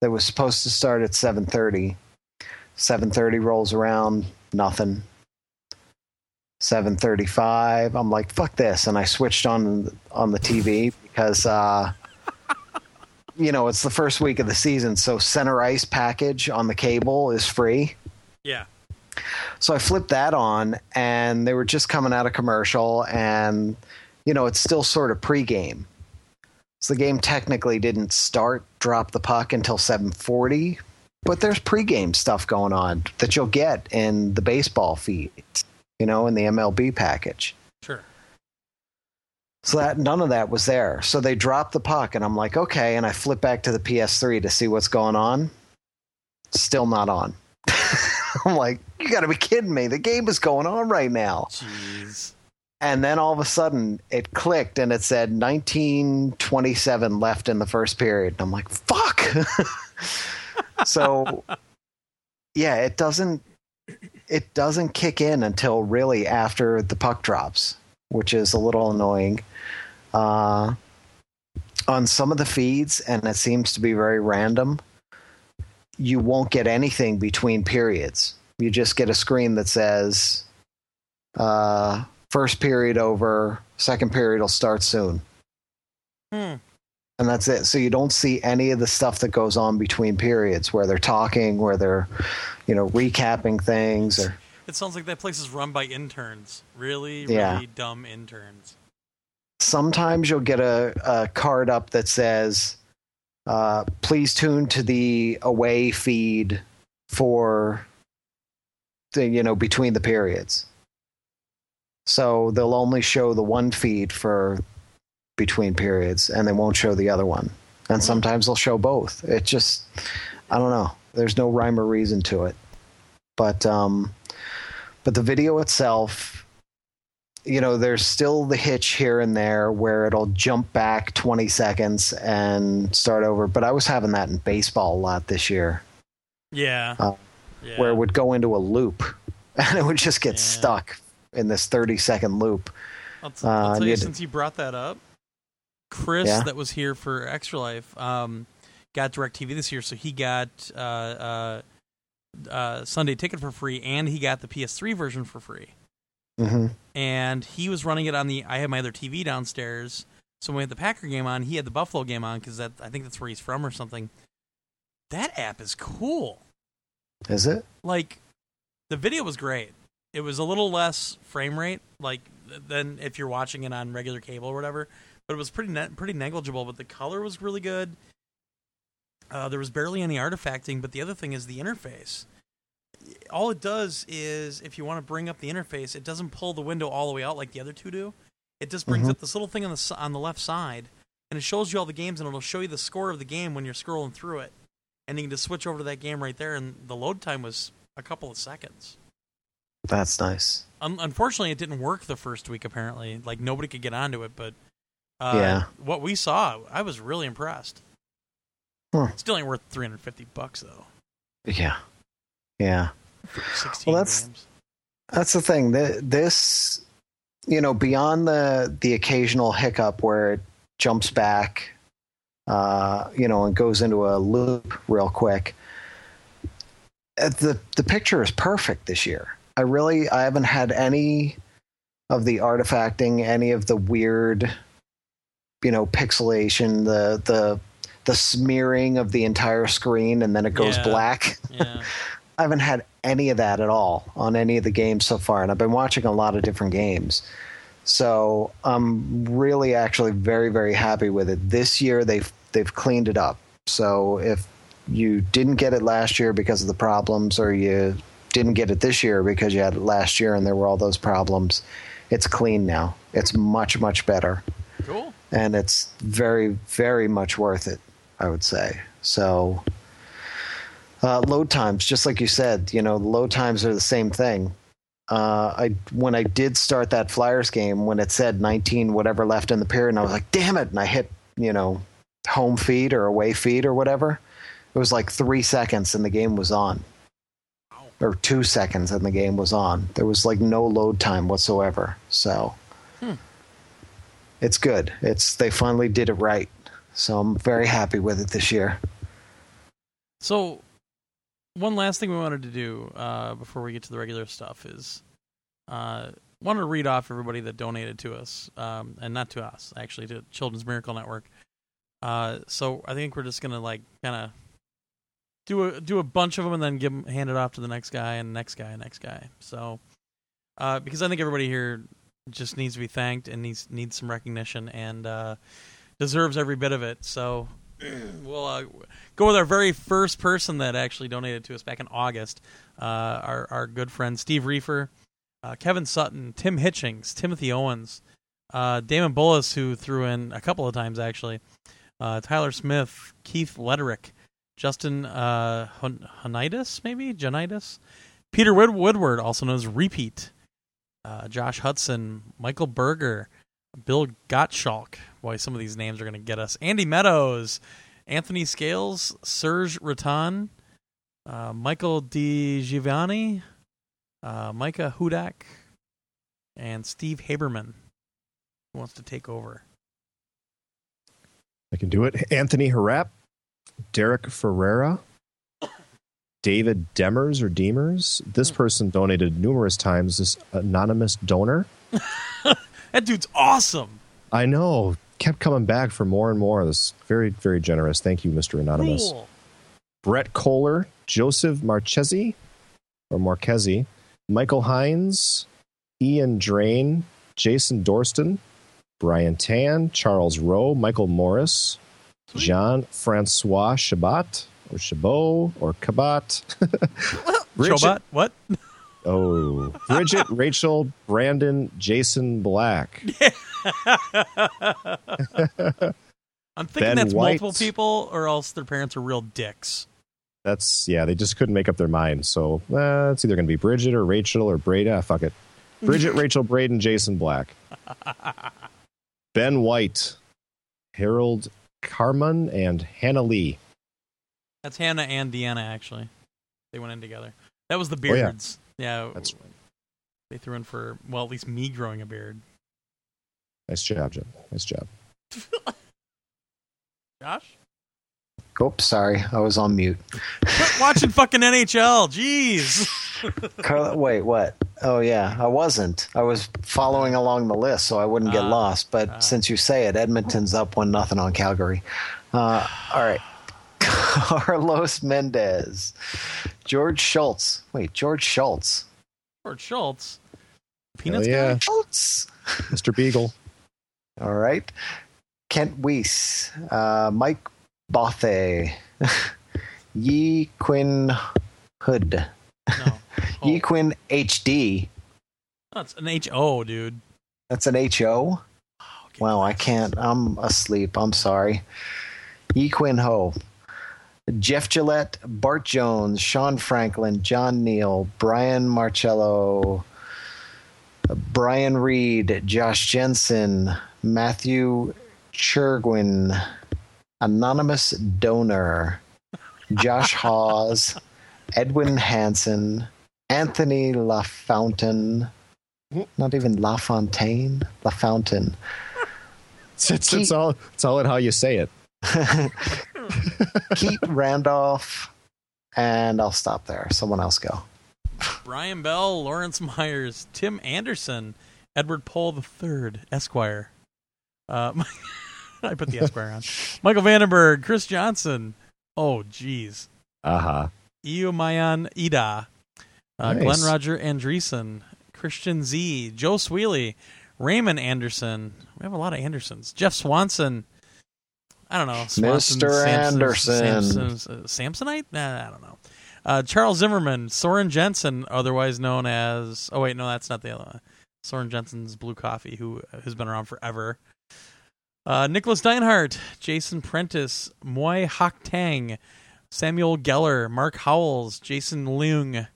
That was supposed to start at seven thirty. Seven thirty rolls around, nothing. Seven thirty-five. I'm like, fuck this, and I switched on on the TV because, uh, you know, it's the first week of the season, so center ice package on the cable is free. Yeah. So I flipped that on, and they were just coming out of commercial, and you know it's still sort of pregame. So the game technically didn't start, drop the puck until 7:40, but there's pregame stuff going on that you'll get in the baseball feed, you know, in the MLB package. Sure. So that none of that was there. So they dropped the puck, and I'm like, okay. And I flip back to the PS3 to see what's going on. Still not on. I'm like, you got to be kidding me! The game is going on right now. Jeez. And then all of a sudden, it clicked, and it said 1927 left in the first period. And I'm like, fuck. so, yeah, it doesn't it doesn't kick in until really after the puck drops, which is a little annoying. Uh, on some of the feeds, and it seems to be very random, you won't get anything between periods. You just get a screen that says, uh, first period over, second period will start soon. Hmm. And that's it. So you don't see any of the stuff that goes on between periods where they're talking, where they're, you know, recapping things or It sounds like that place is run by interns. Really, Yeah. really dumb interns. Sometimes you'll get a, a card up that says, uh, please tune to the away feed for the, you know, between the periods. So they'll only show the one feed for between periods and they won't show the other one. And sometimes they'll show both. It just, I don't know. There's no rhyme or reason to it. But, um, but the video itself, you know, there's still the hitch here and there where it'll jump back 20 seconds and start over. But I was having that in baseball a lot this year, Yeah. Uh, yeah. where it would go into a loop and it would just get Yeah. stuck in this 30 second loop. I'll, t- uh, I'll tell you, since you brought that up, Chris, Yeah? that was here for Extra Life, um, got DirecTV this year, so he got uh, uh, uh, Sunday Ticket for free, and he got the PS3 version for free. hmm And he was running it on the. I had my other TV downstairs, so when we had the Packer game on, he had the Buffalo game on because that I think that's where he's from or something. That app is cool. Is it? like the video was great. It was a little less frame rate, like than if you're watching it on regular cable or whatever. But it was pretty ne- pretty negligible. But the color was really good. Uh, there was barely any artifacting. But the other thing is the interface. All it does is, if you want to bring up the interface, it doesn't pull the window all the way out like the other two do. It just brings Mhm. up this little thing on the on the left side, and it shows you all the games, and it'll show you the score of the game when you're scrolling through it and you can just switch over to that game right there. And the load time was a couple of seconds. That's nice. Un- unfortunately, it didn't work the first week. Apparently, like nobody could get onto it. But uh, Yeah. what we saw, I was really impressed. Huh. Still ain't worth three hundred fifty bucks though. Yeah. Yeah. Well, that's- games. That's the thing. Th- This, you know, beyond the the occasional hiccup where it jumps back, uh, you know, and goes into a loop real quick. uh, The the picture is perfect this year. I really I haven't had any of the artifacting, any of the weird, you know, pixelation, the the the smearing of the entire screen and then it goes Yeah. black. Yeah, I haven't had any of that at all on any of the games so far, and I've been watching a lot of different games. So I'm really actually very very happy with it. This year they've they've cleaned it up. So if you didn't get it last year because of the problems, or you didn't get it this year because you had it last year and there were all those problems, it's clean now. It's much much better, Cool. and it's very very much worth it. I would say so. Uh, load times, just like you said, you know, load times are the same thing. Uh, I when I did start that Flyers game, when it said 19 whatever left in the period, and I was like, damn it, and I hit you know home feed or away feed or whatever. It was like three seconds and the game was on, or two seconds and the game was on. There was like no load time whatsoever. So it's good. It's they finally did it right. So I'm very happy with it this year. So, one last thing we wanted to do uh, before we get to the regular stuff is uh, wanted to read off everybody that donated to us, um, and not to us, actually, to Children's Miracle Network. Uh, so I think we're just gonna like kind of do a do a bunch of them and then give 'em- hand it off to the next guy and next guy and next guy. So uh, because I think everybody here just needs to be thanked and needs needs some recognition and uh, deserves every bit of it. So we'll uh, go with our very first person that actually donated to us back in August. Uh, our our good friend Steve Reefer, uh, Kevin Sutton, Tim Hitchings, Timothy Owens, uh, Damon Bullis, who threw in a couple of times actually, uh, Tyler Smith, Keith Lederick, Justin uh, Hun- Hunitis, maybe Janitis, Peter Wood- Woodward, also known as Repeat, uh, Josh Hudson, Michael Berger, Bill Gottschalk. Boy, some of these names are going to get us. Andy Meadows, Anthony Scales, Serge Rattan, uh, Michael Di Giovanni, uh, Micah Hudak, and Steve Haberman who wants to take over. I can do it. Anthony Harap, Derek Ferreira, David Demers or Demers. This person donated numerous times. This anonymous donor. That dude's awesome. I know. Kept coming back for more and more. This is very, very generous. Thank you, Mr. Anonymous. Cool. Brett Kohler, Joseph Marchesi or Marchesi, Michael Hines, Ian Drain, Jason Dorston, Brian Tan, Charles Rowe, Michael Morris, Jean Francois Shabat or Chabot or Kabat. Bridget- Chobot? What? Oh, Bridget, Rachel, Brandon, Jason Black. I'm thinking Ben that's White. multiple people, or else their parents are real dicks. That's yeah. They just couldn't make up their mind. So uh, it's either going to be Bridget or Rachel or Braden. Ah, fuck it. Bridget, Rachel, Braden, Jason Black, Ben White, Harold Carman, and Hannah Lee. That's Hannah and Deanna, actually. They went in together. That was the Oh, yeah. Beards. yeah. That's They threw in for, well, at least me growing a beard. nice job, Jim. Nice job. Josh? Oops, sorry, I was on mute. Quit watching fucking NHL. Jeez. Carla, wait, what? Oh yeah, I wasn't. I was following along the list so I wouldn't get Ah, lost. But ah. since you say it, Edmonton's up one nothing on Calgary. Uh, all right, Carlos Mendez, George Schultz. Wait, George Schultz. George Schultz. Peanuts Hell yeah. guy? Schultz. Mr. Beagle. All right, Kent Weiss, uh, Mike Bothe, Yi Quinn Hood, No. Oh, Yi Quinn HD. that's an H-O, dude. That's an H O. Okay. Wow, I can't. I'm asleep. I'm sorry. Yi Quinn Ho. Jeff Gillette, Bart Jones, Sean Franklin, John Neal, Brian Marcello, Brian Reed, Josh Jensen, Matthew Churgwin, Anonymous Donor, Josh Hawes, Edwin Hansen, Anthony LaFountain, not even LaFontaine, LaFountain. It's, it's, it's all it's all in how you say it. Keith Randolph, and I'll stop there. Someone else go. Brian Bell, Lawrence Myers, Tim Anderson, Edward Pohl III, Esquire. Uh, I put the Esquire on. Michael Vandenberg, Chris Johnson. Oh, jeez. Uh huh. Iumayan Ida, uh, Nice. Glenn Roger Andreessen, Christian Z, Joe Sweely, Raymond Anderson. We have a lot of Andersons. Jeff Swanson. I don't know. Swanson, Mr. Samson- Anderson. Samson's- uh, Samsonite? Nah, I don't know. Uh, Charles Zimmerman, Soren Jensen, otherwise known as. Oh wait, no, that's not the other one. Soren Jensen's Blue Coffee, who has been around forever. Uh, Nicholas Deinhardt, Jason Prentice, Moy Hak Tang, Samuel Geller, Mark Howells, Jason Leung,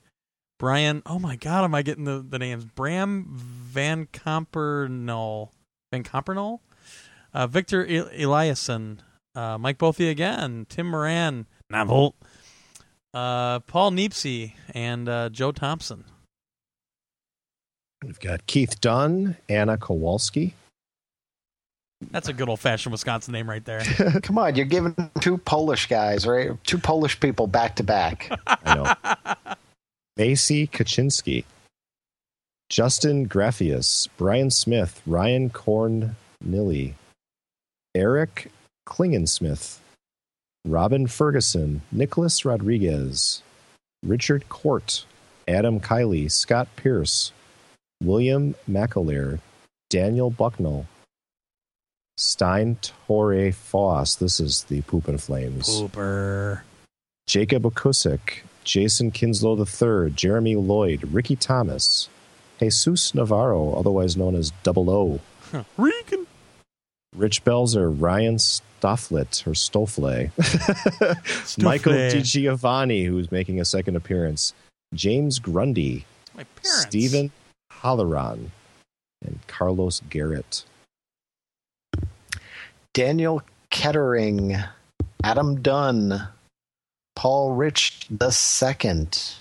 Brian. Oh my God, am I getting the, the names? Bram Van Compernol, Van Compernol, uh, Victor El- Eliasson, uh, Mike Bothy again, Tim Moran, Navolt, uh, Paul Neepsey, and uh, Joe Thompson. We've got Keith Dunn, Anna Kowalski. That's a good old fashioned Wisconsin name right there. Come on, you're giving two Polish guys, right? Two Polish people back to back. I know. Macy Kaczynski. Justin Graffius. Brian Smith. Ryan Cornilly. Eric Klingensmith. Robin Ferguson. Nicholas Rodriguez. Richard Court. Adam Kiley. Scott Pierce. William McAleer. Daniel Bucknell. Stein Torre Foss. This is the Poop and Flames. Pooper. Jacob Okusik, Jason Kinslow III, Jeremy Lloyd, Ricky Thomas, Jesus Navarro, otherwise known as Double O. Regan. Rich Belzer, Ryan Stofflet or Stoffle, Michael DiGiovanni, who's making a second appearance, James Grundy, My parents. Stephen Halloran, and Carlos Garrett. Daniel Kettering, Adam Dunn, Paul Rich the Second,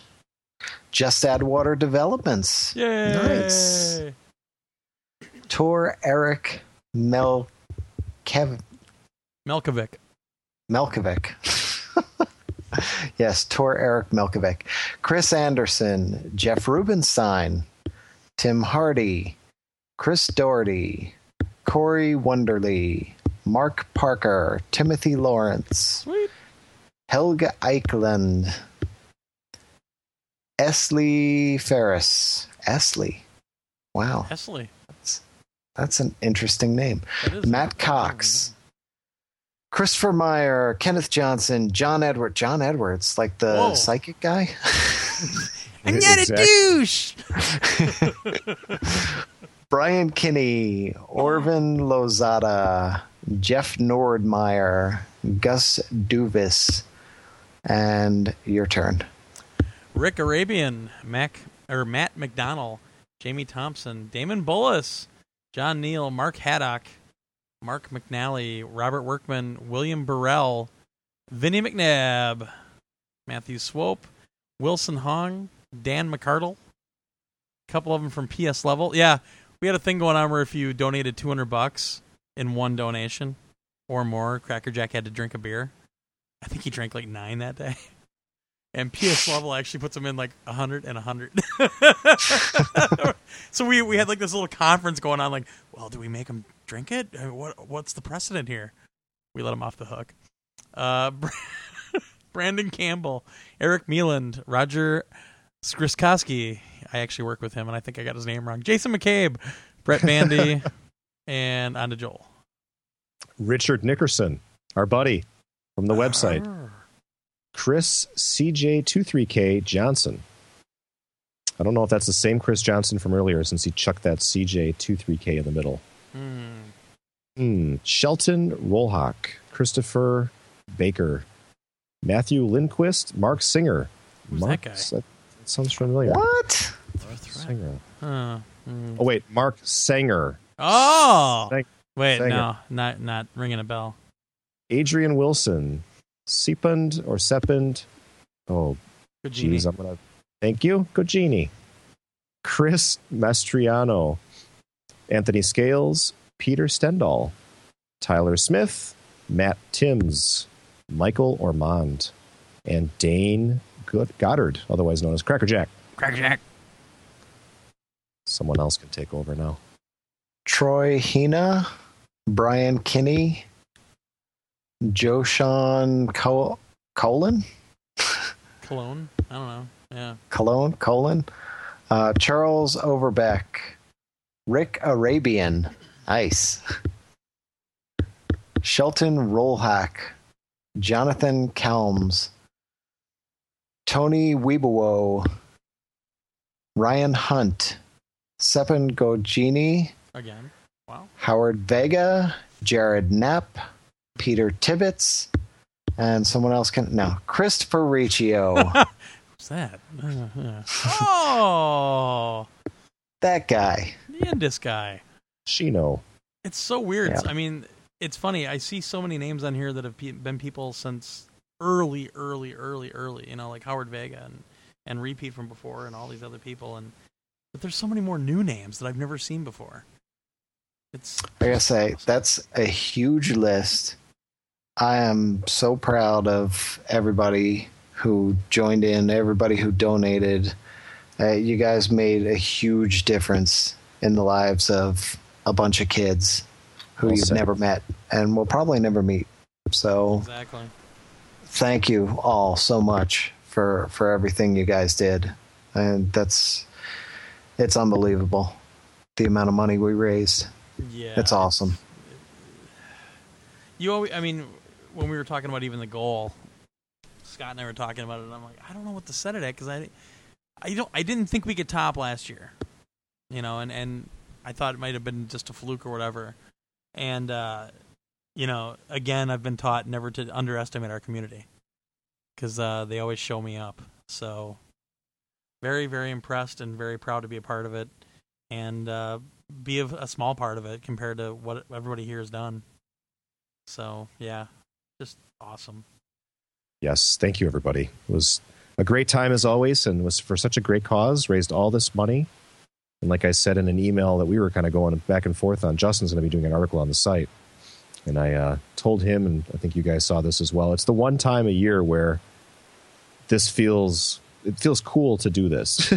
Just Add Water Developments, Yay. Nice. Tor Eric Melkev Melkovic. Melkovic. yes, Tor Eric Melkovic. Chris Anderson, Jeff Rubenstein, Tim Hardy, Chris Doherty, Corey Wonderly, Mark Parker, Timothy Lawrence, Sweet. Helga Eichland, Esley Ferris. Esley. Wow, Esley. that's an interesting name. Matt Cox. Christopher Meyer, Kenneth Johnson, John Edward, John Edwards, like the Whoa. psychic guy. And yet Exactly. a douche. Brian Kinney, Orvin Lozada, Jeff Nordmeyer, Gus Duvis, and your turn. Rick Arabian, Mac or Matt McDonald, Jamie Thompson, Damon Bullis, John Neal, Mark Haddock, Mark McNally, Robert Workman, William Burrell, Vinnie McNabb, Matthew Swope, Wilson Hong, Dan McCardle, a couple of them from PS Level. Yeah, we had a thing going on where if you donated 200 bucks in one donation or more, Cracker Jack had to drink a beer. I think he drank like nine that day. And PS Level actually puts them in like a hundred and a hundred. so we we had like this little conference going on. Like, well, do we make them drink it? Uh, What what's the precedent here? We let him off the hook. Uh, Brandon Campbell, Eric Mealand, Roger Skriskowski. I actually work with him, and I think I got his name wrong. Jason McCabe, Brett Bandy, and on to Joel. Richard Nickerson, our buddy from the website. Chris CJ23K Johnson. I don't know if that's the same Chris Johnson from earlier since he chucked that CJ23K in the middle. Hmm. Hmm. Shelton Rolhock, Christopher Baker, Matthew Lindquist, Mark Singer. Who's Mark, that guy? That, that sounds familiar. What? Singer. Huh. Hmm. Oh wait, Mark Sanger, Oh, Sang- wait, Sanger. no, not not ringing a bell. Adrian Wilson, Sepund or Sepund. Oh, Good genie. Jeez, I'm gonna thank you, Gogini. Chris Mastriano, Anthony Scales, Peter Stendahl, Tyler Smith, Matt Timms, Michael Ormond, and Dane Goddard, otherwise known as Cracker Jack. Cracker Jack. Someone else can take over now. Troy Hina, Brian Kinney, Joshan Col- Colin, Cologne. I don't know. Yeah. Cologne, colon. Uh, Charles Overbeck. Rick Arabian. Ice. Shelton Rollhack. Jonathan Kelms. Tony Weebawo. Ryan Hunt. Sepan Gogini. Again. Wow. Howard Vega. Jared Knapp. Peter Tibbets. And someone else can. No. Christopher Riccio. What's that? Oh, that guy. The this guy. Shino. It's so weird. Yeah. I mean, it's funny. I see so many names on here that have been people since early, early, early, early. You know, like Howard Vega and and repeat from before, and all these other people. And but there's so many more new names that I've never seen before. It's I gotta say, that's a huge list. I am so proud of everybody who joined in, everybody who donated. Uh, you guys made a huge difference in the lives of a bunch of kids who Well you've said. never met and will probably never meet. So exactly. thank you all so much for for everything you guys did, and that's it's unbelievable the amount of money we raised. Yeah, It's awesome. You always, I mean, when we were talking about even the goal, Scott and I were talking about it, and I'm like, I don't know what to set it at because I, I don't, I didn't think we could top last year, you know, and and I thought it might have been just a fluke or whatever, and uh, you know, again, I've been taught never to underestimate our community because uh, they always show me up. So, very, very impressed and very proud to be a part of it, and uh, be a, a small part of it compared to what everybody here has done. So yeah, just awesome. Yes, thank you, everybody. It was a great time as always, and was for such a great cause. Raised all this money, and like I said in an email that we were kind of going back and forth on, Justin's going to be doing an article on the site, and I uh, told him, and I think you guys saw this as well. It's the one time a year where this feels it feels cool to do this.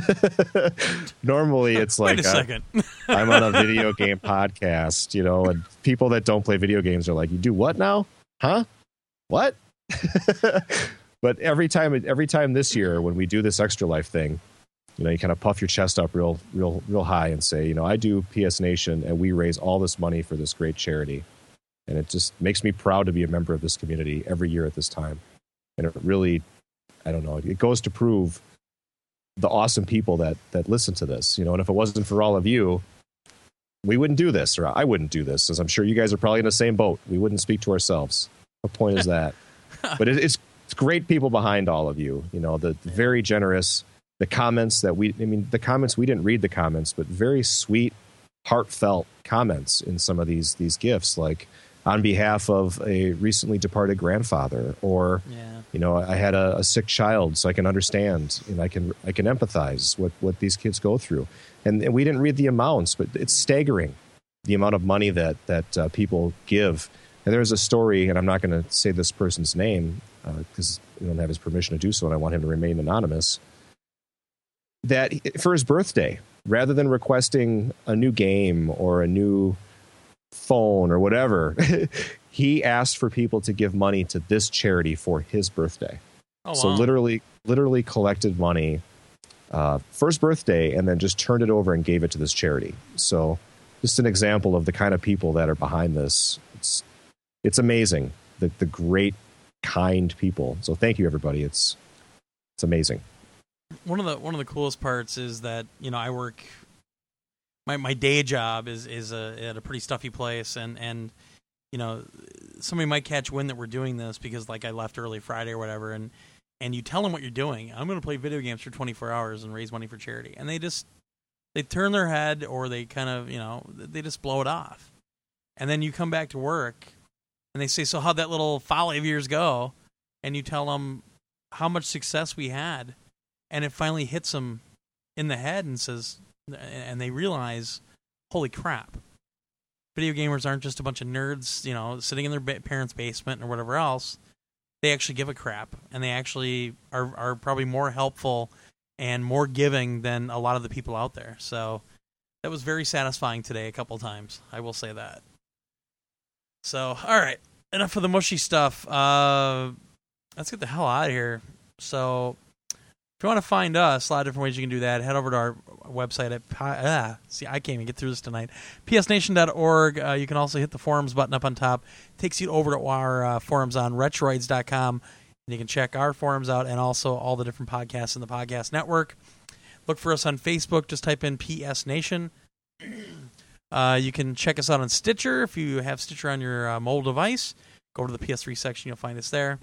Normally, it's like Wait a uh, second. I'm on a video game podcast, you know, and people that don't play video games are like, "You do what now? Huh? What?" but every time, every time this year when we do this extra life thing, you know, you kind of puff your chest up real, real, real high and say, you know, I do PS Nation, and we raise all this money for this great charity, and it just makes me proud to be a member of this community every year at this time, and it really, I don't know, it goes to prove the awesome people that that listen to this, you know, and if it wasn't for all of you, we wouldn't do this, or I wouldn't do this, as I'm sure you guys are probably in the same boat. We wouldn't speak to ourselves. What point is that? but it, it's it's great people behind all of you. You know, the, the very generous, the comments that we, I mean, the comments we didn't read the comments, but very sweet, heartfelt comments in some of these these gifts, like on behalf of a recently departed grandfather, or yeah, you know, I had a, a sick child, so I can understand and I can I can empathize what what these kids go through. And, and we didn't read the amounts, but it's staggering the amount of money that that uh, people give. And there's a story, and I'm not going to say this person's name because we don't have his permission to do so, and I want him to remain anonymous. That for his birthday, rather than requesting a new game or a new phone or whatever, he asked for people to give money to this charity for his birthday. oh, So wow. literally, literally collected money uh, for his birthday and then just turned it over and gave it to this charity. So just an example of the kind of people that are behind this. It's it's amazing the the great kind people. So thank you everybody. It's it's amazing. One of the one of the coolest parts is that you know I work. My my day job is is a, at a pretty stuffy place, and and you know somebody might catch wind that we're doing this because like I left early Friday or whatever, and and you tell them what you're doing. I'm going to play video games for 24 hours and raise money for charity, and they just they turn their head or they kind of you know they just blow it off, and then you come back to work, and they say, "So how'd that little folly of yours go?" And you tell them how much success we had, and it finally hits them in the head and says, and they realize, holy crap, video gamers aren't just a bunch of nerds, you know, sitting in their parents' basement or whatever else. They actually give a crap, and they actually are are probably more helpful and more giving than a lot of the people out there. So that was very satisfying today a couple times. I will say that. So, all right, enough of the mushy stuff. Uh, let's get the hell out of here. So, If you want to find us, a lot of different ways you can do that. Head over to our website at ah, see, I can't even get through this tonight. psnation.org. Uh, you can also hit the forums button up on top. It takes you over to our uh, forums on retroids.com. And you can check our forums out and also all the different podcasts in the podcast network. Look for us on Facebook. Just type in PS Nation. Uh, you can check us out on Stitcher if you have Stitcher on your uh, mobile device. Go to the PS3 section, you'll find us there.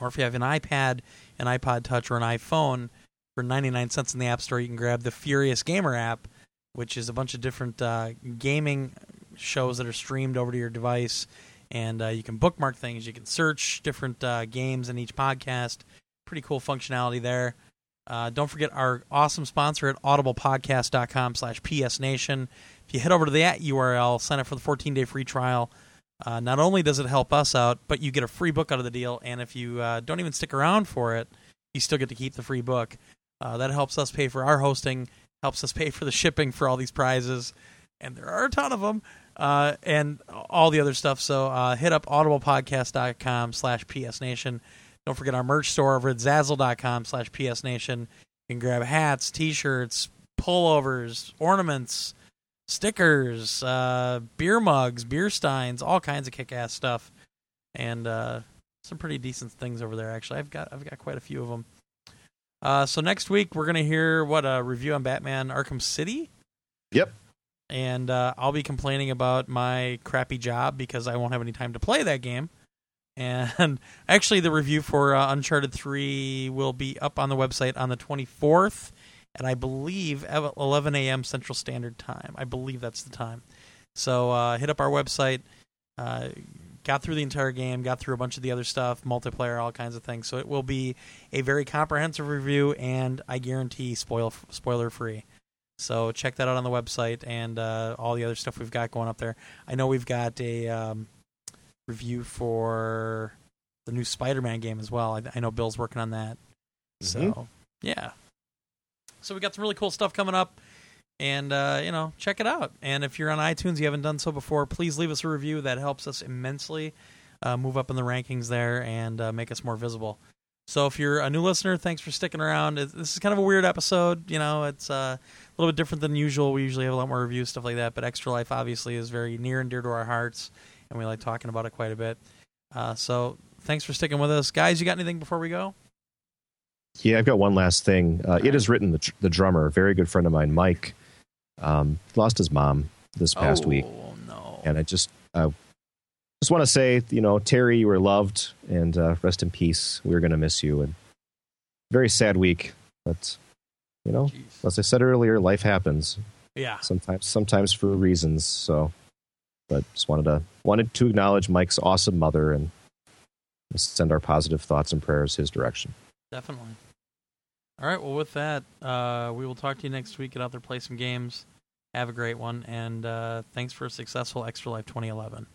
Or if you have an iPad, an iPod Touch, or an iPhone, for 99 cents in the App Store, you can grab the Furious Gamer app, which is a bunch of different uh, gaming shows that are streamed over to your device. And uh, you can bookmark things. You can search different uh, games in each podcast. Pretty cool functionality there. Uh, don't forget our awesome sponsor at audiblepodcast.com slash psnation. If you head over to that URL, sign up for the 14-day free trial. Uh, not only does it help us out, but you get a free book out of the deal. And if you uh, don't even stick around for it, you still get to keep the free book. Uh, that helps us pay for our hosting, helps us pay for the shipping for all these prizes, and there are a ton of them, uh, and all the other stuff. So uh, hit up audiblepodcast.com slash psnation. Don't forget our merch store over at zazzle.com slash psnation. You can grab hats, t-shirts, pullovers, ornaments, stickers, uh, beer mugs, beer steins, all kinds of kick-ass stuff, and uh, some pretty decent things over there. Actually, I've got I've got quite a few of them. Uh, so next week we're gonna hear what a review on Batman Arkham City. Yep. And uh, I'll be complaining about my crappy job because I won't have any time to play that game. And actually, the review for uh, Uncharted 3 will be up on the website on the 24th, and I believe 11 a.m. Central Standard Time. I believe that's the time. So uh, hit up our website. Uh, got through the entire game, got through a bunch of the other stuff, multiplayer, all kinds of things. So it will be a very comprehensive review, and I guarantee spoil spoiler free. So check that out on the website and uh, all the other stuff we've got going up there. I know we've got a um, review for the new Spider-Man game as well. I, I know Bill's working on that. So Mhm. yeah. So we got some really cool stuff coming up, and uh, you know, check it out. And if you're on iTunes, you haven't done so before, please leave us a review. That helps us immensely uh, move up in the rankings there and uh, make us more visible. So if you're a new listener, thanks for sticking around. This is kind of a weird episode. You know, it's uh, a little bit different than usual. We usually have a lot more reviews, stuff like that. But Extra Life obviously is very near and dear to our hearts, and we like talking about it quite a bit. Uh, so thanks for sticking with us, guys. You got anything before we go? Yeah, I've got one last thing. Uh, it is written the, the drummer, a very good friend of mine, Mike, um, lost his mom this past oh, week, no. and I just uh, just want to say, you know, Terry, you were loved, and uh, rest in peace. We're going to miss you, and very sad week, but you know, Jeez. as I said earlier, life happens Yeah. sometimes, sometimes for reasons. So, but just wanted to wanted to acknowledge Mike's awesome mother and send our positive thoughts and prayers his direction. Definitely. All right. Well, with that, uh, we will talk to you next week. Get out there, play some games. Have a great one, and uh, thanks for a successful Extra Life 2011.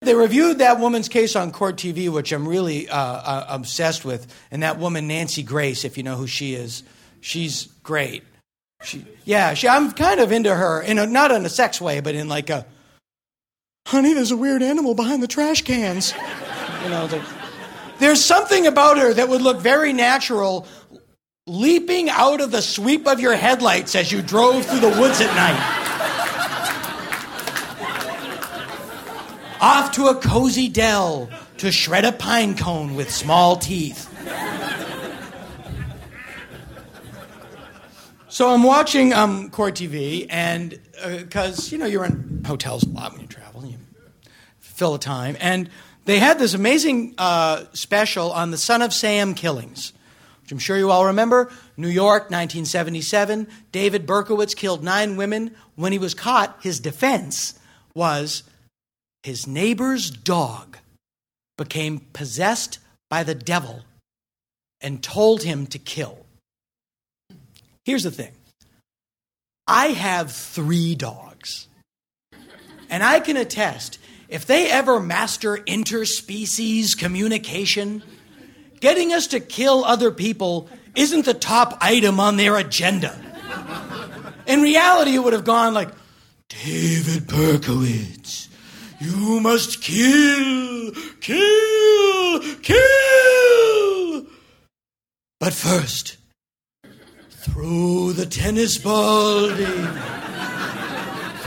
They reviewed that woman's case on Court TV, which I'm really uh, uh, obsessed with. And that woman, Nancy Grace, if you know who she is, she's great. She, yeah, she, I'm kind of into her, in a, not in a sex way, but in like a, honey, there's a weird animal behind the trash cans. You know, the, there's something about her that would look very natural leaping out of the sweep of your headlights as you drove through the woods at night. Off to a cozy dell to shred a pine cone with small teeth. So I'm watching um, Court TV, and because you know you're in hotels a lot when you travel, and you fill the time, and they had this amazing uh, special on the Son of Sam killings, which I'm sure you all remember. New York, 1977. David Berkowitz killed nine women. When he was caught, his defense was his neighbor's dog became possessed by the devil and told him to kill. Here's the thing I have three dogs, and I can attest if they ever master interspecies communication, getting us to kill other people isn't the top item on their agenda. In reality, it would have gone like David Berkowitz. You must kill, kill, kill. But first, throw the tennis ball, David.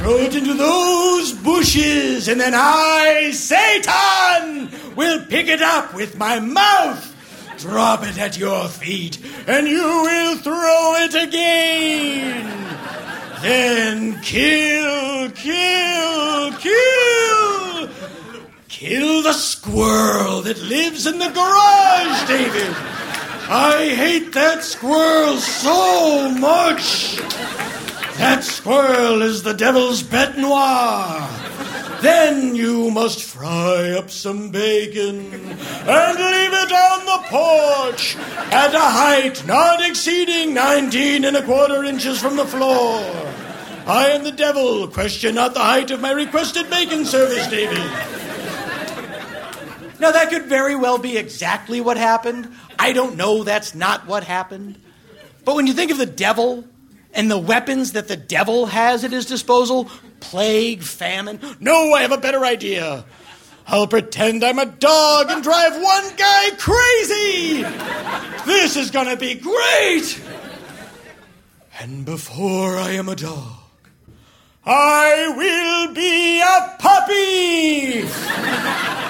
Throw it into those bushes, and then I, Satan, will pick it up with my mouth, drop it at your feet, and you will throw it again. Then kill, kill, kill. Kill the squirrel that lives in the garage, David. I hate that squirrel so much. That squirrel is the devil's bête noire. Then you must fry up some bacon and leave it on the porch at a height not exceeding 19 and a quarter inches from the floor. I am the devil. Question not the height of my requested bacon service, David. Now, that could very well be exactly what happened. I don't know that's not what happened. But when you think of the devil and the weapons that the devil has at his disposal plague, famine no, I have a better idea. I'll pretend I'm a dog and drive one guy crazy. This is going to be great. And before I am a dog, I will be a puppy!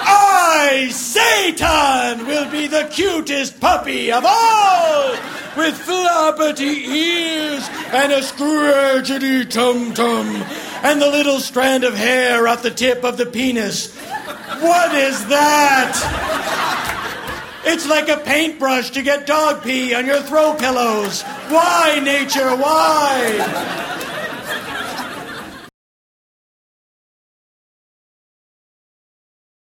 I, Satan, will be the cutest puppy of all! With floppity ears and a scratchety tum tum and the little strand of hair at the tip of the penis. What is that? It's like a paintbrush to get dog pee on your throw pillows. Why, nature, why?